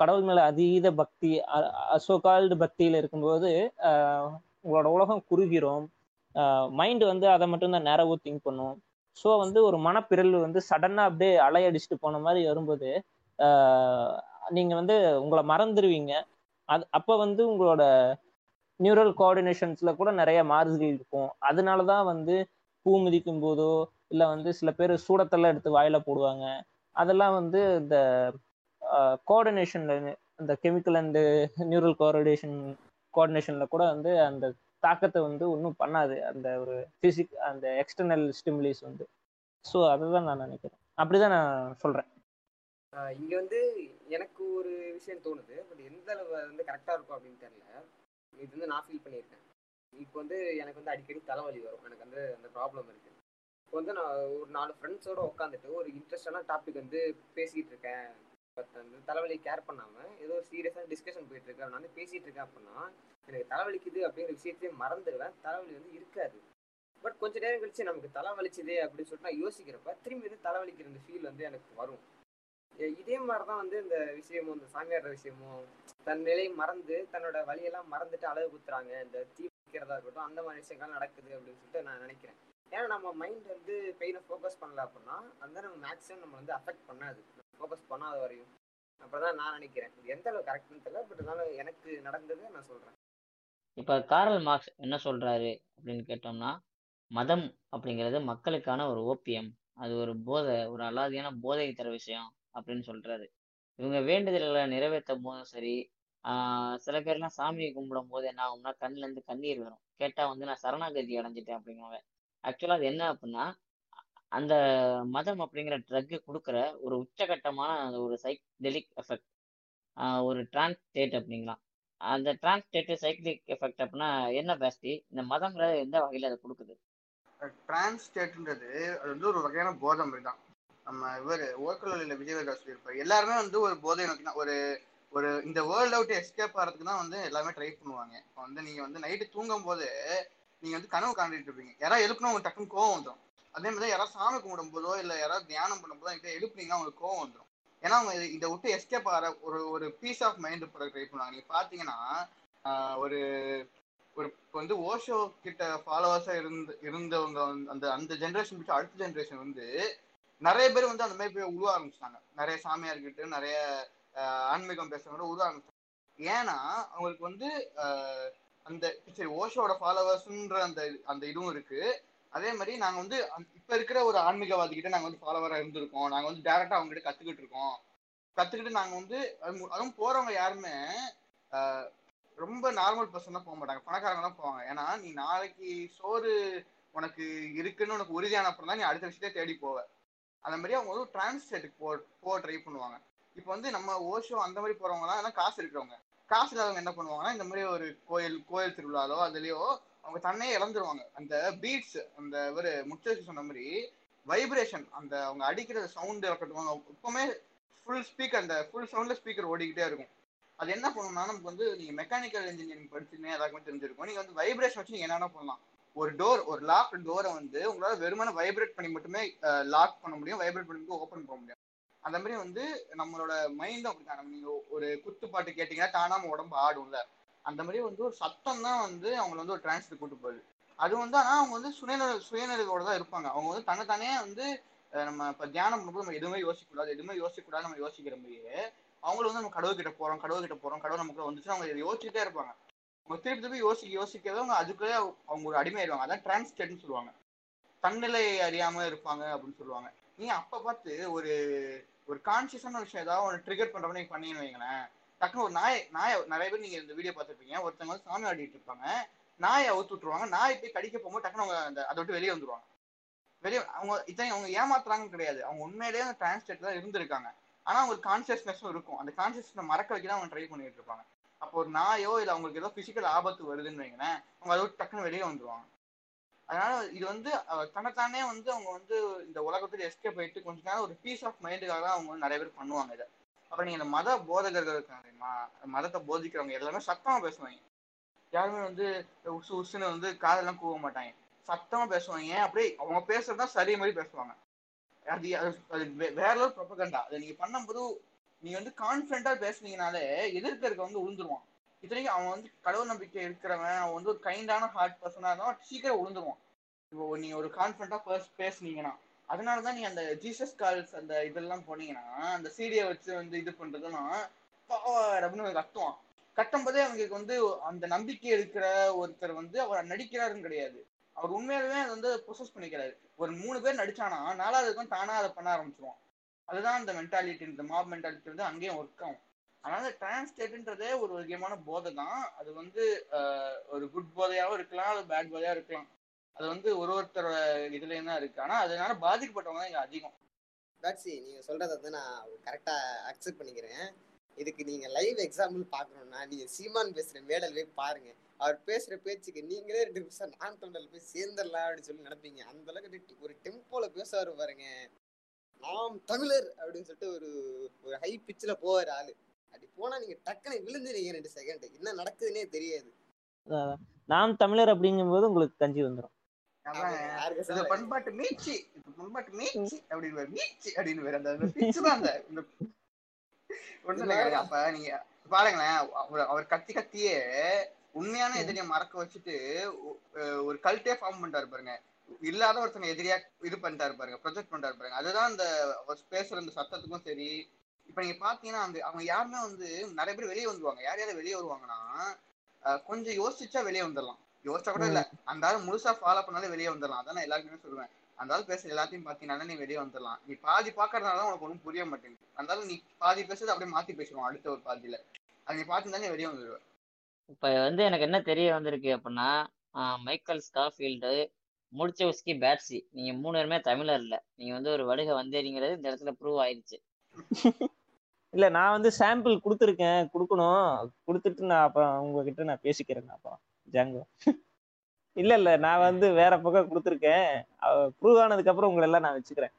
கடவுள் மேல அதீத பக்தி அசோகால்டு பக்தியில இருக்கும்போது உங்களோட உலகம் குறுகிரும். மைண்ட் வந்து அதை மட்டும்தான் நேரவோ திங்க் பண்ணும். ஸோ வந்து ஒரு மனப்பிரல் வந்து சடனாக அப்படியே அலையடிச்சுட்டு போன மாதிரி வரும்போது நீங்கள் வந்து உங்களை மறந்துடுவீங்க அது அப்போ வந்து உங்களோட நியூரல் கோஆர்டினேஷன்ஸில் கூட நிறைய மாறுதல் இருக்கும். அதனால தான் வந்து பூ மிதிக்கும் போதோ இல்லை வந்து சில பேர் சூடத்தெல்லாம் எடுத்து வாயில போடுவாங்க. அதெல்லாம் வந்து இந்த கோஆர்டினேஷன்ல இந்த கெமிக்கல் அண்ட் நியூரல் கோஆர்டினேஷன் கோஆர்டினேஷன்ல கூட வந்து அந்த தாக்கத்தை வந்து ஒன்றும் பண்ணாது. அந்த ஒரு ஃபிசிக் அந்த எக்ஸ்டர்னல் ஸ்டிமுலிஸ் வந்து. ஸோ அதை தான் நான் நினைக்கிறேன். அப்படிதான் நான் சொல்றேன். இங்கே வந்து எனக்கு ஒரு விஷயம் தோணுது. பட் எந்த அளவு வந்து கரெக்டாக இருக்கும் அப்படின்னு தெரியல. இது வந்து நான் ஃபீல் பண்ணியிருக்கேன். இப்போ வந்து எனக்கு வந்து அடிக்கடி தலைவலி வரும். எனக்கு வந்து அந்த ப்ராப்ளம் இருக்கு. இப்போ வந்து நான் ஒரு நாலு ஃப்ரெண்ட்ஸோட உட்காந்துட்டு ஒரு இன்ட்ரெஸ்டான டாபிக் வந்து பேசிக்கிட்டு இருக்கேன். பட் அந்த தலைவலி கேர் பண்ணாமல் ஏதோ ஒரு சீரியஸான டிஸ்கஷன் போயிட்டு இருக்கேன் நான் வந்து பேசிகிட்டு இருக்கேன் அப்படின்னா எனக்கு தலைவலிக்குது அப்படிங்கிற விஷயத்தையே மறந்துடுவேன். தலைவலி வந்து இருக்காது. பட் கொஞ்ச நேரம் கழிச்சு நமக்கு தலைவலிச்சுதே அப்படின்னு சொல்லிட்டு நான் யோசிக்கிறப்ப திரும்பி வந்து தலைவலிக்கிற அந்த ஃபீல் வந்து எனக்கு வரும். இதே மாதிரி தான் வந்து இந்த விஷயமும் இந்த சாமியாடுற விஷயமும் தன் நிலை மறந்து தன்னோட வழியெல்லாம் மறந்துட்டு அழகு குத்துறாங்க. இந்த தீ வைக்கிறதா இருக்கட்டும் அந்த மாதிரி விஷயங்கள் நடக்குது அப்படின்னு சொல்லிட்டு நான் நினைக்கிறேன். ஏன்னா நம்ம மைண்ட் வந்து பெயினை ஃபோக்கஸ் பண்ணல அப்படின்னா அந்த நம்ம மேக்ஸிமம் நம்ம வந்து அஃபெக்ட் பண்ணாது. ஃபோக்கஸ் பண்ணாத வரையும். அப்படிதான் நான் நினைக்கிறேன். இது எந்த அளவு கரெக்ட்னு தெரியல பட் இருந்தாலும் எனக்கு நடந்ததை நான் சொல்றேன். இப்போ காரல் மார்க்ஸ் என்ன சொல்றாரு அப்படின்னு கேட்டோம்னா மதம் அப்படிங்கிறது மக்களுக்கான ஒரு ஓப்பியம் அது ஒரு போதை ஒரு அலாதியான போதை தர விஷயம் அப்படின்னு சொல்றாரு. இவங்க வேண்டுதல்களை நிறைவேற்றும் போதும் சரி ஆஹ் சில பேர்லாம் சாமியை கும்பிடும் போது என்ன ஆகும்னா கண்ணுல இருந்து கண்ணீர் வரும். கேட்டா வந்து நான் சரணாகதி அடைஞ்சிட்டேன் அப்படிங்குவாங்க ஆக்சுவலா அது என்ன அப்படின்னா அந்த மதம் அப்படிங்கிற ட்ரக்கு கொடுக்குற ஒரு உச்சகட்டமான அந்த ஒரு சைக்டெலிக் எஃபெக்ட் ஒரு டிரான்ஸ் ஸ்டேட் அப்படிங்களாம் அந்த டிரான்ஸ் ஸ்டேட் சைக்கிளிக் எஃபெக்ட் அப்படின்னா என்ன பேஸ்டி இந்த மதம்ங்கிறது எந்த வகையில் அதை கொடுக்குது? டிரான்ஸ் ஸ்டேட்ன்றது அது வந்து ஒரு வகையான போதை மாதிரி தான் நம்ம இவர் ஓக்கலில் விஜயவேதா சொல்லியிருப்பார். எல்லாருமே வந்து ஒரு போதை நோக்கி தான் ஒரு ஒரு இந்த வேர்ல்ட் அவுட் எஸ்கேப் ஆகிறதுக்கு தான் வந்து எல்லாமே ட்ரை பண்ணுவாங்க. இப்போ வந்து நீங்கள் வந்து நைட்டு தூங்கும் போது நீங்க வந்து கனவு காண்டிட்டு இருப்பீங்க யாராவது எழுப்பினா உங்களுக்கு டக்குன்னு கோவம் வந்துடும் அதே மாதிரி யாராவது சாமி கும்பிடும் போதோ இல்லை யாராவது தியானம் பண்ணும்போதோ என்கிட்ட எழுப்புனீங்கன்னா உங்களுக்கு கோவம் வந்துடும் ஏன்னா அவங்க இதை விட்டு எஸ்கேப் ஆகிற ஒரு ஒரு பீஸ் ஆஃப் மைண்ட் போட ட்ரை பண்ணுவாங்க நீங்க பாத்தீங்கன்னா ஒரு ஒரு வந்து ஓஷோ கிட்ட ஃபாலோவர்ஸா இருந்து இருந்தவங்க அந்த அந்த ஜென்ரேஷன் விட்டு அடுத்த ஜென்ரேஷன் வந்து நிறைய பேர் வந்து அந்த மாதிரி போய் உருவ ஆரம்பிச்சிட்டாங்க. நிறைய சாமியார்கிட்ட நிறைய ஆன்மீகம் பேசுறவங்க உருவ ஆரம்பிச்சாங்க ஏன்னா அவங்களுக்கு வந்து அந்த சரி ஓஷோட ஃபாலோவர்ஸ்ன்ற அந்த அந்த இதுவும் இருக்கு. அதே மாதிரி நாங்க வந்து இப்ப இருக்கிற ஒரு ஆன்மீகவாதி கிட்ட நாங்க வந்து ஃபாலோவரா இருந்திருக்கோம். நாங்க வந்து டேரக்டா அவங்க கிட்ட கத்துக்கிட்டு இருக்கோம். கத்துக்கிட்டு நாங்க வந்து அதுவும் போறவங்க யாருமே ரொம்ப நார்மல் பர்சன் தான் போக மாட்டாங்க. பணக்காரங்க தான் போவாங்க. ஏன்னா நீ நாளைக்கு சோறு உனக்கு இருக்குன்னு உனக்கு உறுதியான அப்புறம் தான் நீ அடுத்த விஷயத்தை தேடி போவ. அந்த மாதிரி அவங்க வந்து டிரான்ஸ்லேட்டுக்கு போ போக ட்ரை பண்ணுவாங்க. இப்போ வந்து நம்ம ஓஷோ அந்த மாதிரி போறவங்க தான் காசு இருக்கிறவங்க. காசு இல்லாதவங்க என்ன பண்ணுவாங்கன்னா இந்த மாதிரி ஒரு கோயில் கோயில் திருவிழாலோ அதுலயோ அவங்க தன்னையே இழந்துருவாங்க. அந்த பீட்ஸ் அந்த ஒரு முச்சரிச்சு சொன்ன மாதிரி வைப்ரேஷன் அந்த அவங்க அடிக்கிற சவுண்ட் இருக்கட்டும் எப்பவுமே ஃபுல் ஸ்பீக்கர் அந்த ஃபுல் சவுண்ட்ல ஸ்பீக்கர் ஓடிக்கிட்டே இருக்கும். அது என்ன பண்ணணும்னா நமக்கு வந்து நீங்க மெக்கானிக்கல் இன்ஜினியரிங் படிச்சுன்னு எல்லாருக்குமே தெரிஞ்சிருக்கும். நீங்க வந்து வைப்ரேஷன் வச்சு நீங்க என்னென்ன பண்ணலாம்? ஒரு டோர் ஒரு லாக் டோரை வந்து உங்களால வெறுமனே வைப்ரேட் பண்ணி மட்டுமே லாக் பண்ண முடியும் வைப்ரேட் பண்ணி மட்டும் ஓப்பன் பண்ண முடியும். அந்த மாதிரி வந்து நம்மளோட மைண்டும் அப்படித்தான். நீங்க ஒரு குத்து பாட்டு கேட்டீங்கன்னா தானா நம்ம உடம்பு ஆடும்ல. அந்த மாதிரி வந்து ஒரு சத்தம் தான் வந்து அவங்கள வந்து ஒரு டிரான்ஸ்ல கூட்டு போகுது. அது வந்து ஆனா அவங்க வந்து சுயநல சுயநிலையோட தான் இருப்பாங்க. அவங்க வந்து தன்னைத்தானே வந்து நம்ம இப்ப தியானம் பண்ணும்போது நம்ம எதுவுமே யோசிக்கக்கூடாது எதுவுமே யோசிக்கக்கூடாது நம்ம யோசிக்கிற மாதிரியே அவங்களும் வந்து நம்ம கடவுள் கிட்ட போறோம் கடவுள் கிட்ட போறோம் கடவுள் நமக்கு வந்துச்சு அவங்க யோசிச்சுட்டே இருப்பாங்க. அவங்க திருப்பி திருப்பி யோசிக்க யோசிக்கவே அவங்க அதுக்குள்ளே அவங்க ஒரு அடிமையாயிருவாங்க அதான் டிரான்ஸ்டேட்னு சொல்லுவாங்க. தன்னிலை அறியாம இருப்பாங்க அப்படின்னு சொல்லுவாங்க. நீங்க அப்ப பார்த்து ஒரு ஒரு கான்சியஸான விஷயம் ஏதாவது ஒன்று ட்ரிகர் பண்ற மாதிரி பண்ணீங்கன்னு வைங்களேன். டக்குனு ஒரு நாய் நாய் நிறைய பேர் நீங்க இந்த வீடியோ பார்த்துருப்பீங்க. ஒருத்தவங்க வந்து சாமி ஆடிட்டு இருப்பாங்க. நாயை அவுத்து விட்டுருவாங்க. நாய் போய் கடிக்க போகும்போது டக்குனு அவங்க அந்த அதை விட்டு வெளியே வந்துருவாங்க. வெளியே அவங்க இத்தனை அவங்க ஏமாத்துறாங்கன்னு கிடையாது. அவங்க உண்மையிலேயே அந்த டிரான்ஸ்லேட் தான் இருந்திருக்காங்க. ஆனா அவங்களுக்கு கான்சியஸ்னஸும் இருக்கும். அந்த கான்சியஸ்னஸ் மறக்க வைக்க தான் அவங்க ட்ரை பண்ணிட்டு இருப்பாங்க. அப்போ ஒரு நாயோ இல்லை அவங்களுக்கு ஏதோ பிசிக்கல் ஆபத்து வருதுன்னு வைங்களேன் அவங்க அதை விட்டு டக்குன்னு வெளியே வந்துருவாங்க. அதனால இது வந்து தனத்தானே வந்து அவங்க வந்து இந்த உலகத்துல எஸ்கேப் ஆயிட்டு கொஞ்ச நேரம் ஒரு பீஸ் ஆஃப் மைண்டுக்காக தான் அவங்க வந்து நிறைய பேர் பண்ணுவாங்க இதை. அப்புறம் நீங்க இந்த மத போதகர்கள் இருக்காங்க மதத்தை போதிக்கிறவங்க எல்லாமே சத்தமா பேசுவாங்க. யாருமே வந்து உசு உசுன்னு வந்து காதெல்லாம் கூவ மாட்டாங்க. சத்தமா பேசுவாங்க. ஏன்? அப்படியே அவங்க பேசுறதா சரி மாதிரி பேசுவாங்க. அது அது- வே- வேற ஒரு ப்ரொபகண்டா அதை நீங்க பண்ணும்போது நீங்க வந்து கான்பிடண்டா பேசுனீங்கனாலே எதிர்க்க வந்து உழுந்துருவான் இத்தனைக்கும் அவன் வந்து கடவுள் நம்பிக்கை இருக்கிறவன். அவன் வந்து ஒரு கைண்டான ஹார்ட் பர்சனாக இருந்தான் சீக்கிரம் உளுந்துருவான் இப்போ நீங்கள் ஒரு கான்பிடண்டா பேசுனீங்கன்னா அதனால தான் நீ அந்த ஜீசஸ் கால்ஸ் அந்த இதெல்லாம் போனீங்கன்னா அந்த சீடியை வச்சு வந்து இது பண்ணுறதுன்னா அப்படின்னு கத்துவான் கட்டும் போதே அவங்களுக்கு வந்து அந்த நம்பிக்கை இருக்கிற ஒருத்தர் வந்து அவர் நடிக்கிறாருன்னு கிடையாது. அவர் உண்மையாலுமே அதை வந்து ப்ரொசஸ் பண்ணிக்கிறாரு. ஒரு மூணு பேர் நடிச்சானா நாலாவதுக்கும் தானா அதை பண்ண ஆரம்பிச்சிருவான். அதுதான் அந்த மென்டாலிட்டி இந்த மாப் மென்டாலிட்டி வந்து அங்கேயும் ஒர்க் ஆகும் அதனால டிரான்ஸ்லேட்ன்றதே ஒரு வகையான போதை தான் அது வந்து ஒரு குட் போதையாகவும் இருக்கலாம் அது பேட் போதையாக இருக்கலாம். அது வந்து ஒரு ஒருத்தரோட இதுலேயும் தான் இருக்கு. ஆனால் அதனால பாதிக்கப்பட்டவங்க தான் இங்கே அதிகம். பேட்சி நீங்கள் சொல்கிறத வந்து நான் கரெக்டாக அக்செப்ட் பண்ணிக்கிறேன். இதுக்கு நீங்கள் லைவ் எக்ஸாம்பிள் பார்க்கணுன்னா நீங்கள் சீமான் பேசுகிற மேடல் போய் பாருங்கள் அவர் பேசுகிற பேச்சுக்கு நீங்களே ரெண்டு நிமிஷம் நான் தொண்டல் போய் சேர்ந்துடலாம் அப்படின்னு சொல்லி நினைப்பீங்க. அந்த அளவுக்கு ஒரு டெம்போவில் பேசுவார் பாருங்க. நாம் தமிழர் அப்படின்னு சொல்லிட்டு ஒரு ஒரு ஹை பிச்சில் போவார் ஆளு. அப்படி போனா நீங்க டக்குன்னு விழுந்துறீங்க ரெண்டு செகண்ட் என்ன நடக்குதுன்னே தெரியாது. நாம் தமிழர் அப்படிங்கும்போது உங்களுக்கு கஞ்சி வந்துடும்? பண்பாட்டு மீட்சி. இந்த பண்பாட்டு மீட்சி அப்படின்னு மீட்சி அப்படின்னு வேற அந்த அப்ப நீங்க பாருங்களேன். அவர் அவர் கத்தி கத்தியே உண்மையான எதிரியை மறக்க வச்சுட்டு ஒரு கல்ட்டே ஃபார்ம் பண்ணிட்டாரு பாருங்க. இல்லாத ஒருத்தங்க எதிரியா இது பண்ணிட்டாரு பாருங்க. ப்ரொஜெக்ட் பண்ணிட்டாரு பாருங்க. அதுதான் அந்த பேசுற அந்த சத்தத்துக்கும் சரி இப்ப நீங்க பாத்தீங்கன்னா அந்த அவங்க யாருமே வந்து நிறைய பேர் வெளியே வந்துருவாங்க. யார் யாரும் வெளியே வருவாங்கன்னா கொஞ்சம் யோசிச்சா வெளியே வந்துடலாம் யோசிச்சா கூட இல்ல. அந்த ஆள் முழுசா ஃபாலோ பண்ணாலே வெளியே வந்துடலாம் அதான் நான் எல்லாருக்குமே சொல்லுவேன். அந்த ஆள் பேசுற எல்லாத்தையும் பாத்தீங்கன்னா நீ வெளியே வந்துடலாம் நீ பாதி பாக்குறதுனால தான் உனக்கு ஒன்றும் புரிய மாட்டேங்குது. அந்த ஆள் நீ பாதி பேசுறது அப்படியே மாத்தி பேசுவான் அடுத்த ஒரு பாதியில. அது நீ பாத்துருந்தா நீ வெளியே வந்துடுவ இப்ப வந்து எனக்கு என்ன தெரிய வந்திருக்கு அப்படின்னா மைக்கேல் ஸ்காஃபீல்டு முடிச்சவஸ்கி பேட்ஸி. நீங்க மூணு பேருமே தமிழர் இல்ல. நீங்க வந்து ஒரு வடுக வந்தேரிங்கிறது இந்த இடத்துல ப்ரூவ் ஆயிருச்சு. [LAUGHS] இல்ல நான் வந்து சாம்பிள் கொடுத்துருக்கேன். கொடுக்கணும். கொடுத்துட்டு நான் அப்புறம் உங்ககிட்ட நான் பேசிக்கிறேன் அப்புறம். ஜாங்கோ. இல்ல இல்ல நான் வந்து வேற பக்கம் கொடுத்துருக்கேன். ப்ரூவ் ஆனதுக்கு அப்புறம் உங்களை எல்லாம் நான் வச்சுக்கிறேன்.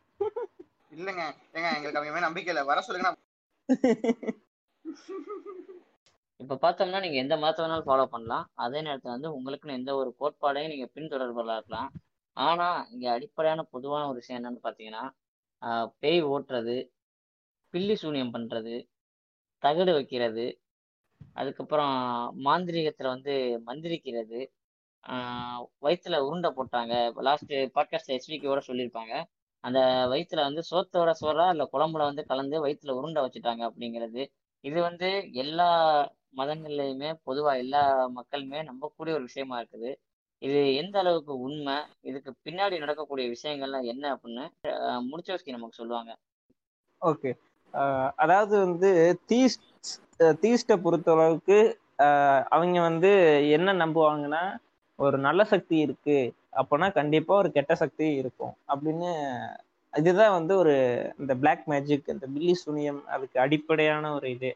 இல்லங்க. ஏங்க எங்களுக்கு அவங்க மேல நம்பிக்கை இல்ல. வர சொல்லுங்க இப்ப பார்த்தோம்னா நீங்க எந்த மதத்தை வேணாலும் ஃபாலோ பண்ணலாம். அதே நேரத்துல வந்து உங்களுக்குன்னு எந்த ஒரு கோட்பாடையும் நீங்க பின்தொடர்பவர்களா இருக்கலாம். ஆனா இங்க அடிப்படையான பொதுவான ஒரு விஷயம் என்னன்னு பாத்தீங்கன்னா பேய் ஓட்டுறது பில்லி சூனியம் பண்றது தகடு வைக்கிறது அதுக்கப்புறம் மாந்திரீகத்துல வந்து மந்திரிக்கிறது வயிற்றுல உருண்டை போட்டாங்க. லாஸ்ட் பாட்காஸ்ட் எஸ்விக்கோட சொல்லியிருப்பாங்க. அந்த வயிற்றுல வந்து சோத்தோட சோறா இல்லை குழம்புல வந்து கலந்து வயிற்றுல உருண்டை வச்சுட்டாங்க அப்படிங்கிறது. இது வந்து எல்லா மதங்கள்லையுமே பொதுவாக எல்லா மக்களுமே நம்பக்கூடிய ஒரு விஷயமா இருக்குது. இது எந்த அளவுக்கு உண்மை? இதுக்கு பின்னாடி நடக்கக்கூடிய விஷயங்கள்லாம் என்ன அப்படின்னு ஆஹ் முடிச்சவஸ்கி நமக்கு சொல்லுவாங்க. ஓகே. அதாவது வந்து தீஸ்ட் தீஸ்ட்டை பொறுத்த அளவுக்கு அவங்க வந்து என்ன நம்புவாங்கன்னா ஒரு நல்ல சக்தி இருக்கு அப்போனா கண்டிப்பா ஒரு கெட்ட சக்தி இருக்கும் அப்படின்னு இதுதான் வந்து ஒரு இந்த பிளாக் மேஜிக் இந்த பில்லி சுனியம் அதுக்கு அடிப்படையான ஒரு இது.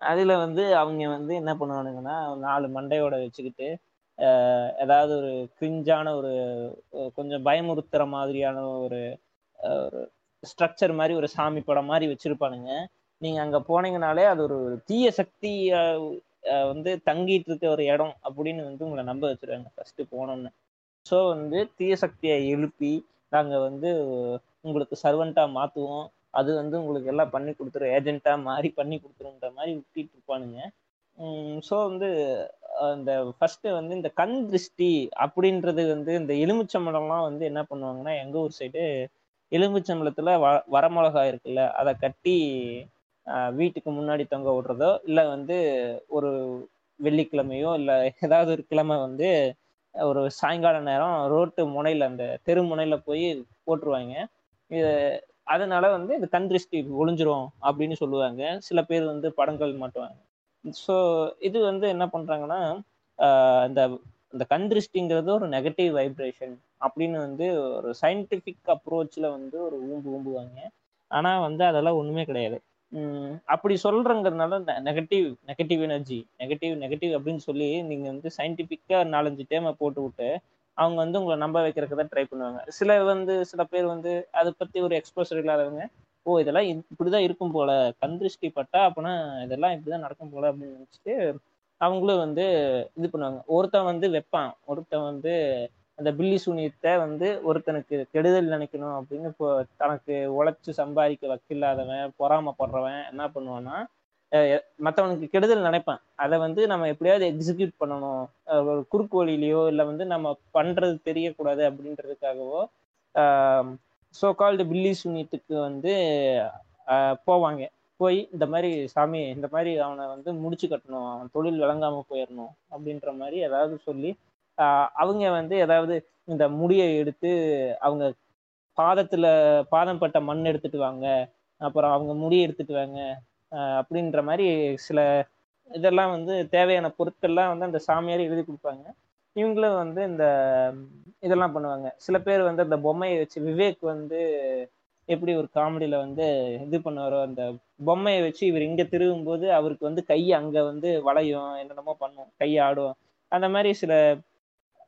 அதுல வந்து அவங்க வந்து என்ன பண்ணுவானுங்கன்னா நாலு மண்டையோட வச்சுக்கிட்டு ஏதாவது ஒரு கிரிஞ்சான ஒரு கொஞ்சம் பயமுறுத்துற மாதிரியான ஒரு ஒரு ஸ்ட்ரக்சர் மாதிரி ஒரு சாமி படம் மாதிரி வச்சிருப்பானுங்க. நீங்க அங்க போனீங்கனாலே அது ஒரு தீய சக்தி வந்து தங்கிட்டு இருக்க ஒரு இடம் அப்படின்னு வந்து உங்களை நம்ப வச்சிருவாங்க ஃபர்ஸ்ட் போனோன்னு ஸோ வந்து தீய சக்தியை எழுப்பி நாங்க வந்து உங்களுக்கு சர்வெண்டா மாத்துவோம். அது வந்து உங்களுக்கு எல்லாம் பண்ணி கொடுத்துரும். ஏஜென்ட்டா மாறி பண்ணி கொடுத்துருன்ற மாதிரி விட்டிட்டு இருப்பானுங்க. ஸோ வந்து அந்த ஃபர்ஸ்ட் வந்து இந்த கண் திருஷ்டி அப்படின்றது வந்து இந்த எலுமிச்சம்பழம்லாம் வந்து என்ன பண்ணுவாங்கன்னா எங்கள் ஊர் சைடு எலும்புச்சம்பளத்துல வ வரமிளகா இருக்குல்ல அதை கட்டி வீட்டுக்கு முன்னாடி தொங்க விடுறதோ இல்லை வந்து ஒரு வெள்ளிக்கிழமையோ இல்லை ஏதாவது ஒரு கிழமை வந்து ஒரு சாயங்கால நேரம் ரோட்டு முனையில் அந்த தெரு முனையில் போய் போட்டுருவாங்க. இது அதனால வந்து இந்த கண் திருஷ்டி ஒளிஞ்சிரும் அப்படின்னு சொல்லுவாங்க. சில பேர் வந்து படங்கள் மாட்டுவாங்க. ஸோ இது வந்து என்ன பண்ணுறாங்கன்னா இந்த இந்த கண் திருஷ்டிங்கிறது ஒரு நெகட்டிவ் வைப்ரேஷன் அப்படின்னு வந்து ஒரு சயின்டிஃபிக் அப்ரோச்சில் வந்து ஒரு ஊம்பு ஊம்புவாங்க. ஆனால் வந்து அதெல்லாம் ஒன்றுமே கிடையாது. அப்படி சொல்றங்கிறதுனால negative negative energy negative negative அப்படின்னு சொல்லி நீங்கள் வந்து சயின்டிஃபிக்காக நாலஞ்சு டேமை போட்டு விட்டு அவங்க வந்து உங்களை நம்ப வைக்கிறதுக்கு தான் ட்ரை பண்ணுவாங்க. சில வந்து சில பேர் வந்து அதை பற்றி ஒரு எக்ஸ்போசர் இல்லாதவங்க ஓ இதெல்லாம் இப்படிதான் இருக்கும் போல கந்திருஷ்டி பட்டா அப்படின்னா இதெல்லாம் இப்படிதான் நடக்கும் போல அப்படின்னு நினச்சிட்டு அவங்களும் வந்து இது பண்ணுவாங்க. ஒருத்தன் வந்து வைப்பான். ஒருத்தன் வந்து அந்த பில்லி சூனியத்தை வந்து ஒருத்தனுக்கு கெடுதல் நினைக்கணும் அப்படின்னு இப்போ தனக்கு உழைச்சு சம்பாதிக்க வக்கில்லாதவன் பொறாமப்படுறவன் என்ன பண்ணுவான்னா மற்றவனுக்கு கெடுதல் நினைப்பான். அதை வந்து நம்ம எப்படியாவது எக்ஸிக்யூட் பண்ணணும். ஒரு குறுக்கு வழியிலையோ இல்லை வந்து நம்ம பண்றது தெரியக்கூடாது அப்படின்றதுக்காகவோ ஸோ கால்டு பில்லி சூனியத்துக்கு வந்து போவாங்க. போய் இந்த மாதிரி சாமி இந்த மாதிரி அவனை வந்து முடிச்சு கட்டணும். அவன் தொழில் விளங்காம போயிடணும் அப்படின்ற மாதிரி ஏதாவது சொல்லி அவங்க வந்து ஏதாவது இந்த முடியை எடுத்து அவங்க பாதத்துல பாதம் பட்ட மண் எடுத்துட்டு வாங்க அப்புறம் அவங்க முடியை எடுத்துட்டு வாங்க அப்படின்ற மாதிரி சில இதெல்லாம் வந்து தேவையான பொருட்கள்லாம் வந்து அந்த சாமியார் எழுதி கொடுப்பாங்க. இவங்களும் வந்து இந்த இதெல்லாம் பண்ணுவாங்க. சில பேர் வந்து அந்த பொம்மையை வச்சு விவேக் வந்து எப்படி ஒரு காமெடியில வந்து இது பண்ணுவாரோ அந்த பொம்மையை வச்சு இவர் இங்க திருவும் போது அவருக்கு வந்து கை அங்க வந்து வளையும் என்னென்னமோ பண்ணும் கை ஆடும் அந்த மாதிரி சில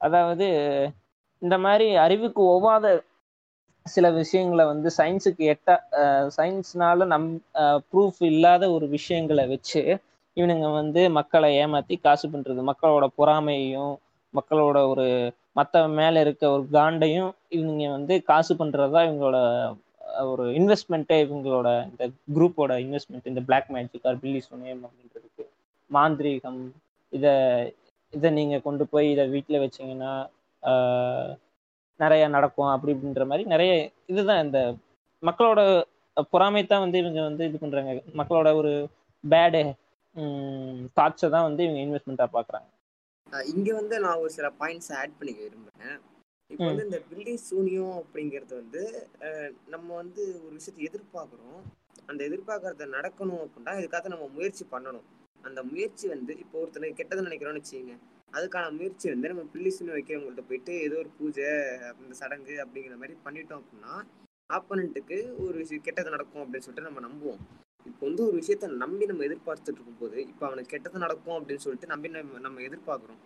அதாவது இந்த மாதிரி அறிவுக்கு ஒவ்வாத சில விஷயங்களை வந்து சயின்ஸுக்கு எட்ட சயின்ஸ்னால நம் ப்ரூஃப் இல்லாத ஒரு விஷயங்களை வச்சு இவனுங்க வந்து மக்களை ஏமாத்தி காசு பண்றது மக்களோட பொறாமையையும் மக்களோட ஒரு மத்த மேல இருக்க ஒரு காண்டையும் இவங்க வந்து காசு பண்றதா இவங்களோட ஒரு இன்வெஸ்ட்மெண்ட்டே இவங்களோட இந்த குரூப்போட இன்வெஸ்ட்மெண்ட் இந்த பிளாக் மேஜிக் ஆர் பில்லி சுனேம் அப்படின்றதுக்கு மாந்திரீகம் இதை இதை நீங்க கொண்டு போய் இதை வீட்டில் வச்சீங்கன்னா நிறைய நடக்கும் அப்படி இப்படின்ற மாதிரி நிறைய இதுதான் இந்த மக்களோட பொறாமை தான் வந்து இவங்க வந்து இது பண்றாங்க. மக்களோட ஒரு பேடு தாட்ஸை தான் வந்து இவங்க இன்வெஸ்ட்மெண்ட்டாக பார்க்குறாங்க. இங்க வந்து நான் ஒரு சில பாயிண்ட்ஸ் ஆட் பண்ணிக்க விரும்புறேன். இப்போ வந்து இந்த பில்லி சூனியம் அப்படிங்கிறது வந்து நம்ம வந்து ஒரு விஷயத்தை எதிர்பார்க்குறோம். அந்த எதிர்பார்க்கறத நடக்கணும் அப்படின்னா இதுக்காக நம்ம முயற்சி பண்ணணும். அந்த முயற்சி வந்து இப்போ ஒருத்தனை கெட்டதை நினைக்கிறோன்னு வச்சுக்கோங்க. அதுக்கான முயற்சி வந்து நம்ம பில்லி வைக்கிறவங்கள்ட்ட போயிட்டு ஏதோ ஒரு பூஜை இந்த சடங்கு அப்படிங்கிற மாதிரி பண்ணிட்டோம் அப்படின்னா ஆப்போனண்ட்டுக்கு ஒரு விஷயம் கெட்டது நடக்கும் அப்படின்னு சொல்லிட்டு நம்ம நம்புவோம். இப்போ வந்து ஒரு விஷயத்த நம்பி நம்ம எதிர்பார்த்துட்டு இருக்கும்போது இப்போ அவனுக்கு கெட்டது நடக்கும் அப்படின்னு சொல்லிட்டு நம்பி நம்ம நம்ம எதிர்பார்க்குறோம்.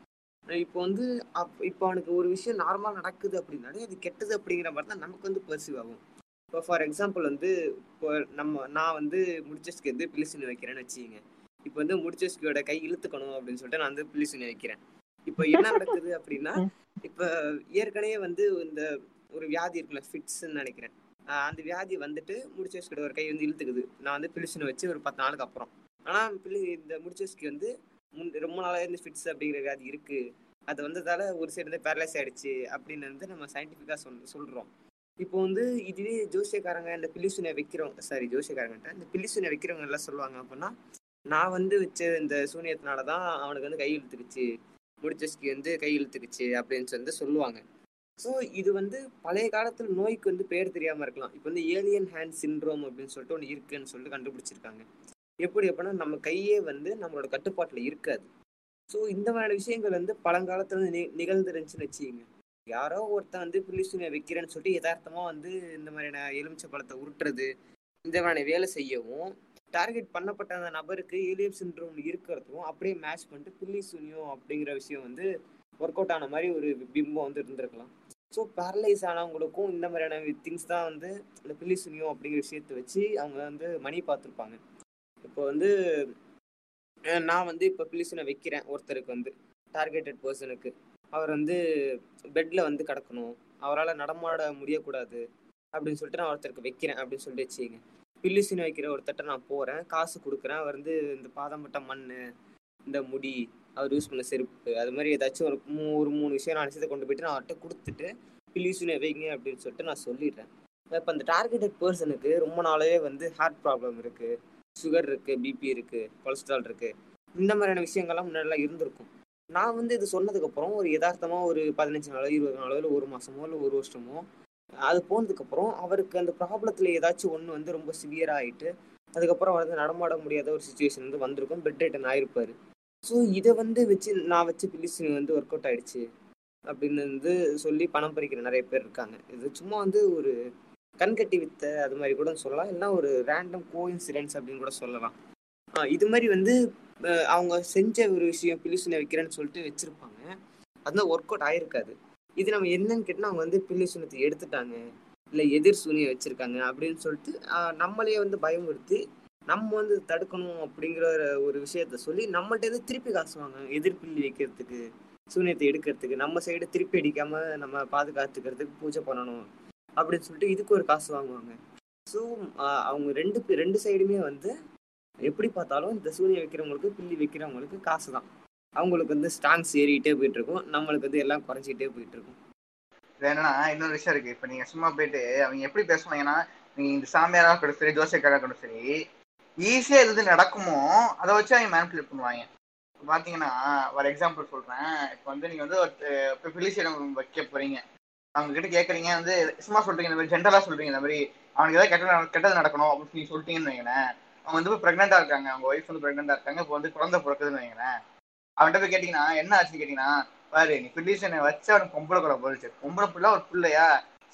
இப்போ வந்து அப் இப்போ அவனுக்கு ஒரு விஷயம் நார்மலாக நடக்குது அப்படின்னாலே அது கெட்டது அப்படிங்கிற மாதிரி தான் நமக்கு வந்து பர்சீவ் ஆகும். இப்போ ஃபார் எக்ஸாம்பிள் வந்து இப்போ நம்ம நான் வந்து முடிச்சஸ்க்கு எது பிலிசினி வைக்கிறேன்னு வச்சுக்கோங்க. இப்போ வந்து முடிச்சஸ்கியோட கை இழுத்துக்கணும் அப்படின்னு சொல்லிட்டு நான் வந்து பிலிசினி வைக்கிறேன். இப்போ [LAUGHS] என்ன நடக்குது அப்படின்னா இப்போ ஏற்கனவே வந்து இந்த ஒரு வியாதி இருக்குல்ல ஃபிட்ஸ்ன்னு நினைக்கிறேன். அந்த வியாதி வந்துட்டு முடிச்சஸ்கியோட ஒரு கை வந்து இழுத்துக்குது. நான் வந்து பிலிசினை வச்சு ஒரு பத்து நாளுக்கு அப்புறம். ஆனால் பிள்ளை இந்த முடிச்சஸ்க்கு வந்து முன் ரொம்ப நாளாக இருந்து ஃபிட்ஸ் அப்படிங்கிற வியாதி இருக்கு. அது வந்ததால ஒரு சைடு வந்து பேரலைஸ் ஆயிடுச்சு அப்படின்னு வந்து நம்ம சயின்டிஃபிக்காக சொல் சொல்றோம். இப்போ வந்து இதுவே ஜோசியக்காரங்க இந்த பில்லிசுனை வைக்கிறவங்க சாரி ஜோசியக்காரங்கன்ட்ட இந்த பில்லிசுனை வைக்கிறவங்க எல்லாம் சொல்லுவாங்க அப்படின்னா நான் வந்து வச்ச இந்த சூனியத்தினால தான் அவனுக்கு வந்து கை இழுத்துக்குச்சு. முடிச்சஸ்கி வந்து கை இழுத்துக்குச்சு அப்படின்னு வந்து சொல்லுவாங்க. ஸோ இது வந்து பழைய காலத்தில் நோய்க்கு வந்து பேர் தெரியாமல் இருக்கலாம். இப்போ வந்து ஏலியன் ஹேண்ட் சிண்ட்ரோம் அப்படின்னு சொல்லிட்டு ஒன்று இருக்குன்னு சொல்லிட்டு கண்டுபிடிச்சிருக்காங்க. எப்படி எப்படின்னா நம்ம கையே வந்து நம்மளோட கட்டுப்பாட்டில் இருக்காது. ஸோ இந்த மாதிரியான விஷயங்கள் வந்து பழங்காலத்துல வந்து நி நிகழ்ந்துருந்துச்சுன்னு வச்சுக்கோங்க. யாரோ ஒருத்தன் வந்து புள்ளிசூனியை வைக்கிறேன்னு சொல்லிட்டு யதார்த்தமாக வந்து இந்த மாதிரியான எலுமிச்சை பழத்தை உருட்டுறது இந்த மாதிரியான வேலை செய்யவும் டார்கெட் பண்ணப்பட்ட அந்த நபருக்கு ஏலியப் சின்ரோம் இருக்கிறதும் அப்படியே மேட்ச் பண்ணிட்டு பில்லி சுனியோ அப்படிங்கிற விஷயம் வந்து ஒர்க் அவுட் ஆன மாதிரி ஒரு பிம்பம் வந்து இருந்திருக்கலாம். ஸோ பேரலைஸ் ஆனவங்களுக்கும் இந்த மாதிரியான திங்ஸ் தான் வந்து இந்த பில்லி சுனியோ அப்படிங்கிற விஷயத்தை வச்சு அவங்க வந்து மணி பார்த்துருப்பாங்க. இப்போ வந்து நான் வந்து இப்போ பிலிசனை வைக்கிறேன் ஒருத்தருக்கு வந்து டார்கெட்டட் பர்சனுக்கு அவர் வந்து பெட்டில் வந்து கிடக்கணும். அவரால் நடமாட முடியக்கூடாது அப்படின்னு சொல்லிட்டு நான் ஒருத்தருக்கு வைக்கிறேன் அப்படின்னு சொல்லிட்டு வச்சுங்க பில்லிசினை வைக்கிற ஒருத்தட்ட நான் போகிறேன் காசு கொடுக்குறேன். அவர் வந்து இந்த பாதம்பட்ட மண் இந்த முடி அவர் யூஸ் பண்ண செருப்பு அது மாதிரி ஏதாச்சும் ஒரு மூ ஒரு மூணு விஷயம் நான் விஷயத்தை கொண்டு போயிட்டு நான் அவர்கிட்ட கொடுத்துட்டு பில்லிசுனை வைங்க அப்படின்னு சொல்லிட்டு நான் சொல்லிடுறேன். இப்போ அந்த டார்கெட்டட் பர்சனுக்கு ரொம்ப நாளாகவே வந்து ஹார்ட் ப்ராப்ளம் இருக்குது சுகர் இருக்குது பிபி இருக்குது கொலஸ்ட்ரால் இருக்குது இந்த மாதிரியான விஷயங்கள்லாம் முன்னாடிலாம் இருந்திருக்கும். நான் வந்து இது சொன்னதுக்கப்புறம் ஒரு யதார்த்தமாக ஒரு பதினஞ்சு நாளோ இருபது நாளோ இல்லை ஒரு மாதமோ இல்லை ஒரு வருஷமோ அது போனதுக்கப்புறம் அவருக்கு அந்த ப்ராப்ளத்தில் ஏதாச்சும் ஒன்று வந்து ரொம்ப சிவியராக ஆகிட்டு அதுக்கப்புறம் வந்து நடமாட முடியாத ஒரு சுச்சுவேஷன் வந்து வந்திருக்கும். Bed return ஆயிருப்பார். ஸோ இதை வந்து வச்சு நான் வச்சு பிலிசின் வந்து ஒர்க் அவுட் ஆயிடுச்சு அப்படின்னு வந்து சொல்லி பணம் பறிக்கிற நிறைய பேர் இருக்காங்க. இது சும்மா வந்து ஒரு கண்கட்டி வித்த அது மாதிரி கூட சொல்லலாம். இல்லைன்னா ஒரு ரேண்டம் கோ இன்சிடென்ட்ஸ் அப்படின்னு கூட சொல்லலாம். இது மாதிரி வந்து அவங்க செஞ்ச ஒரு விஷயம் பிலிசுனை வைக்கிறேன்னு சொல்லிட்டு வச்சுருப்பாங்க. அதுதான் ஒர்க் அவுட் ஆயிருக்காது. இது நம்ம என்னன்னு கேட்டால் அவங்க வந்து பில்லி சூனியத்தை எடுத்துட்டாங்க. இல்லை எதிர் சூனியை வச்சுருக்காங்க அப்படின்னு சொல்லிட்டு நம்மளையே வந்து பயமுறுத்தி நம்ம வந்து தடுக்கணும் அப்படிங்கிற ஒரு- விஷயத்த சொல்லி நம்மள்ட்ட இருந்து திருப்பி காசு வாங்க எதிர்பில்லி வைக்கிறதுக்கு சூனியத்தை எடுக்கிறதுக்கு. நம்ம சைடு திருப்பி அடிக்காம நம்ம பாதுகாத்துக்கிறதுக்கு பூஜை பண்ணணும் அப்படின்னு சொல்லிட்டு இதுக்கு ஒரு காசு வாங்குவாங்க. ஸோ அவங்க ரெண்டு பே- ரெண்டு சைடுமே வந்து எப்படி பார்த்தாலும் இந்த சூனியை வைக்கிறவங்களுக்கு பில்லி வைக்கிறவங்களுக்கு காசு தான் அவங்களுக்கு வந்து ஸ்டாங்ஸ் ஏறிக்கிட்டே போயிட்டு இருக்கும் நம்மளுக்கு வந்து எல்லாம் குறைஞ்சிக்கிட்டே போயிட்டு இருக்கும் இது என்னன்னா இன்னொரு விஷயம் இருக்கு. இப்ப நீங்க சும்மா போயிட்டு அவங்க எப்படி பேசுவாங்கன்னா நீங்க இந்த சாமியாரா இருக்கட்டும் சரி ஜோசியக்காரா இருக்கட்டும் சரி ஈஸியா எது நடக்குமோ அதை வச்சு அவங்க மேனிபுலேட் பண்ணுவாங்க. பாத்தீங்கன்னா ஒரு எக்ஸாம்பிள் சொல்றேன். இப்போ வந்து நீங்க வந்து இப்போ பிலிசியிடம் வைக்க போறீங்க. அவங்க கிட்ட கேக்குறீங்க வந்து சும்மா சொல்றீங்க இந்த மாதிரி ஜென்ரலா சொல்றீங்க இந்த மாதிரி அவனுக்கு ஏதாவது கெட்ட கெட்டது நடக்கணும் அப்படின்னு நீங்க சொல்லிட்டீங்கன்னு வைங்களேன். அவங்க வந்து இப்போ ப்ரெக்னெண்டா இருக்காங்க. அவங்க ஒய்ஃப் வந்து ப்ரெக்னெண்டா இருக்காங்க. இப்போ வந்து குழந்தை பிறக்குதுன்னு வைங்களேன். அவன்கிட்ட போய் கேட்டீங்கன்னா என்ன ஆச்சுன்னு கேட்டீங்கன்னா பாரு நீ பில்லிஷனை வச்சு அவனுக்கு பொம்பளை கூட போயிடுச்சு பொம்பளை பிள்ளை ஒரு பிள்ளையா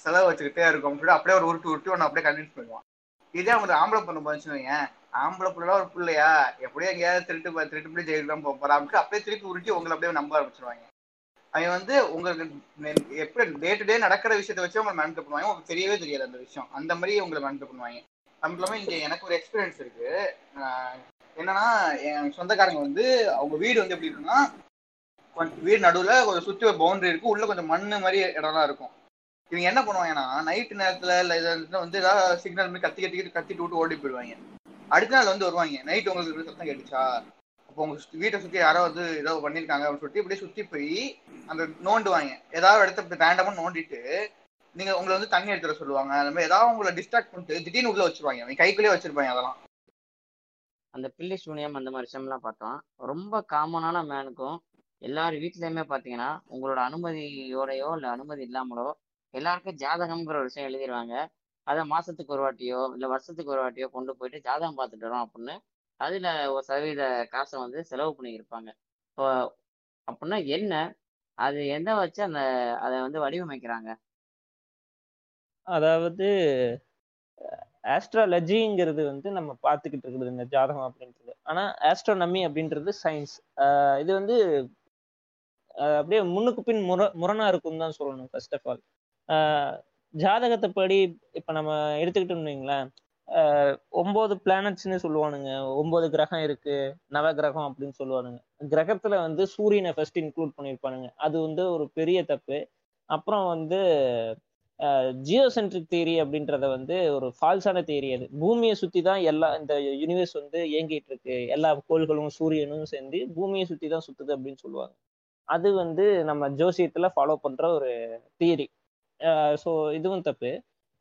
செலவு வச்சுக்கிட்டே இருக்கும். அப்படின்னு அப்படியே ஒரு உருட்டு உருட்டு அவனை அப்படியே கன்வின்ஸ் பண்ணுவான் இதே அவங்க ஆம்பளை பொண்ணு போச்சுன்னு ஆம்பளை பிள்ளைலாம் ஒரு பிள்ளையா எப்படியும் எங்கேயாவது திருட்டு திருட்டு பிள்ளை ஜெயிலுக்கு தான் அப்படியே திருப்பி உருட்டி உங்களை அப்படியே நம்ப ஆரம்பிச்சிருவாங்க. அவன் வந்து உங்களுக்கு எப்படி டே டு டே நடக்கிற விஷயத்தை வச்சு உங்களை மேனிபுலேட் பண்ணுவாங்க. உங்களுக்கு தெரியவே தெரியாது அந்த விஷயம். அந்த மாதிரி உங்களை மேனிபுலேட் பண்ணுவாங்க. அது மட்டும் இங்கே எனக்கு ஒரு எக்ஸ்பீரியன்ஸ் இருக்கு. என்னன்னா என் சொந்தக்காரங்க வந்து அவங்க வீடு வந்து எப்படி இருக்குன்னா கொஞ்சம் வீடு நடுவுல கொஞ்சம் சுத்தி ஒரு பவுண்டரி இருக்கு. உள்ள கொஞ்சம் மண்ணு மாதிரி இடம்லாம் இருக்கும். இவங்க என்ன பண்ணுவாங்கன்னா நைட்டு நேரத்துல இல்ல இதுல வந்து ஏதாவது சிக்னல் மாதிரி கத்தி கத்தி கத்திட்டு விட்டு ஓடி போயிடுவாங்க. அடுத்த நாள் வந்து வருவாங்க. நைட் உங்களுக்கு சத்தம் கேட்டுச்சா? அப்போ உங்க சுத்தி- வீட்டை சுத்தி யாரோ வந்து ஏதோ பண்ணிருக்காங்க அப்படின்னு சொல்லிட்டு இப்படியே சுத்தி போய் அந்த நோண்டுவாங்க. ஏதாவது இடத்த ரேண்டமா நோண்டிட்டு நீங்க உங்களை வந்து தண்ணி எடுத்துட சொல்லுவாங்க. அந்த மாதிரி ஏதாவது உங்களை டிஸ்ட்ராக்ட் பண்ணிட்டு திடீர்னு உள்ள வச்சிருவாங்க. அவங்க கைக்குள்ளேயே வச்சிருப்பாங்க அதெல்லாம். அந்த பில்லி சூனியம் அந்த மாதிரி விஷயம்லாம் பார்த்தோம். ரொம்ப காமனான மேனுக்கும் எல்லார் வீட்லயுமே பார்த்தீங்கன்னா உங்களோட அனுமதியோடையோ இல்லை அனுமதி இல்லாமலோ எல்லாருக்கும் ஜாதகம்ங்கிற ஒரு விஷயம் எழுதிடுவாங்க அதை மாசத்துக்கு ஒரு வாட்டியோ இல்லை வருஷத்துக்கு ஒரு வாட்டியோ கொண்டு போயிட்டு ஜாதகம் பார்த்துட்டு வரோம் அப்படின்னு அதுல ஒரு சதவீத காசை வந்து செலவு பண்ணியிருப்பாங்க. இப்போ அப்படின்னா என்ன? அது எந்த வச்சு அந்த அதை வந்து வடிவமைக்கிறாங்க? அதாவது ஆஸ்ட்ராலஜிங்கிறது வந்து நம்ம பார்த்துக்கிட்டு இருக்குது இந்த ஜாதகம் அப்படின்றது. ஆனா ஆஸ்ட்ரோனமி அப்படின்றது சயின்ஸ் இது வந்து அப்படியே முன்னுக்கு பின் முர முரணா இருக்கும்னு தான் சொல்லணும் ஃபர்ஸ்ட் ஆஃப் ஆல் ஜாதகத்தை படி இப்ப நம்ம எடுத்துக்கிட்டோம்னு வைங்களேன் ஆஹ், ஒன்பது பிளானட்ஸ்னு சொல்லுவானுங்க. ஒன்பது கிரகம் இருக்கு நவ கிரகம் அப்படின்னு சொல்லுவானுங்க. கிரகத்துல வந்து சூரியனை ஃபர்ஸ்ட் இன்க்ளூட் பண்ணியிருப்பானுங்க. அது வந்து ஒரு பெரிய தப்பு. அப்புறம் வந்து ஜியோசென்ட்ரிக் தியரி அப்படின்றத வந்து ஒரு ஃபால்ஸான தியரி அது. பூமியை சுற்றி தான் எல்லா இந்த யூனிவர்ஸ் வந்து இயங்கிட்டு இருக்கு. எல்லா கோள்களும் சூரியனும் சேர்ந்து பூமியை சுற்றி தான் சுற்றுது அப்படின்னு சொல்லுவாங்க. அது வந்து நம்ம ஜோசியத்தில் ஃபாலோ பண்ணுற ஒரு தியரி ஸோ இதுவும் தப்பு.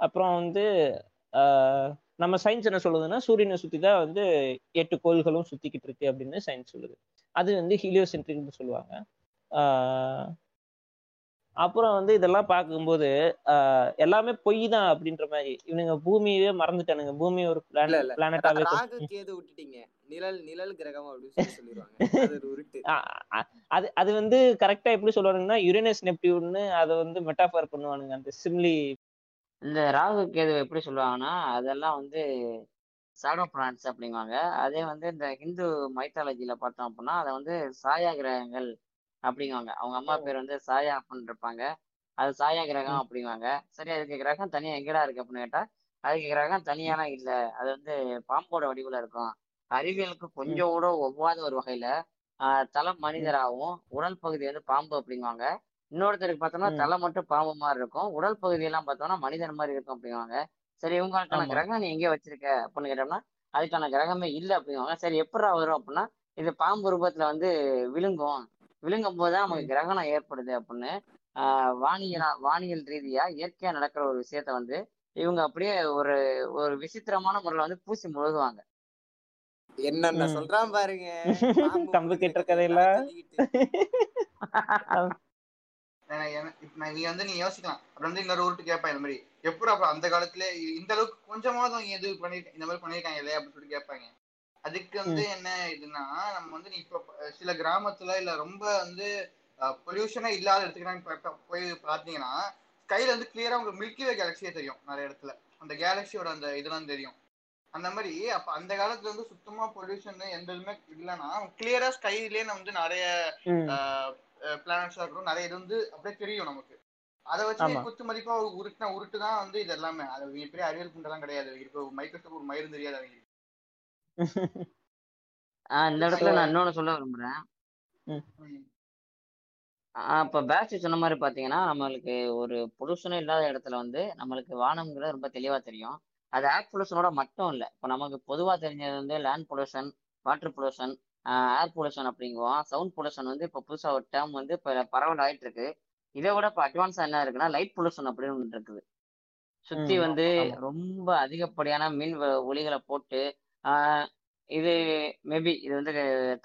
அப்புறம் வந்து நம்ம சயின்ஸ் என்ன சொல்லுதுன்னா சூரியனை சுற்றி தான் வந்து எட்டு கோள்களும் சுற்றிக்கிட்டு இருக்கு அப்படின்னு சயின்ஸ் சொல்லுது. அது வந்து ஹீலியோசென்ட்ரிக்னு சொல்லுவாங்க. அப்புறம் வந்து இதெல்லாம் பார்க்கும்போது எல்லாமே பொய் தான் அப்படின்ற மாதிரி. இவனுங்க பூமியவே மறந்துட்டானுங்க. பூமி ஒரு பிளானட்டாவே கேது விட்டுட்டீங்க? நிழல் நிழல் கிரகம் அப்படின்னு சொல்லி சொல்லிடுவாங்க [LAUGHS] அது அது அது வந்து கரெக்டா எப்படி சொல்லுவானுங்கன்னா யுரேனஸ் நெப்டியூன்னு அதை வந்து மெட்டாஃபர் பண்ணுவானுங்க. அந்த சிம்லி இந்த ராகு கேது எப்படி சொல்லுவாங்கன்னா அதெல்லாம் வந்து சாடோ பிளான்ஸ் அப்படிங்குவாங்க. அதே வந்து இந்த ஹிந்து மைத்தாலஜில பார்த்தோம் அப்படின்னா அதை வந்து சாயா கிரகங்கள் அப்படிங்குவாங்க. அவங்க அம்மா பேர் வந்து சாயா அப்படின்னு இருப்பாங்க அது சாயா கிரகம் அப்படிங்குவாங்க. சரி அதுக்கு கிரகம் தனியா எங்கடா இருக்கு அப்படின்னு கேட்டா அதுக்கு கிரகம் தனியாலாம் இல்ல. அது வந்து பாம்போட வடிவுல இருக்கும். அறிவியலுக்கு கொஞ்சம் கூட ஒவ்வாத ஒரு வகையில தலை மனிதராகவும் உடல் பகுதி வந்து பாம்பு அப்படிங்குவாங்க. இன்னொருத்தருக்கு பார்த்தோம்னா. தலை மட்டும் பாம்பு மாதிரி இருக்கும். உடல் பகுதியெல்லாம் பார்த்தோம்னா மனிதன் மாதிரி இருக்கும் அப்படிங்குவாங்க. சரி இவங்களுக்கான. கிரகம் நீ எங்கே வச்சிருக்க அப்படின்னு கேட்டோம்னா அதுக்கான கிரகமே இல்லை அப்படிங்குவாங்க. சரி எப்படா வரும் அப்படின்னா இது பாம்பு ரூபத்துல வந்து விழுங்கும். விழுங்கும் போது தான் நமக்கு கிரகணம் ஏற்படுது அப்படின்னு ஆஹ் வானியலா வானியல் ரீதியா இயற்கையா நடக்கிற ஒரு விஷயத்த வந்து இவங்க அப்படியே ஒரு ஒரு விசித்திரமான முறையில வந்து பூசி முழுகுவாங்க. என்னென்ன. சொல்றான் பாருங்க. [LAUGHS] கம்பு [LAUGHS] இப்ப நான் நீ வந்து நீ யோசிக்கலாம். அப்புறம் வந்து இன்னொரு ஊருக்கு கேட்பேன் இந்த மாதிரி. எப்படி அப்புறம் அந்த காலத்துல இந்த அளவுக்கு கொஞ்சமாவது அவங்க எது பண்ணிருக்க இந்த மாதிரி பண்ணிருக்காங்க இல்லையா அப்படின்னு சொல்லி கேட்பாங்க. அதுக்கு வந்து என்ன இதுன்னா நம்ம வந்து நீ இப்ப சில கிராமத்துல இல்ல ரொம்ப வந்து பொல்யூஷனே இல்லாத இடத்துக்கு போய் பாத்தீங்கன்னா ஸ்கைல வந்து கிளியரா உங்களுக்கு மில்கி வே கேலக்சியே தெரியும் நிறைய இடத்துல. அந்த கேலக்சியோட அந்த இதெல்லாம் தெரியும். அந்த மாதிரி அப்ப அந்த காலத்துல வந்து சுத்தமா பொல்யூஷன் எந்த இதுவுமே இல்லைன்னா கிளியரா ஸ்கைலயே வந்து நிறைய. பிளானட்ஸா இருக்கட்டும் நிறைய இது வந்து அப்படியே தெரியும் நமக்கு. அதை வச்சு. குத்து மதிப்பா உருட்டுனா உருட்டு தான் வந்து இது எல்லாமே. அது பெரிய அறிவியல் குண்டெல்லாம் கிடையாது. இப்போ மைக்ரோஸ்கோப் ஒரு மயிரும் தெரியாது. அவங்க இந்த இடத்துல நான் இன்னொன்னு சொல்ல விரும்புறேன். ஆஹ் இப்ப பேட்ச் சொன்ன மாதிரி பாத்தீங்கன்னா நம்மளுக்கு ஒரு பொல்யூஷனே இல்லாத இடத்துல வந்து நம்மளுக்கு வானம்ங்கிறது ரொம்ப தெளிவா தெரியும். அது ஏர் பொல்யூஷனோட மட்டும் இல்லை. இப்போ நமக்கு பொதுவா தெரிஞ்சது வந்து land pollution water pollution air pollution அப்படிங்குவோம். Sound pollution வந்து இப்போ புதுசா ஒரு டேர்ம் வந்து இப்போ பரவல் ஆயிட்டு இருக்கு இதை விட இப்போ அட்வான்ஸா என்ன இருக்குன்னா லைட் பொல்யூஷன் அப்படின்னு ஒன்று இருக்குது. சுத்தி வந்து. ரொம்ப அதிகப்படியான மின் ஒளிகளை போட்டு ஆஹ் இது மேபி இது வந்து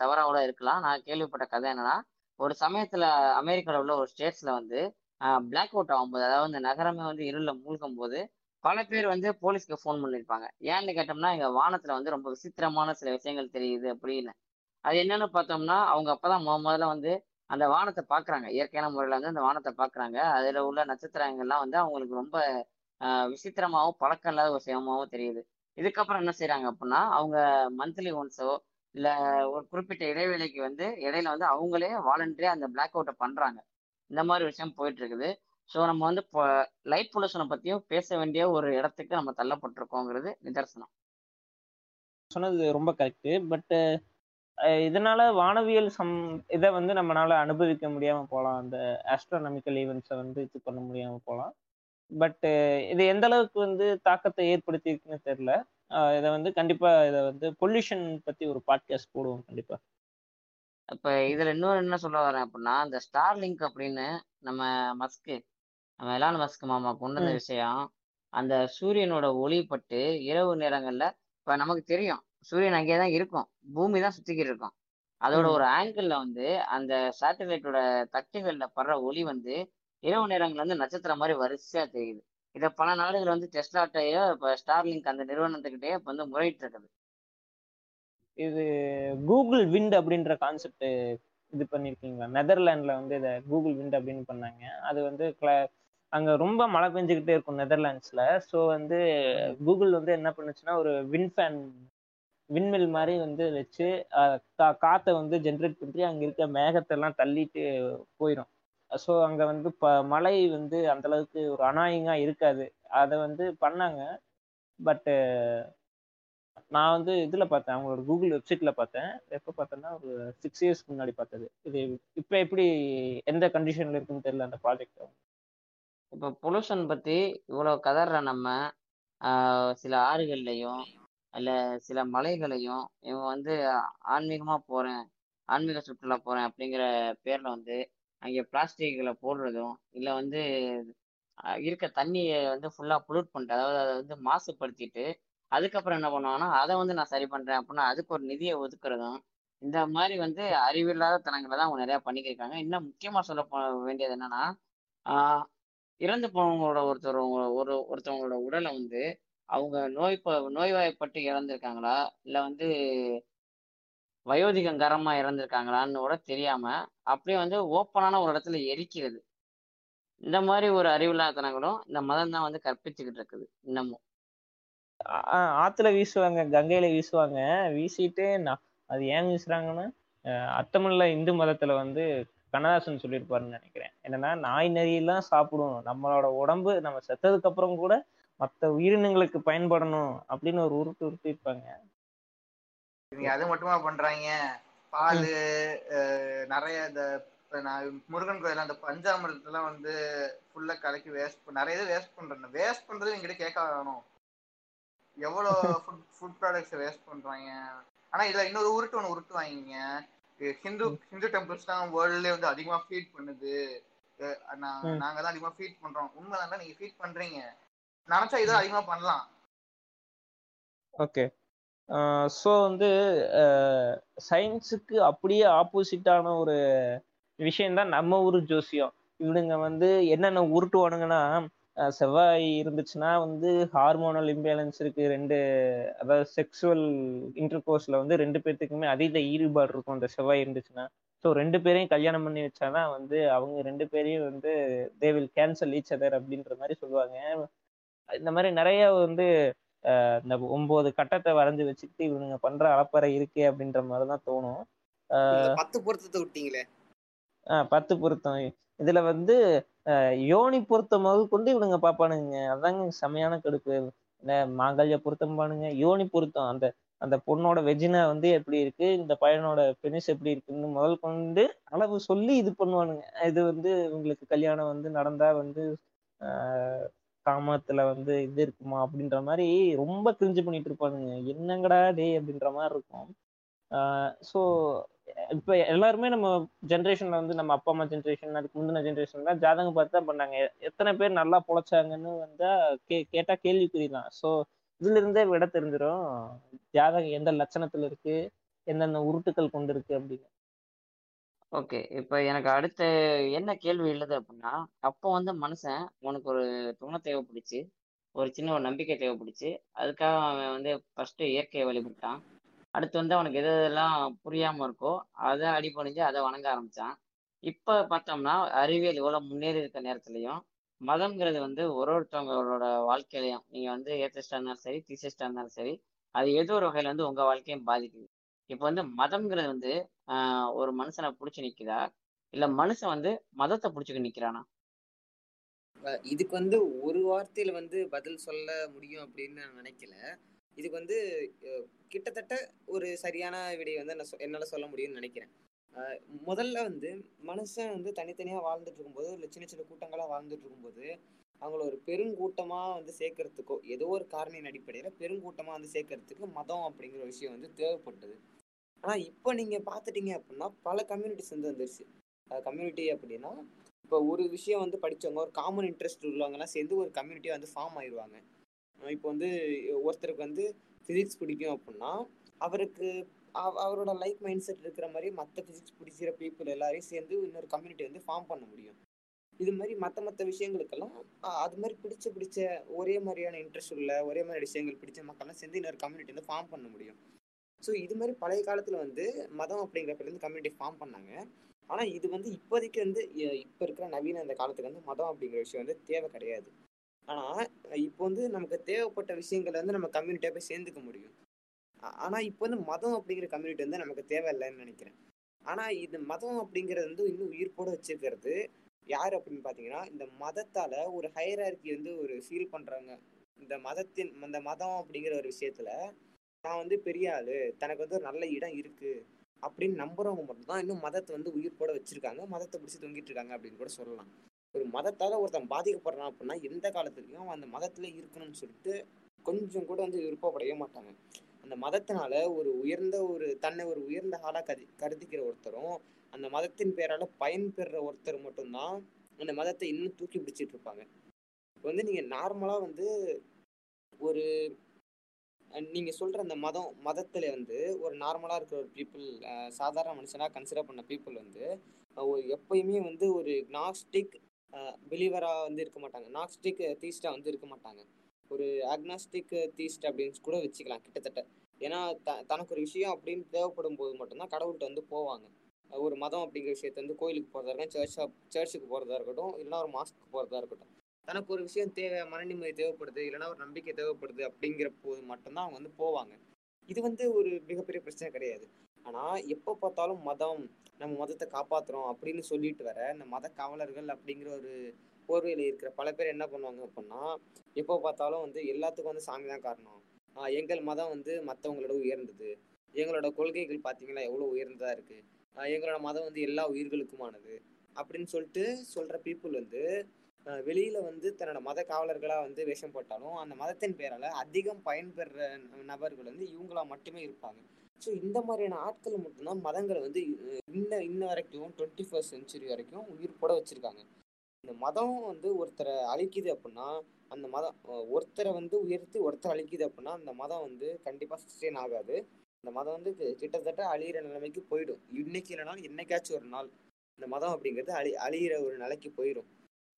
தவறாக கூட இருக்கலாம். நான் கேள்விப்பட்ட கதை என்னன்னா ஒரு சமயத்துல அமெரிக்காவில் உள்ள ஒரு ஸ்டேட்ஸ்ல வந்து பிளாக் அவுட் ஆகும்போது அதாவது இந்த நகரமே வந்து இருள மூழ்கும் போது பல பேர் வந்து போலீஸ்க்கு ஃபோன் பண்ணியிருப்பாங்க ஏன்னு கேட்டோம்னா எங்க வானத்துல வந்து ரொம்ப விசித்திரமான சில விஷயங்கள் தெரியுது அப்படின்னு. அது என்னன்னு பார்த்தோம்னா அவங்க அப்பதான் முத முதல்ல வந்து அந்த வானத்தை பாக்குறாங்க. இயற்கையான முறையில வந்து அந்த வானத்தை பாக்குறாங்க. அதுல உள்ள நட்சத்திரங்கள்லாம் வந்து அவங்களுக்கு ரொம்ப விசித்திரமாகவும் பழக்கம் இல்லாத ஒரு விஷயமாவும் தெரியுது. இதுக்கப்புறம் என்ன செய்யறாங்க அப்படின்னா அவங்க மந்த்லி ஒன்ஸோ இல்ல ஒரு குறிப்பிட்ட இடைவேளைக்கு வந்து இடையில வந்து அவங்களே வாலண்டரியா அந்த பிளாக் அவுட்டை பண்றாங்க. இந்த மாதிரி விஷயம் போயிட்டு இருக்குது ஸோ நம்ம வந்து இப்போ லைட் பொல்யூஷனை பத்தியும் பேச வேண்டிய ஒரு இடத்துக்கு நம்ம தள்ளப்பட்டிருக்கோங்கிறது நிதர்சனம். சொன்னது ரொம்ப கரெக்டு பட்டு இதனால வானவியல் சம் இதை வந்து நம்மளால அனுபவிக்க முடியாம போகலாம் அந்த ஆஸ்ட்ரானமிக்கல் ஈவெண்ட்ஸை வந்து இது பண்ண முடியாம போகலாம் பட் இது எந்த அளவுக்கு வந்து தாக்கத்தை ஏற்படுத்தியிருக்குன்னு தெரியல. இதை வந்து கண்டிப்பா இதை வந்து பொல்யூஷன் பத்தி ஒரு பாட்காஸ்ட் போடுவோம் கண்டிப்பா. இப்ப இதுல இன்னொரு என்ன சொல்ல வரேன் அப்படின்னா இந்த ஸ்டார் லிங்க் அப்படின்னு நம்ம மஸ்க்கு நம்ம எலான் மஸ்க் மாமா கொண்டு வந்த விஷயம் அந்த சூரியனோட ஒளி பட்டு இரவு நேரங்கள்ல இப்ப நமக்கு தெரியும் சூரியன் அங்கேயே தான் இருக்கும் பூமி தான் சுத்திக்கிட்டு இருக்கும். அதோட ஒரு ஆங்கிள் வந்து அந்த சேட்டலைட்டோட தட்டுகள்ல படுற ஒளி வந்து இரவு நேரங்கள் வந்து நட்சத்திரம் மாதிரி வரிசையா தெரியுது. இதை பல நாடுகள் வந்து டெஸ்லாட்டையோ இப்ப ஸ்டார்லிங்க் அந்த நிறுவனத்துக்கிட்டே இப்ப வந்து முறையிட்டு இருக்குது இது கூகுள் விண்ட் அப்படின்ற கான்செப்ட் இது பண்ணிருக்கீங்களா? நெதர்லாண்ட்ல வந்து இதை கூகுள் விண்ட் அப்படின்னு பண்ணாங்க. அது வந்து cla- அங்க ரொம்ப மழை பெஞ்சுக்கிட்டே இருக்கும் நெதர்லாண்ட்ஸ்ல. ஸோ வந்து கூகுள் வந்து என்ன பண்ணுச்சுன்னா ஒரு வின் ஃபேன் விண்மில் மாதிரி வந்து வச்சு கா- காத்தை வந்து ஜென்ரேட் பண்ணி அங்க இருக்க மேகத்தை எல்லாம் தள்ளிட்டு போயிடும் ஸோ அங்கே வந்து ப மழை வந்து அந்த அளவுக்கு ஒரு அநாயகமாக இருக்காது. அதை வந்து பண்ணாங்க. பட்டு நான் வந்து இதில் பார்த்தேன். அவங்களோட கூகுள் வெப்சைட்டில் பார்த்தேன். எப்போ பார்த்தேன்னா ஒரு சிக்ஸ் இயர்ஸ்க்கு முன்னாடி பார்த்தது. இது இப்போ எப்படி எந்த கண்டிஷனில் இருக்குன்னு தெரியல அந்த ப்ராஜெக்ட் இப்போ பொல்யூஷன் பற்றி இவ்வளோ கதற நம்ம சில ஆறுகள்லையும் இல்லை சில மலைகளையும் இவன் வந்து ஆன்மீகமாக போகிறேன் ஆன்மீக சுற்றுலா போகிறேன் அப்படிங்கிற பேரில் வந்து அங்கே பிளாஸ்டிக்களை போடுறதும் இல்லை வந்து இருக்க தண்ணியை வந்து ஃபுல்லாக பொல்யூட் பண்ணிட்டு அதாவது அதை வந்து மாசுபடுத்திட்டு அதுக்கப்புறம் என்ன பண்ணுவாங்கன்னா அதை வந்து நான் சரி பண்ணுறேன் அப்படின்னா அதுக்கு ஒரு நிதியை ஒதுக்குறதும் இந்த மாதிரி வந்து அறிவில்லாத தனங்களை தான் அவங்க நிறையா பண்ணிக்கிருக்காங்க. இன்னும் முக்கியமாக சொல்ல போ வேண்டியது என்னன்னா இறந்து போனவங்களோட ஒருத்தர் ஒரு ஒருத்தவங்களோட உடலை வந்து அவங்க நோய் நோய்வாய்ப்பட்டு இறந்துருக்காங்களா? இல்லை வந்து வயோதிகங்கரமா இறந்திருக்காங்களான்னு கூட தெரியாம அப்படியே வந்து ஓப்பனான ஒரு இடத்துல எரிக்கிறது. இந்த மாதிரி ஒரு அறிவில்லாதனங்களும் இந்த மதம் தான் வந்து கற்பிச்சுக்கிட்டு இருக்குது இன்னமும். ஆத்துல வீசுவாங்க கங்கையில வீசுவாங்க. வீசிட்டு நான் அது ஏன் வீசுறாங்கன்னா அத்தமிழ்ல இந்து மதத்துல வந்து கண்ணதாசன் சொல்லியிருப்பாருன்னு நினைக்கிறேன். என்னன்னா நாய் நரியெல்லாம் சாப்பிடும் நம்மளோட உடம்பு நம்ம செத்ததுக்கு அப்புறம் கூட மற்ற உயிரினங்களுக்கு பயன்படணும் அப்படின்னு ஒரு உருட்டு உருட்டிருப்பாங்க இவங்க அது மட்டுமா பண்றாங்க? பால் நிறைய இந்த முருகன் கோயில் அந்த பஞ்சாமிரத்தெல்லாம் வந்து ஃபுல்லா கலக்கி வேஸ்ட் நிறைய இது வேஸ்ட் பண்றாங்க வேஸ்ட் பண்றது எங்கிட்ட கேட்க வேணும். எவ்வளோ ஃபுட் ஃபுட் ப்ராடக்ட்ஸ் வேஸ்ட் பண்றாங்க? ஆனா இதுல இன்னொரு உருட்டு ஒன்று உருட்டு வாங்கிங்க. ஹிந்து ஹிந்து டெம்பிள்ஸ் தான் வேர்ல்ட்லேயே வந்து அதிகமா ஃபீட் பண்ணுது. நாங்க தான் அதிகமா ஃபீட் பண்றோம். உண்மை தான் நீங்க ஃபீட் பண்றீங்க. நினைச்சா இதை அதிகமா பண்ணலாம். ஓகே. ஸோ வந்து சயின்ஸுக்கு அப்படியே ஆப்போசிட்டான ஒரு விஷயம்தான் நம்ம ஊர் ஜோசியம். இவனுங்க வந்து என்னென்ன உருட்டுவானுங்கன்னா செவ்வாய் இருந்துச்சுன்னா வந்து ஹார்மோனல் இம்பேலன்ஸ் இருக்கு ரெண்டு அதாவது செக்ஸுவல் இன்டர்கோர்ஸ்ல வந்து ரெண்டு பேர்த்துக்குமே அதீத ஈடுபாடு இருக்கும் அந்த செவ்வாய் இருந்துச்சுன்னா. ஸோ ரெண்டு பேரையும் கல்யாணம் பண்ணி வச்சாதான் வந்து அவங்க ரெண்டு பேரையும் வந்து they will cancel each other அப்படின்ற மாதிரி சொல்லுவாங்க. இந்த மாதிரி நிறைய வந்து இந்த ஒன்பது கட்டத்தை வரைஞ்சு வச்சுக்கிட்டு இவனுங்க பண்ற அலப்பறை இருக்கே அப்படின்ற மாதிரி தான் தோணும் பத்து பொருத்தத்தை விட்டீங்களே? ஆஹ் பத்து பொருத்தம். இதுல வந்து யோனி பொருத்தம் முதல் கொண்டு இவனுங்க பாப்பானுங்க. அதாங்க செமையான கடுப்பு. இந்த மாங்கல்ய பொருத்தம் பானுங்க. யோனி பொருத்தம். அந்த அந்த பொண்ணோட வெஜினா வந்து எப்படி இருக்கு? இந்த பையனோட பெனிஸ் எப்படி இருக்குன்னு முதல் கொண்டு அளவு சொல்லி இது பண்ணுவானுங்க. இது வந்து உங்களுக்கு கல்யாணம் வந்து நடந்தா வந்து ஆஹ் காமத்துல வந்து இது இருக்குமா அப்படின்ற மாதிரி ரொம்ப கிரிஞ்சு பண்ணிட்டு இருப்பானுங்க. என்னங்கடா டேய் அப்படின்ற மாதிரி இருக்கும். ஸோ இப்போ எல்லாருமே நம்ம ஜென்ரேஷன்ல வந்து நம்ம அப்பா அம்மா ஜென்ரேஷன் அதுக்கு முந்தின ஜென்ரேஷன்ல ஜாதகம் பார்த்து தான் பண்ணாங்க. எத்தனை பேர் நல்லா பொழைச்சாங்கன்னு வந்தா கே கேட்டா கேள்விக்குறி தான் ஸோ இதுல இருந்தே விட தெரிஞ்சிடும் ஜாதகம் எந்த லட்சணத்துல இருக்கு? எந்தெந்த உருட்டுக்கள் கொண்டு இருக்கு அப்படின்னு. ஓகே. இப்போ எனக்கு அடுத்த என்ன கேள்வி எழுது அப்படின்னா அப்போ வந்து மனுஷன் உனக்கு ஒரு துணை தேவைப்படுச்சு. ஒரு சின்ன ஒரு நம்பிக்கை தேவைப்படுச்சு. அதுக்காக அவன் வந்து ஃபர்ஸ்ட் இயற்கையை வழிபட்டான். அடுத்து வந்து அவனுக்கு எது எதெல்லாம் புரியாம இருக்கோ அதை அடிபணிஞ்சு அதை வணங்க ஆரம்பிச்சான். இப்போ பார்த்தோம்னா அறிவியல் இவ்வளோ முன்னேறி இருக்க நேரத்துலையும் மதம்ங்கிறது வந்து ஒரு ஒருத்தவங்களோட வாழ்க்கையிலையும் நீங்கள் வந்து ஏத்தஸ்டாக இருந்தாலும் சரி தீசஸ்டாக இருந்தாலும் சரி அது ஏதோ ஒரு வகையில் வந்து உங்கள் வாழ்க்கையும் பாதிக்குது. இப்போ வந்து மதம்ங்கிறது வந்து ஒரு மனுஷனை பிடிச்சி நிக்குதா? இல்ல மனுஷன் வந்து மதத்தை பிடிச்சிக்க நிக்கிறானா? இதுக்கு வந்து ஒரு வார்த்தையில வந்து பதில் சொல்ல முடியும் அப்படின்னு நான் நினைக்கல. இதுக்கு வந்து கிட்டத்தட்ட ஒரு சரியான விடை வந்து நான் என்னால சொல்ல முடியும்னு நினைக்கிறேன். முதல்ல வந்து மனுஷன் வந்து தனித்தனியா வாழ்ந்துட்டு இருக்கும்போது இல்லை சின்ன சின்ன கூட்டங்களா வாழ்ந்துட்டு இருக்கும்போது அவங்கள ஒரு பெருங்கூட்டமா வந்து சேர்க்கறதுக்கோ ஏதோ ஒரு காரணியின் அடிப்படையில பெருங்கூட்டமா வந்து சேர்க்கறதுக்கு மதம் அப்படிங்கிற விஷயம் வந்து தேவைப்பட்டது. ஆனா இப்போ நீங்க பாத்துட்டீங்க அப்படின்னா பல கம்யூனிட்டிஸ் வந்து வந்துருச்சு. கம்யூனிட்டி அப்படின்னா இப்போ ஒரு விஷயம் வந்து படிச்சவங்க ஒரு காமன் இன்ட்ரெஸ்ட் உள்ளவங்கலாம் சேர்ந்து ஒரு கம்யூனிட்டியாக வந்து ஃபார்ம் ஆயிடுவாங்க இப்போ வந்து ஒருத்தருக்கு வந்து ஃபிசிக்ஸ் பிடிக்கும் அப்படின்னா அவருக்கு அவரோட லைக் மைண்ட் செட் இருக்கிற மாதிரி மற்ற ஃபிசிக்ஸ் பிடிக்கிற பீப்புள் எல்லாரையும் சேர்ந்து இன்னொரு கம்யூனிட்டி வந்து ஃபார்ம் பண்ண முடியும். இது மாதிரி மற்ற மற்ற விஷயங்களுக்கெல்லாம் அது மாதிரி பிடிச்ச பிடிச்ச ஒரே மாதிரியான இன்ட்ரெஸ்ட் உள்ள ஒரே மாதிரி விஷயங்கள் பிடிச்ச மக்கள்லாம் சேர்ந்து இன்னொரு கம்யூனிட்டி வந்து ஃபார்ம் பண்ண முடியும். ஸோ இது மாதிரி பழைய காலத்தில் வந்து மதம் அப்படிங்கிறப்பலேருந்து கம்யூனிட்டி ஃபார்ம் பண்ணாங்க. ஆனால் இது வந்து இப்போதைக்கு வந்து இப்போ இருக்கிற நவீன இந்த காலத்துக்கு வந்து மதம் அப்படிங்கிற விஷயம் வந்து தேவை கிடையாது. ஆனால் இப்போ வந்து நமக்கு தேவைப்பட்ட விஷயங்களை வந்து நம்ம கம்யூனிட்டியாக போய் சேர்ந்துக்க முடியும். ஆனால் இப்போ வந்து மதம் அப்படிங்கிற கம்யூனிட்டி வந்து நமக்கு தேவையில்லைன்னு நினைக்கிறேன். ஆனால் இது மதம் அப்படிங்கிறது வந்து இன்னும் உயிர்ப்போட வச்சிருக்கிறது யார் அப்படின்னு பார்த்தீங்கன்னா இந்த மதத்தால் ஒரு ஹையரார்கி வந்து ஒரு ஃபீல் பண்ணுறாங்க இந்த மதத்தின் இந்த மதம் அப்படிங்கிற ஒரு விஷயத்தில் நான் வந்து பெரிய ஆளு தனக்கு வந்து ஒரு நல்ல இடம் இருக்கு அப்படின்னு நம்புறவங்க மட்டும்தான் இன்னும் மதத்தை வந்து உயிர் போட வச்சிருக்காங்க மதத்தை பிடிச்சி தொங்கிட்டு இருக்காங்க அப்படின்னு கூட சொல்லலாம். ஒரு மதத்தால ஒருத்தன் பாதிக்கப்படுறான் அப்படின்னா எந்த காலத்துலயும் அவன் அந்த மதத்துல இருக்கணும்னு சொல்லிட்டு கொஞ்சம் கூட வந்து விருப்பப்படவே மாட்டாங்க. அந்த மதத்தினால ஒரு உயர்ந்த ஒரு தன்னை ஒரு உயர்ந்த ஆளா கதி கருதிக்கிற ஒருத்தரும் அந்த மதத்தின் பேரால பயன்பெற ஒருத்தர் மட்டும்தான் அந்த மதத்தை இன்னும் தூக்கி பிடிச்சிட்டு இருப்பாங்க. இப்போ வந்து நீங்க நார்மலா வந்து ஒரு நீங்கள் நீங்க சொல்ற அந்த மதம் மதத்துல வந்து ஒரு நார்மலா இருக்கிற ஒரு பீப்புள் சாதாரண மனுஷனா கன்சிடர் பண்ண பீப்புள் வந்து ஒரு எப்பயுமே வந்து ஒரு நாஸ்டிக் பிலீவரா வந்து இருக்க மாட்டாங்க. நாஸ்டிக் தீஸ்டா வந்து இருக்க மாட்டாங்க. ஒரு அக்னாஸ்டிக் தீஸ்ட் அப்படின்னு கூட வச்சுக்கலாம் கிட்டத்தட்ட. ஏன்னா த தனக்கு ஒரு விஷயம் அப்படின்னு தேவைப்படும் போது மட்டும்தான் கடவுள்கிட்ட வந்து போவாங்க. ஒரு மதம் அப்படிங்கிற விஷயத்த வந்து கோயிலுக்கு போகிறதா இருக்கட்டும் சர்ச்சா சர்ச்சுக்கு போகிறதா இருக்கட்டும் இல்லைன்னா ஒரு மாஸ்க்கு போகிறதா இருக்கட்டும். தனக்கு ஒரு விஷயம் தேவை மன நிம்மதி தேவைப்படுது இல்லைன்னா ஒரு நம்பிக்கை தேவைப்படுது அப்படிங்கிற போது மட்டும்தான் அவங்க வந்து போவாங்க. இது வந்து ஒரு மிகப்பெரிய பிரச்சனை கிடையாது. ஆனால் எப்போ பார்த்தாலும் மதம் நம்ம மதத்தை காப்பாற்றுறோம் அப்படின்னு சொல்லிட்டு வர இந்த மத காவலர்கள் அப்படிங்கிற ஒரு போர்வையில் இருக்கிற பல பேர் என்ன பண்ணுவாங்க அப்படின்னா எப்போ பார்த்தாலும் வந்து எல்லாத்துக்கும் வந்து சாமி தான் காரணம். எங்கள் மதம் வந்து மற்றவங்களோட உயர்ந்தது. எங்களோட கொள்கைகள் பார்த்தீங்கன்னா எவ்வளோ உயர்ந்ததா இருக்கு? எங்களோட மதம் வந்து எல்லா உயிர்களுக்குமானது அப்படின்னு சொல்லிட்டு சொல்கிற பீப்புள் வந்து வெளியில வந்து தன்னோட மத காவலர்களா வந்து வேஷம் போட்டாலும் அந்த மதத்தின் பேரால அதிகம் பயன்பெற நபர்கள் வந்து இவங்களா மட்டுமே இருப்பாங்க. ஸோ இந்த மாதிரியான ஆட்கள் மட்டும்தான் மதங்களை வந்து இன்ன இன்ன வரைக்கும் டுவெண்ட்டி ஃபர்ஸ்ட் செஞ்சுரி வரைக்கும் உயிர் போட வச்சிருக்காங்க. இந்த மதம் வந்து ஒருத்தரை அழிக்குது அப்படின்னா அந்த மதம் ஒருத்தரை வந்து உயர்த்தி ஒருத்தர் அழிக்குது அப்படின்னா அந்த மதம் வந்து கண்டிப்பா சஸ்டெயின் ஆகாது. இந்த மதம் வந்து கிட்டத்தட்ட அழியிற நிலைமைக்கு போயிடும். இன்னைக்கு இல்லைனாலும் என்னைக்காச்சும் ஒரு நாள் இந்த மதம் அப்படிங்கிறது அழி அழியிற ஒரு நிலைக்கு போயிடும்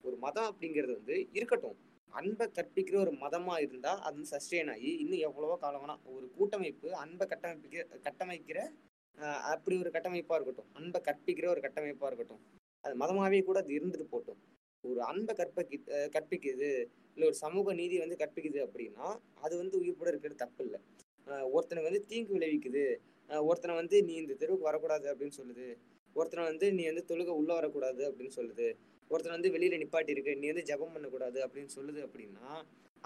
ஒரு மதம் அப்படிங்கிறது வந்து இருக்கட்டும். அன்பை கற்பிக்கிற ஒரு மதமா இருந்தா அது வந்து சஸ்டெயின் ஆகி இன்னும் எவ்வளவோ காலம் ஒரு கூட்டமைப்பு அன்பை கட்டமைப்பிக்க கட்டமைக்கிற அஹ், அப்படி ஒரு கட்டமைப்பா இருக்கட்டும். அன்பை கற்பிக்கிற ஒரு கட்டமைப்பா இருக்கட்டும். அது மதமாவே கூட அது இருந்துட்டு போட்டும். ஒரு அன்பை கற்பகி அஹ் கற்பிக்குது. இல்லை ஒரு சமூக நீதி வந்து கற்பிக்குது அப்படின்னா அது வந்து உயிர்ப்புட இருக்கிறது தப்பு இல்லை. ஒருத்தனை வந்து தீங்கு விளைவிக்குது. ஒருத்தனை வந்து நீ இந்த தெருவுக்கு வரக்கூடாது அப்படின்னு சொல்லுது. ஒருத்தனை வந்து நீ வந்து தொழுக உள்ள வரக்கூடாது அப்படின்னு சொல்லுது. ஒருத்தர் வந்து வெளியில நிப்பாட்டி இருக்கு நீ வந்து ஜெபம் பண்ணக்கூடாது அப்படின்னு சொல்லுது அப்படின்னா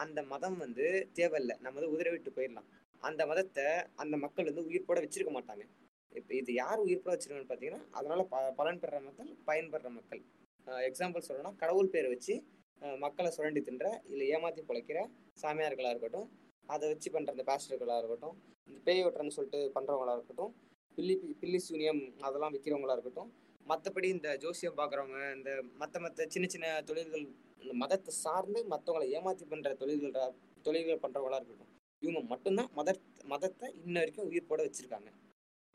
அந்த மதம் வந்து தேவையில்லை. நம்ம வந்து உதிரை விட்டு போயிடலாம். அந்த மதத்தை அந்த மக்கள் வந்து உயிர்ப்போட வச்சிருக்க மாட்டாங்க. இப்போ இது யார் உயிர்ப்போட வச்சிருக்காங்கன்னு பார்த்தீங்கன்னா அதனால ப பலன் பெற மக்கள் பயன்படுற மக்கள். எக்ஸாம்பிள் சொல்லணும்னா கடவுள் பேரை வச்சு மக்களை சுரண்டி தின்ற இல்லை ஏமாத்தி பிழைக்கிற சாமியார்களாக இருக்கட்டும் அதை வச்சு பண்ணுற அந்த பேஸ்டர்களாக இருக்கட்டும் இந்த பேய் ஓட்டுறன்னு சொல்லிட்டு பண்ணுறவங்களா இருக்கட்டும் பில்லி பில்லி சூனியம் அதெல்லாம் விற்கிறவங்களா இருக்கட்டும் மற்றபடி இந்த ஜோசியம் பார்க்குறவங்க இந்த மற்ற மற்ற சின்ன சின்ன தொழில்கள் இந்த மதத்தை சார்ந்து மற்றவங்களை ஏமாத்தி பண்ணுற தொழில்கள் தொழில்கள் பண்ணுறவங்களா இருக்கட்டும் இவங்க மட்டும்தான் மத மதத்தை இன்ன வரைக்கும் உயிர்ப்போட வச்சுருக்காங்க.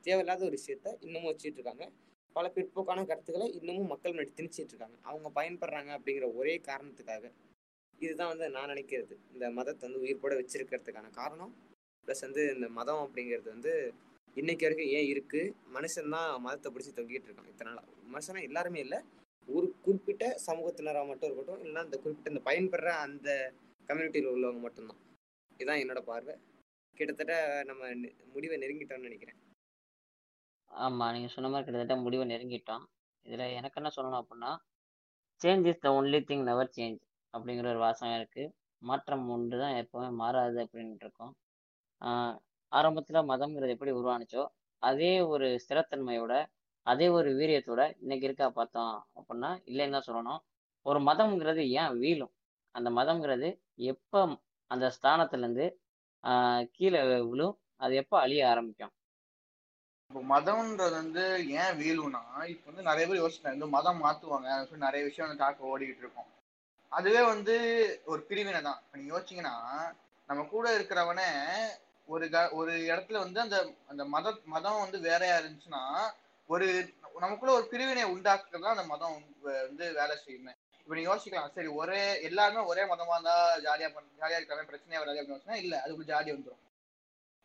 தேவையில்லாத ஒரு விஷயத்த இன்னமும் வச்சுட்டு இருக்காங்க. பல பிற்போக்கான கருத்துக்களை இன்னமும் மக்கள் முன்னாடி திணிச்சிட்டு இருக்காங்க. அவங்க பயன்படுறாங்க அப்படிங்கிற ஒரே காரணத்துக்காக. இதுதான் வந்து நான் நினைக்கிறது. இந்த மதத்தை வந்து உயிர்ப்போட வச்சிருக்கிறதுக்கான காரணம். ப்ளஸ் வந்து இந்த மதம் அப்படிங்கிறது வந்து இன்னைக்கு வரைக்கும் ஏன் இருக்கு? மனுஷன் தான் மதத்தை பிடிச்சி தொங்கிட்டு இருக்கான் இத்தனை நாளா. மனுஷனா எல்லாருமே இல்லை. ஒரு குறிப்பிட்ட சமூகத்தினராக மட்டும் இருக்கட்டும் இல்லைன்னா இந்த குறிப்பிட்ட இந்த பயன்பெற அந்த கம்யூனிட்டியில் உள்ளவங்க மட்டும்தான். இதுதான் என்னோட பார்வை. கிட்டத்தட்ட நம்ம முடிவை நெருங்கிட்டோம்னு நினைக்கிறேன். ஆமா நீங்க சொன்ன மாதிரி கிட்டத்தட்ட முடிவை நெருங்கிட்டோம். இதுல எனக்கு என்ன சொல்லணும் அப்படின்னா change is the only thing never change அப்படிங்கிற ஒரு வாசகம் இருக்கு. மாற்றம் ஒன்று தான் எப்பவுமே மாறாது அப்படின்ட்டு இருக்கோம். ஆஹ் ஆரம்பத்துல மதம்ங்கிறது எப்படி உருவானுச்சோ அதே ஒரு ஸ்திரத்தன்மையோட அதே ஒரு வீரியத்தோட இன்னைக்கு இருக்கா பார்த்தோம் அப்படின்னா இல்லைன்னு தான் சொல்லணும். ஒரு மதம்ங்கிறது ஏன் வீழும்? அந்த மதம்ங்கிறது எப்போ அந்த ஸ்தானத்துல இருந்து ஆஹ் கீழே விழும்? அது எப்போ அழிய ஆரம்பிக்கும்? இப்போ மதம்ன்றது வந்து ஏன் வீழும்னா இப்போ வந்து நிறைய பேர் யோசிச்சாங்க இந்த மதம் மாத்துவாங்க அப்படின்னு சொல்லி நிறைய விஷயம் வந்து டாக்க ஓடிக்கிட்டு இருக்கோம். அதுவே வந்து ஒரு பிரிவினை தான் இப்போ நீங்கள் யோசிச்சீங்கன்னா நம்ம கூட இருக்கிறவனே ஒரு க ஒரு இடத்துல வந்து அந்த அந்த மத மதம் வந்து வேறையா இருந்துச்சுன்னா ஒரு நமக்குள்ள ஒரு பிரிவினை உண்டாக்குறது தான் அந்த மதம் வந்து- வேலை செய்யுமே. இப்போ நீங்க யோசிக்கலாம் சரி ஒரே எல்லாருமே ஒரே மதமா இருந்தா ஜாலியா பண்ண ஜாலியா இருக்காங்க பிரச்சனையே வராது அப்படின்னு இல்ல அதுக்கு ஜாலி வந்துடும்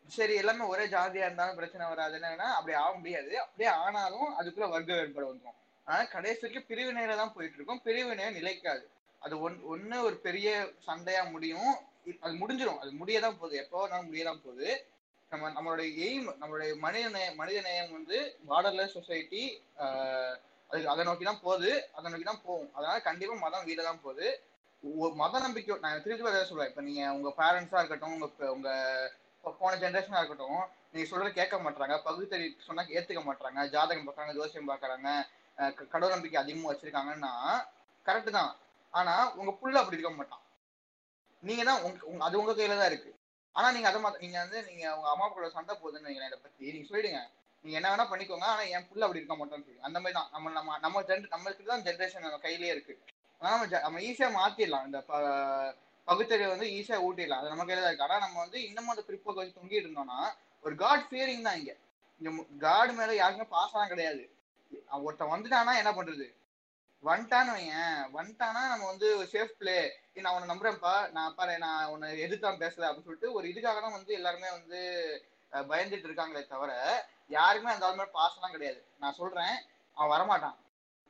சரி எல்லாமே ஒரே ஜாதியா இருந்தாலும் பிரச்சனை வராது. என்னன்னா அப்படி ஆக முடியாது. அப்படியே ஆனாலும் அதுக்குள்ள வர்க்க வேறுபாடு வந்துடும் ஆனா கடைசி வரைக்கும் பிரிவினையில தான் போயிட்டு இருக்கும். பிரிவினை நிலைக்காது. அது ஒன் ஒன்னு ஒரு பெரிய சண்டையா முடியும். அது முடிஞ்சிடும் அது முடியதான் போகுது. எப்போ வேணாலும் முடியதான் போகுது. நம்ம நம்மளுடைய எய்ம் நம்மளுடைய மனித நேய மனித நேயம் வந்து பார்டர்லெஸ் சொசைட்டி அது அதை நோக்கி தான் போகுது. அதை நோக்கி தான் போகும். அதனால கண்டிப்பா மதம் வீட தான் போகுது மத நம்பிக்கை நான் திருப்பி அதை சொல்லுவேன் இப்ப நீங்க உங்க பேரண்ட்ஸா இருக்கட்டும் உங்க உங்க போன ஜென்ரேஷனா இருக்கட்டும் நீங்க சொல்றது கேட்க மாட்டாங்க பகுத்தறி சொன்னா ஏத்துக்க மாட்டாங்க ஜாதகம் பார்க்கறாங்க ஜோசியம் பார்க்கறாங்க. க- கடவுள் நம்பிக்கை அதிகமா வச்சிருக்காங்கன்னா கரெக்ட் தான். ஆனா உங்க புள்ள அப்படி இருக்க மாட்டான். நீங்க தான் உங்க அது உங்க கையில தான் இருக்கு. ஆனா நீங்க அதை மாத்த நீங்க வந்து நீங்க உங்க அம்மா கூட சண்டை போகுதுன்னு வைங்களேன் இதை பத்தி. நீங்க சொல்லிடுங்க. நீங்க என்ன வேணா பண்ணிக்கோங்க. ஆனா என் புள்ள அப்படி இருக்க மாட்டோம்னு சொல்லி அந்த மாதிரி தான். நம்ம நம்ம நம்ம ஜென் நம்மளுக்கு தான் ஜென்ரேஷன் நம்ம கையிலேயே இருக்கு. ஆனா நம்ம ஜ- நம்ம ஈஸியா மாத்திடலாம். இந்த ப- பகுத்தறிவை வந்து ஈஸியா ஊட்டிடலாம். அது நம்ம கையில தான் இருக்கு. ஆனா நம்ம வந்து இன்னமும் அந்த பிற்போக்கு வச்சு தொங்கிட்டு இருந்தோம்னா ஒரு காட் ஃபியரிங் தான் இங்க. இங்க காட் மேல யாருக்குமே பாசம் கிடையாது. ஒருத்தன் வந்துட்டானா என்ன பண்றது? வந்துட்டான்னு வையன். வந்துட்டானா நம்ம வந்து சேஃப் பிளே நான் உன்னை நம்புறேன்ப்பா. நான் பாரு நான் உன்னை எதிர்த்தான் பேசல அப்படின்னு சொல்லிட்டு ஒரு இதுக்காக தான் வந்து எல்லாருமே வந்து பயந்துட்டு இருக்காங்களே தவிர யாருக்குமே அந்த மாதிரி பாசம்லாம் கிடையாது. நான் சொல்றேன் அவன் வரமாட்டான்.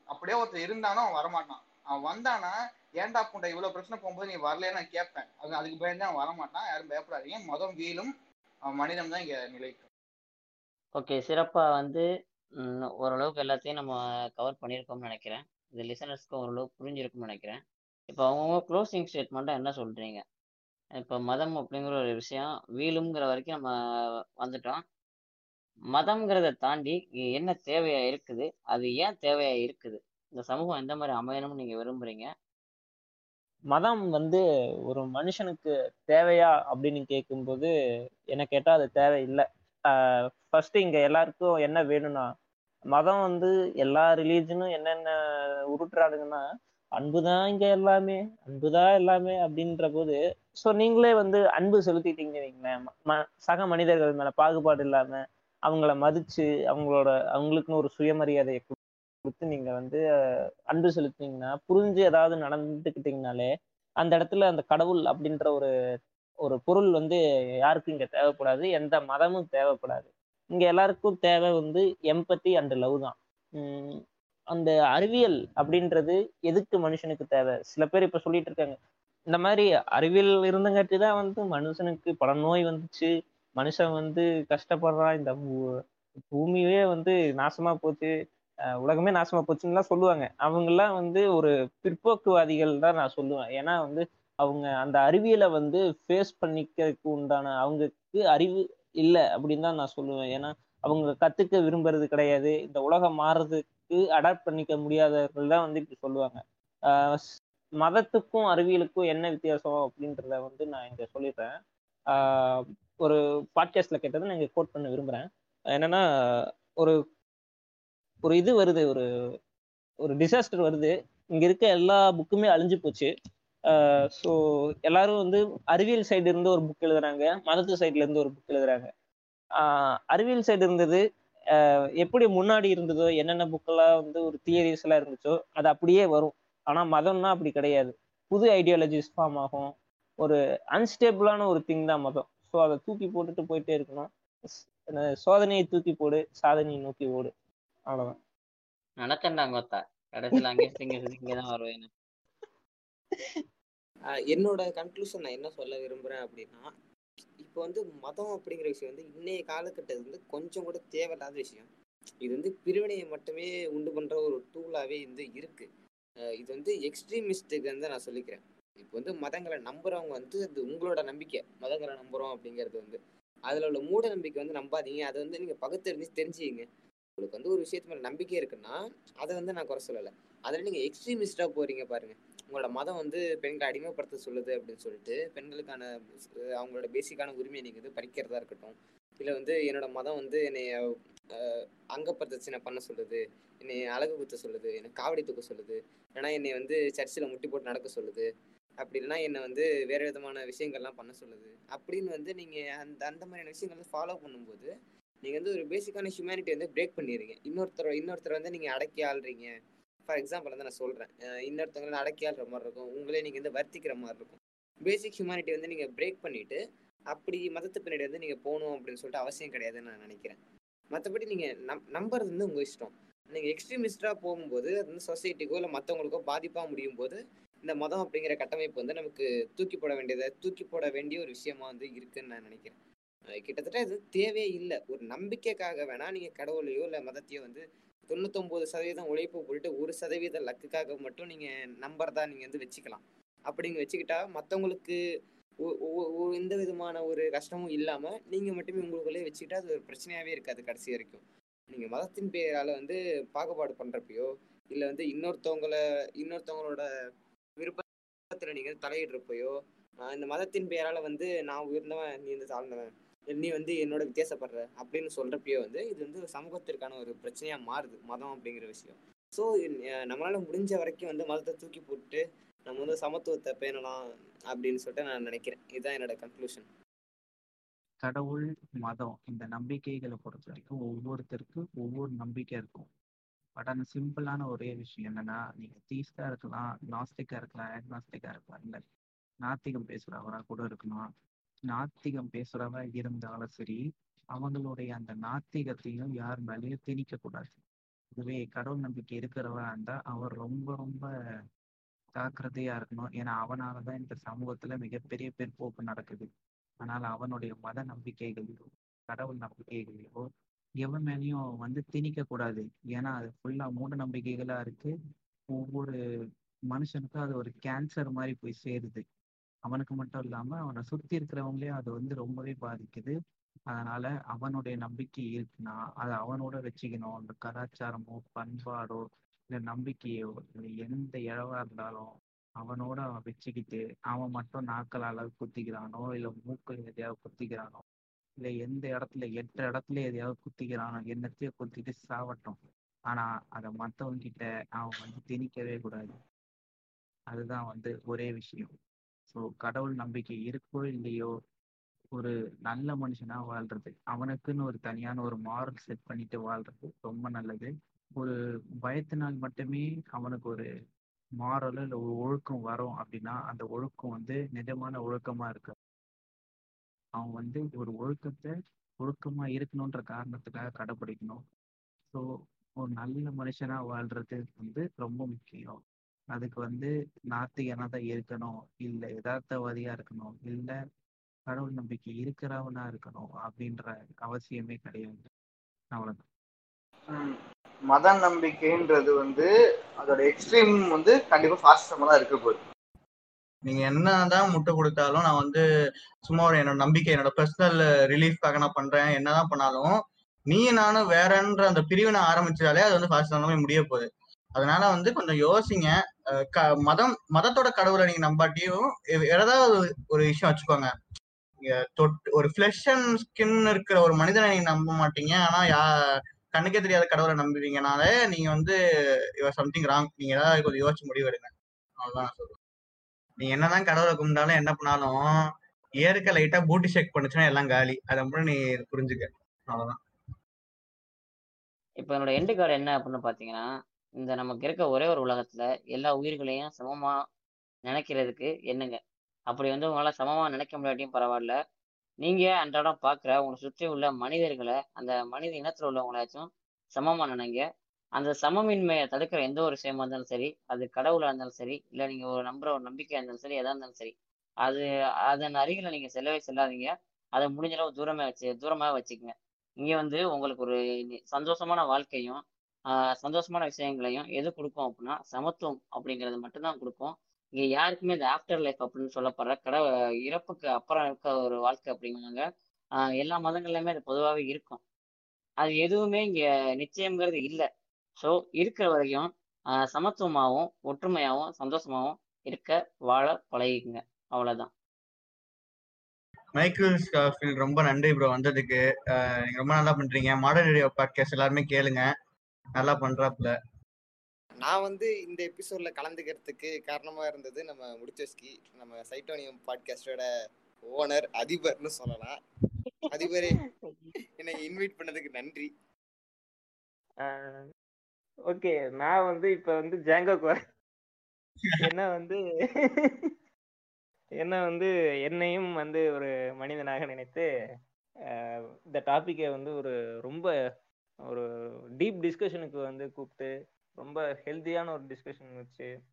அப்படியே ஒருத்தர் இருந்தானோ அவன் வரமாட்டான். அவன் வந்தானா ஏன்டா புண்டை இவ்வளவு பிரச்சனை போகும்போது நீ வரலையே நான் கேட்பேன். அது அதுக்கு பயந்து அவன் வரமாட்டான். யாரும் பயப்படாதீங்க. மதம் வீலும் அவன் மனிதம் தான் இங்க நிலைக்கும் ஓகே சிறப்பாக வந்து ஓரளவுக்கு எல்லாத்தையும் நம்ம கவர் பண்ணியிருக்கோம்னு நினைக்கிறேன். இது லிசனர்ஸ்க்கு ஓரளவுக்கு புரிஞ்சிருக்கும்னு நினைக்கிறேன். இப்போ அவங்கவுங்க க்ளோசிங் ஸ்டேட்மெண்ட்டாக என்ன சொல்கிறீங்க இப்போ மதம் அப்படிங்கிற ஒரு விஷயம் வீலுங்கிற வரைக்கும் நம்ம வந்துட்டோம். மதம்ங்கிறத தாண்டி என்ன தேவையாக இருக்குது? அது ஏன் தேவையாக இருக்குது? இந்த சமூகம் எந்த மாதிரி அமையணும்னு நீங்க விரும்புறீங்க? மதம் வந்து ஒரு மனுஷனுக்கு தேவையா அப்படின்னு கேட்கும்போது என்ன கேட்டால் அது தேவையில்லை. ஃபர்ஸ்ட் இங்கே எல்லாருக்கும் என்ன வேணும்னா மதம் வந்து எல்லா ரிலீஜனும் என்னென்ன உருட்டுறாருங்கன்னா அன்புதான் இங்க எல்லாமே அன்புதான் எல்லாமே அப்படின்ற போது ஸோ நீங்களே வந்து அன்பு செலுத்திட்டீங்க வைங்களேன். ம- சக மனிதர்கள் மேல பாகுபாடு இல்லாம அவங்கள மதிச்சு அவங்களோட அவங்களுக்குன்னு ஒரு சுயமரியாதையை கொடுத்து நீங்க வந்து அன்பு செலுத்தினீங்கன்னா புரிஞ்சு ஏதாவது நடந்துக்கிட்டீங்கனாலே அந்த இடத்துல அந்த கடவுள் அப்படின்ற ஒரு ஒரு பொருள் வந்து யாருக்கும் இங்க தேவைப்படாது எந்த மதமும் தேவைப்படாது. இங்க எல்லாருக்கும் தேவை வந்து எம்பத்தி அண்ட் லவ் தான். அந்த அறிவியல் அப்படின்றது எதுக்கு மனுஷனுக்கு தேவை? சில பேர் இப்ப சொல்லிட்டு இருக்காங்க. இந்த மாதிரி அறிவியல் இருந்தங்காட்டி தான் வந்து மனுஷனுக்கு பல நோய் வந்துச்சு. மனுஷன் வந்து கஷ்டப்படுறான். இந்த பூமியே வந்து நாசமா போச்சு. உலகமே நாசமா போச்சுன்னுலாம் சொல்லுவாங்க. அவங்கெல்லாம் வந்து ஒரு பிற்போக்குவாதிகள் தான் நான் சொல்லுவேன். ஏன்னா வந்து அவங்க அந்த அறிவியலை வந்து ஃபேஸ் பண்ணிக்கிறதுக்கு உண்டான அவங்களுக்கு அறிவு இல்லை அப்படின்னு தான் நான் சொல்லுவேன். ஏன்னா அவங்க கத்துக்க விரும்புறது கிடையாது. இந்த உலகம் மாறுறதுக்கு அடாப்ட் பண்ணிக்க முடியாதவர்கள் தான் வந்து இப்படி சொல்லுவாங்க. ஆஹ் மதத்துக்கும் அறிவியலுக்கும் என்ன வித்தியாசம் அப்படின்றத வந்து நான் இங்க சொல்லிடுறேன். ஆஹ் ஒரு பாட்காஸ்ட்ல கேட்டதை நான் இங்க கோட் பண்ண விரும்புறேன். என்னன்னா ஒரு ஒரு இது வருது ஒரு ஒரு டிசாஸ்டர் வருது. இங்க இருக்க எல்லா புக்குமே அழிஞ்சு போச்சு. ஸோ எல்லாரும் வந்து அறிவியல் சைடு இருந்து ஒரு புக் எழுதுறாங்க. மதத்து சைட்ல இருந்து ஒரு புக் எழுதுறாங்க. ஆஹ் அறிவியல் சைடு இருந்தது ஆஹ் எப்படி முன்னாடி இருந்ததோ என்னென்ன புக்கெல்லாம் வந்து ஒரு தியரிஸ் எல்லாம் இருந்துச்சோ அது அப்படியே வரும். ஆனா மதம்னா அப்படி கிடையாது. புது ஐடியாலஜிஸ் ஃபார்ம் ஆகும். ஒரு அன்ஸ்டேபிளான ஒரு திங் தான் மதம். ஸோ அதை தூக்கி போட்டுட்டு போயிட்டே இருக்கணும். சோதனையை தூக்கி போடு சாதனையை நோக்கி ஓடு. அவ்வளவுதான். நடக்கண்டாங்க கடைசியில் அங்கே இங்கே தான் வருவேன் என்னோட கன்க்ளூஷன் நான் என்ன சொல்ல விரும்புறேன் அப்படின்னா இப்போ வந்து மதம் அப்படிங்கிற விஷயம் வந்து இன்னைய காலகட்டத்தில் வந்து கொஞ்சம் கூட தேவையில்லாத விஷயம். இது வந்து பிரிவினையை மட்டுமே உண்டு பண்ணுற ஒரு டூலாகவே வந்து இருக்கு. இது வந்து எக்ஸ்ட்ரீமிஸ்டுக்கு வந்து நான் சொல்லிக்கிறேன். இப்போ வந்து மதங்களை நம்புறவங்க வந்து அது உங்களோட நம்பிக்கை. மதங்களை நம்புகிறோம் அப்படிங்கிறது வந்து அதில் உள்ள மூட நம்பிக்கை வந்து நம்பாதீங்க. அதை வந்து நீங்கள் பகுத்தறிஞ்சு தெரிஞ்சுக்கிங்க. உங்களுக்கு வந்து ஒரு விஷயத்து மேலே நம்பிக்கை இருக்குன்னா அதை வந்து நான் குறை சொல்லலை. அதில் நீங்கள் எக்ஸ்ட்ரீமிஸ்டாக போகிறீங்க பாருங்கள் உங்களோட மதம் வந்து பெண்களை அடிமைப்படுத்த சொல்லுது அப்படின்னு சொல்லிட்டு பெண்களுக்கான அவங்களோட பேசிக்கான உரிமையை நீங்கள் வந்து பறிக்கிறதா இருக்கட்டும் இல்லை வந்து என்னோட மதம் வந்து என்னை அஹ், பண்ண சொல்லுது என்னை அழகு குத்த சொல்லுது என்னை காவடி தூக்க சொல்லுது ஏன்னா என்னை வந்து சர்ச்சில் முட்டி போட்டு நடக்க சொல்லுது அப்படி இல்லைன்னா என்னை வந்து வேறு விதமான விஷயங்கள்லாம் பண்ண சொல்லுது அப்படின்னு வந்து நீங்கள் அந்த அந்த மாதிரியான விஷயங்களை ஃபாலோ பண்ணும்போது நீங்கள் வந்து ஒரு பேசிக்கான ஹியூமனிட்டி வந்து பிரேக் பண்ணிடுறீங்க. இன்னொருத்தர் இன்னொருத்தர் வந்து நீங்கள் அடக்கி ஆள்றீங்க. ஃபார் எக்ஸாம்பிள் வந்து நான் சொல்கிறேன் இன்னொருத்தவங்களை அடக்கியாடுற மாதிரி இருக்கும். உங்களே நீங்கள் வந்து வர்த்திக்கிற மாதிரி இருக்கும். பேசிக் ஹியூமானிட்டி வந்து நீங்கள் பிரேக் பண்ணிவிட்டு அப்படி மதத்து பின்னாடி வந்து நீங்கள் போகணும் அப்படின்னு சொல்லிட்டு அவசியம் கிடையாதுன்னு நான் நினைக்கிறேன். மற்றபடி நீங்கள் நம் நம்புறது வந்து உங்கள் இஷ்டம். நீங்கள் எக்ஸ்ட்ரீமிஸ்டாக போகும்போது அது வந்து சொசைட்டிக்கோ இல்லை மற்றவங்களுக்கோ பாதிப்பாக முடியும் போது இந்த மதம் அப்படிங்கிற கட்டமைப்பு வந்து நமக்கு தூக்கி போட வேண்டியதை தூக்கி போட வேண்டிய ஒரு விஷயமா வந்து இருக்குன்னு நான் நினைக்கிறேன். கிட்டத்தட்ட இது தேவையே இல்லை. ஒரு நம்பிக்கைக்காக வேணால் நீங்கள் கடவுளையோ இல்லை மதத்தையோ வந்து தொண்ணூத்தொம்பது சதவீதம் உழைப்பு போட்டு ஒரு சதவீத லக்குக்காக மட்டும் நீங்கள் நம்பர்தான் நீங்கள் வந்து வச்சுக்கலாம். அப்படிங்க வச்சுக்கிட்டா மற்றவங்களுக்கு எந்த விதமான ஒரு கஷ்டமும் இல்லாமல் நீங்கள் மட்டுமே உங்களுக்குள்ளே வச்சுக்கிட்டா அது ஒரு பிரச்சனையாகவே இருக்காது கடைசி வரைக்கும். நீங்கள் மதத்தின் பேரால் வந்து பாகுபாடு பண்ணுறப்பையோ இல்லை வந்து இன்னொருத்தவங்கள இன்னொருத்தவங்களோட விருப்பத்தில் நீங்கள் தலையிடுறப்பையோ இந்த மதத்தின் பெயரால் வந்து நான் உயர்ந்தவன் நீ வந்து தாழ்ந்தவன் நீ வந்து என்னோட வித்தியாசப்படுற அப்படின்னு சொல்றப்பயே வந்து இது வந்து சமூகத்திற்கான ஒரு பிரச்சனையா மாறுது மதம் அப்படிங்கிற விஷயம். ஸோ நம்மளால முடிஞ்ச வரைக்கும் வந்து மதத்தை தூக்கி போட்டு நம்ம வந்து சமத்துவத்தை பேணலாம் அப்படின்னு சொல்லிட்டு நான் நினைக்கிறேன். இதுதான் என்னோட கன்க்ளூஷன் கடவுள் மதம் இந்த நம்பிக்கைகளை பொறுத்த வரைக்கும் ஒவ்வொருத்தருக்கும் ஒவ்வொரு நம்பிக்கை இருக்கும். பட் அந்த சிம்பிளான ஒரே விஷயம் என்னன்னா நீங்க தீஸ்டா இருக்கலாம் நாஸ்டிக்கா இருக்கலாம் ஆக்னாஸ்டிக்கா இருக்கலாம். இல்ல நாத்திகம் பேசுறவரா கூட இருக்கலாம். நாத்திகம் பேசுறவ இருந்தாலும் சரி அவங்களுடைய அந்த நாத்திகத்தையும் யார் மேலேயும் திணிக்க கூடாது. இதுவே கடவுள் நம்பிக்கை இருக்கிறவா இருந்தா அவர் ரொம்ப ரொம்ப ஜாக்கிரதையா இருக்கணும். ஏன்னா அவனாலதான் இந்த சமூகத்துல மிகப்பெரிய பிற்போக்கு நடக்குது. ஆனால் அவனுடைய மத நம்பிக்கைகளையோ கடவுள் நம்பிக்கைகளையோ எவன் மேலேயும் வந்து திணிக்க கூடாது. ஏன்னா அது ஃபுல்லா மூட நம்பிக்கைகளா இருக்கு. ஒவ்வொரு மனுஷனுக்கும் அது ஒரு கேன்சர் மாதிரி போய் சேருது. அவனுக்கு மட்டும் இல்லாம அவனை சுத்தி இருக்கிறவங்களையும் அது வந்து ரொம்பவே பாதிக்குது. அதனால அவனுடைய நம்பிக்கை இருக்குன்னா அதை அவனோட வச்சுக்கணும். அந்த கலாச்சாரமோ பண்பாடோ இல்லை நம்பிக்கையோ இல்லை எந்த இழவா இருந்தாலும் அவனோட அவன் வச்சுக்கிட்டு அவன் மட்டும் நாக்கள் அளவு குத்திக்கிறானோ இல்லை மூக்கள் எதையாவது குத்திக்கிறானோ இல்லை எந்த இடத்துல எட்டு இடத்துல எதையாவது குத்திக்கிறானோ என்னத்தையோ குத்திட்டு சாவட்டும். ஆனா அதை மற்றவங்க கிட்ட அவன் வந்து திணிக்கவே கூடாது. அதுதான் வந்து ஒரே விஷயம். ஸோ கடவுள் நம்பிக்கை இருக்கோ இல்லையோ ஒரு நல்ல மனுஷனா வாழ்றது. அவனுக்குன்னு ஒரு தனியான ஒரு மாரல் செட் பண்ணிட்டு வாழ்றது ரொம்ப நல்லது. ஒரு பயத்தினால் மட்டுமே அவனுக்கு ஒரு மாறலோ இல்லை ஒரு ஒழுக்கம் வரும் அப்படின்னா அந்த ஒழுக்கம் வந்து நிஜமான ஒழுக்கமா இருக்கு. அவன் வந்து ஒரு ஒழுக்கத்தை ஒழுக்கமா இருக்கணுன்ற காரணத்துக்காக கடைப்பிடிக்கணும் ஸோ ஒரு நல்ல மனுஷனா வாழ்றது வந்து ரொம்ப முக்கியம். அதுக்கு வந்து நாத்திகனா தான் இருக்கணும். இல்லை யதார்த்தவாதியா இருக்கணும். இல்லை கடவுள் நம்பிக்கை இருக்கிறவனா இருக்கணும் அப்படின்ற அவசியமே கிடையாது. அவ்வளவுதான். மத நம்பிக்கைன்றது வந்து அதோட எக்ஸ்ட்ரீம் வந்து கண்டிப்பா ஃபாஸ்டமா தான் இருக்க போகுது. நீங்க என்னதான் முட்டை கொடுத்தாலும் நான் வந்து சும்மா ஒரு என்னோட நம்பிக்கை என்னோட பர்சனல் ரிலீஃப்காக நான் பண்றேன். என்னதான் பண்ணாலும் நீ நானும் வேறன்ற அந்த பிரிவினை ஆரம்பிச்சாலே அது வந்து ஃபாஸ்ட் முடிய போகுது. அதனால வந்து கொஞ்சம் யோசிங்க. க- மதம் மதத்தோட கடவுளை நீங்க நம்பாட்டியும் ஏதாவது ஒரு விஷயம் வச்சுக்கோங்க. இங்க தொட் ஒரு ஃபிளஷ் அண்ட் ஸ்கின் இருக்கிற ஒரு மனிதனை நீங்க நம்ப மாட்டீங்க. ஆனா யா கண்ணுக்கே தெரியாத கடவுளை நம்புவீங்கனாலே நீங்க வந்து இவர் சம்திங் ராங் நீங்க ஏதாவது கொஞ்சம் யோசிச்சு முடிவு எடுங்க. அவ்வளவுதான் நான் சொல்றேன். நீங்க என்னதான் கடவுளை கும்பிட்டாலும் என்ன பண்ணாலும் ஏற்க லைட்டா பூட்டி ஷேக் பண்ணுச்சுன்னா எல்லாம் காலி. அதை மட்டும் நீ புரிஞ்சுக்க. அவ்வளவுதான். இப்போ என்னோட எண்டு கார்டு என்ன அப்படின்னு பார்த்தீங்கன்னா இந்த நமக்கு இருக்க ஒரே ஒரு உலகத்துல எல்லா உயிர்களையும் சமமா நினைக்கிறதுக்கு என்னங்க? அப்படி வந்து உங்களால சமமா நினைக்க முடியாட்டியும் பரவாயில்ல. நீங்க அன்றாடம் பாக்குற உங்களை சுற்றி உள்ள மனிதர்களை அந்த மனித இனத்தில் உள்ளவங்களாச்சும் சமமாக நினைங்க. அந்த சமமின்மையை தடுக்கிற எந்த ஒரு விஷயமா இருந்தாலும் சரி அது கடவுளாக இருந்தாலும் சரி இல்லை நீங்கள் ஒரு நம்புற ஒரு நம்பிக்கையாக இருந்தாலும் சரி எதாக இருந்தாலும் சரி அது அதன் அருகில் நீங்க செல்லவே செல்லாதீங்க. அதை முடிஞ்ச அளவு தூரமாக வச்சு தூரமாக வச்சுக்கோங்க. இங்கே வந்து உங்களுக்கு ஒரு சந்தோஷமான வாழ்க்கையும் சந்தோஷமான விஷயங்களையும் எது கொடுக்கும் அப்படின்னா சமத்துவம் அப்படிங்கிறது மட்டும்தான் கொடுக்கும். இங்கே யாருக்குமே இந்த ஆஃப்டர் லைஃப் அப்படின்னு சொல்லப்படுற கட இறப்புக்கு அப்புறம் இருக்க ஒரு வாழ்க்கை அப்படிங்கிறாங்க. ஆஹ் எல்லா மதங்கள்லையுமே அது பொதுவாகவே இருக்கும். அது எதுவுமே இங்கே நிச்சயம்ங்கிறது இல்லை. ஸோ இருக்கிற வரைக்கும் சமத்துவமாகவும் ஒற்றுமையாகவும் சந்தோஷமாகவும் இருக்க வாழ பழகிக்குங்க. அவ்வளோதான் மைக்கேல் ஸ்காஃபில் ரொம்ப நன்றி ப்ரோ வந்ததுக்கு. நீங்க ரொம்ப நல்லா பண்றீங்க. மாடர்ன் ரேடியோ பாட்காஸ்ட் எல்லாருமே கேளுங்க. நல்லா பண்றாப்புல. நான் வந்து இந்த எபிசோட்ல கலந்துக்கிறதுக்கு காரணமா இருந்தது நம்ம முடிச்சஸ்கி நம்ம சைட்டோனியம் பாட்காஸ்டோட ஓனர் அதிபர்னு சொல்லலாம். அதிபரே என்னை இன்வைட் பண்ணதுக்கு நன்றி. ஓகே நான் வந்து இப்ப வந்து ஜாங்கோக்கு வரேன் என்ன வந்து என்ன வந்து என்னையும் வந்து ஒரு மனிதனாக நினைத்து இந்த டாபிக்கை வந்து ஒரு ரொம்ப ஒரு டீப் டிஸ்கஷனுக்கு வந்து கூப்பிட்டு ரொம்ப ஹெல்த்தியான ஒரு டிஸ்கஷன் வச்சு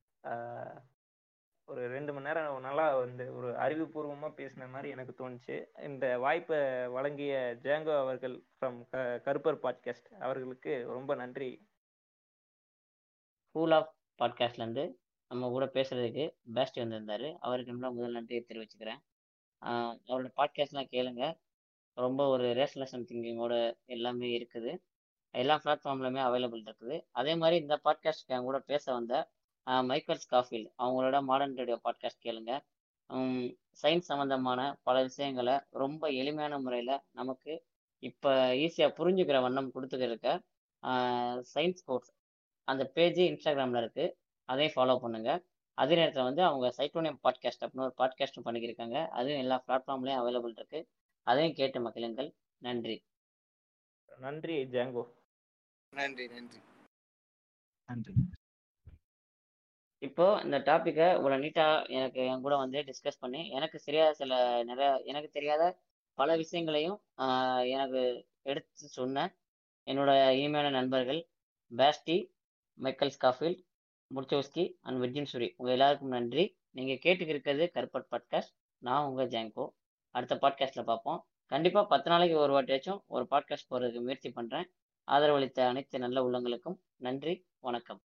ஒரு ரெண்டு மணி நேரம் நல்லா வந்து ஒரு அறிவுபூர்வமாக பேசின மாதிரி எனக்கு தோணுச்சு. இந்த வாய்ப்பை வழங்கிய ஜேங்கோ அவர்கள் ஃப்ரம் க கருப்பர் பாட்காஸ்ட் அவர்களுக்கு ரொம்ப நன்றி. ஸ்கூல் ஆஃப் பாட்காஸ்ட்லேருந்து நம்ம கூட பேசுறதுக்கு பெஸ்ட் வந்திருந்தாரு. அவருக்கு நல்லா முதல் நன்றியை தெரிவிச்சுக்கிறேன். அவரோட பாட்காஸ்ட்லாம் கேளுங்க. ரொம்ப ஒரு ரேஷனல் திங்கிங்கோட எல்லாமே இருக்குது. எல்லா பிளாட்ஃபார்ம்லையுமே அவைலபிள் இருக்குது. அதே மாதிரி இந்த பாட்காஸ்ட் என் கூட பேச வந்த ஆஹ் மைக்கேல் ஸ்காஃபீல்ட் அவங்களோட மாடர்ன் ரேடியோ பாட்காஸ்ட் கேளுங்க. சயின்ஸ் சம்மந்தமான பல விஷயங்களை ரொம்ப எளிமையான முறையில் நமக்கு இப்போ ஈஸியாக புரிஞ்சுக்கிற வண்ணம் கொடுத்துக்கிருக்க சயின்ஸ் கோர்ஸ் அந்த பேஜ் இன்ஸ்டாகிராமில் இருக்குது அதையும் ஃபாலோ பண்ணுங்கள் அதே நேரத்தில் வந்து அவங்க சைட்டோனியம் பாட்காஸ்ட் அப்படின்னு ஒரு பாட்காஸ்ட்டும் பண்ணிக்கிருக்காங்க. அதுவும் எல்லா பிளாட்ஃபார்ம்லேயும் அவைலபிள் இருக்குது அதையும் கேட்டு மகிழுங்கள். நன்றி. நன்றி ஜாங்கோ. நன்றி நன்றி. நன்றி. இப்போ இந்த டாப்பிக்கை இவ்வளோ நீட்டாக எனக்கு என் கூட வந்து டிஸ்கஸ் பண்ணி எனக்கு சரியாக சில நிறைய எனக்கு தெரியாத பல விஷயங்களையும் எனக்கு எடுத்து சொன்ன என்னோட இனிமையான நண்பர்கள் பேஸ்டி மைக்கேல் ஸ்காஃபீல்ட் முர்ச்சோஸ்கி அண்ட் விர்ஜின் சுரி உங்கள் எல்லாருக்கும் நன்றி. நீங்கள் கேட்டுக்கிருக்கிறது கருப்பட் பாட்காஸ்ட் நான் உங்கள் ஜாங்கோ அடுத்த பாட்காஸ்ட்டில் பார்ப்போம். கண்டிப்பாக பத்து நாளைக்கு ஒரு வாட்டியாச்சும் ஒரு பாட்காஸ்ட் போகிறதுக்கு முயற்சி பண்ணுறேன் ஆதரவளித்த அனைத்து நல்ல உள்ளங்களுக்கும் நன்றி வணக்கம்.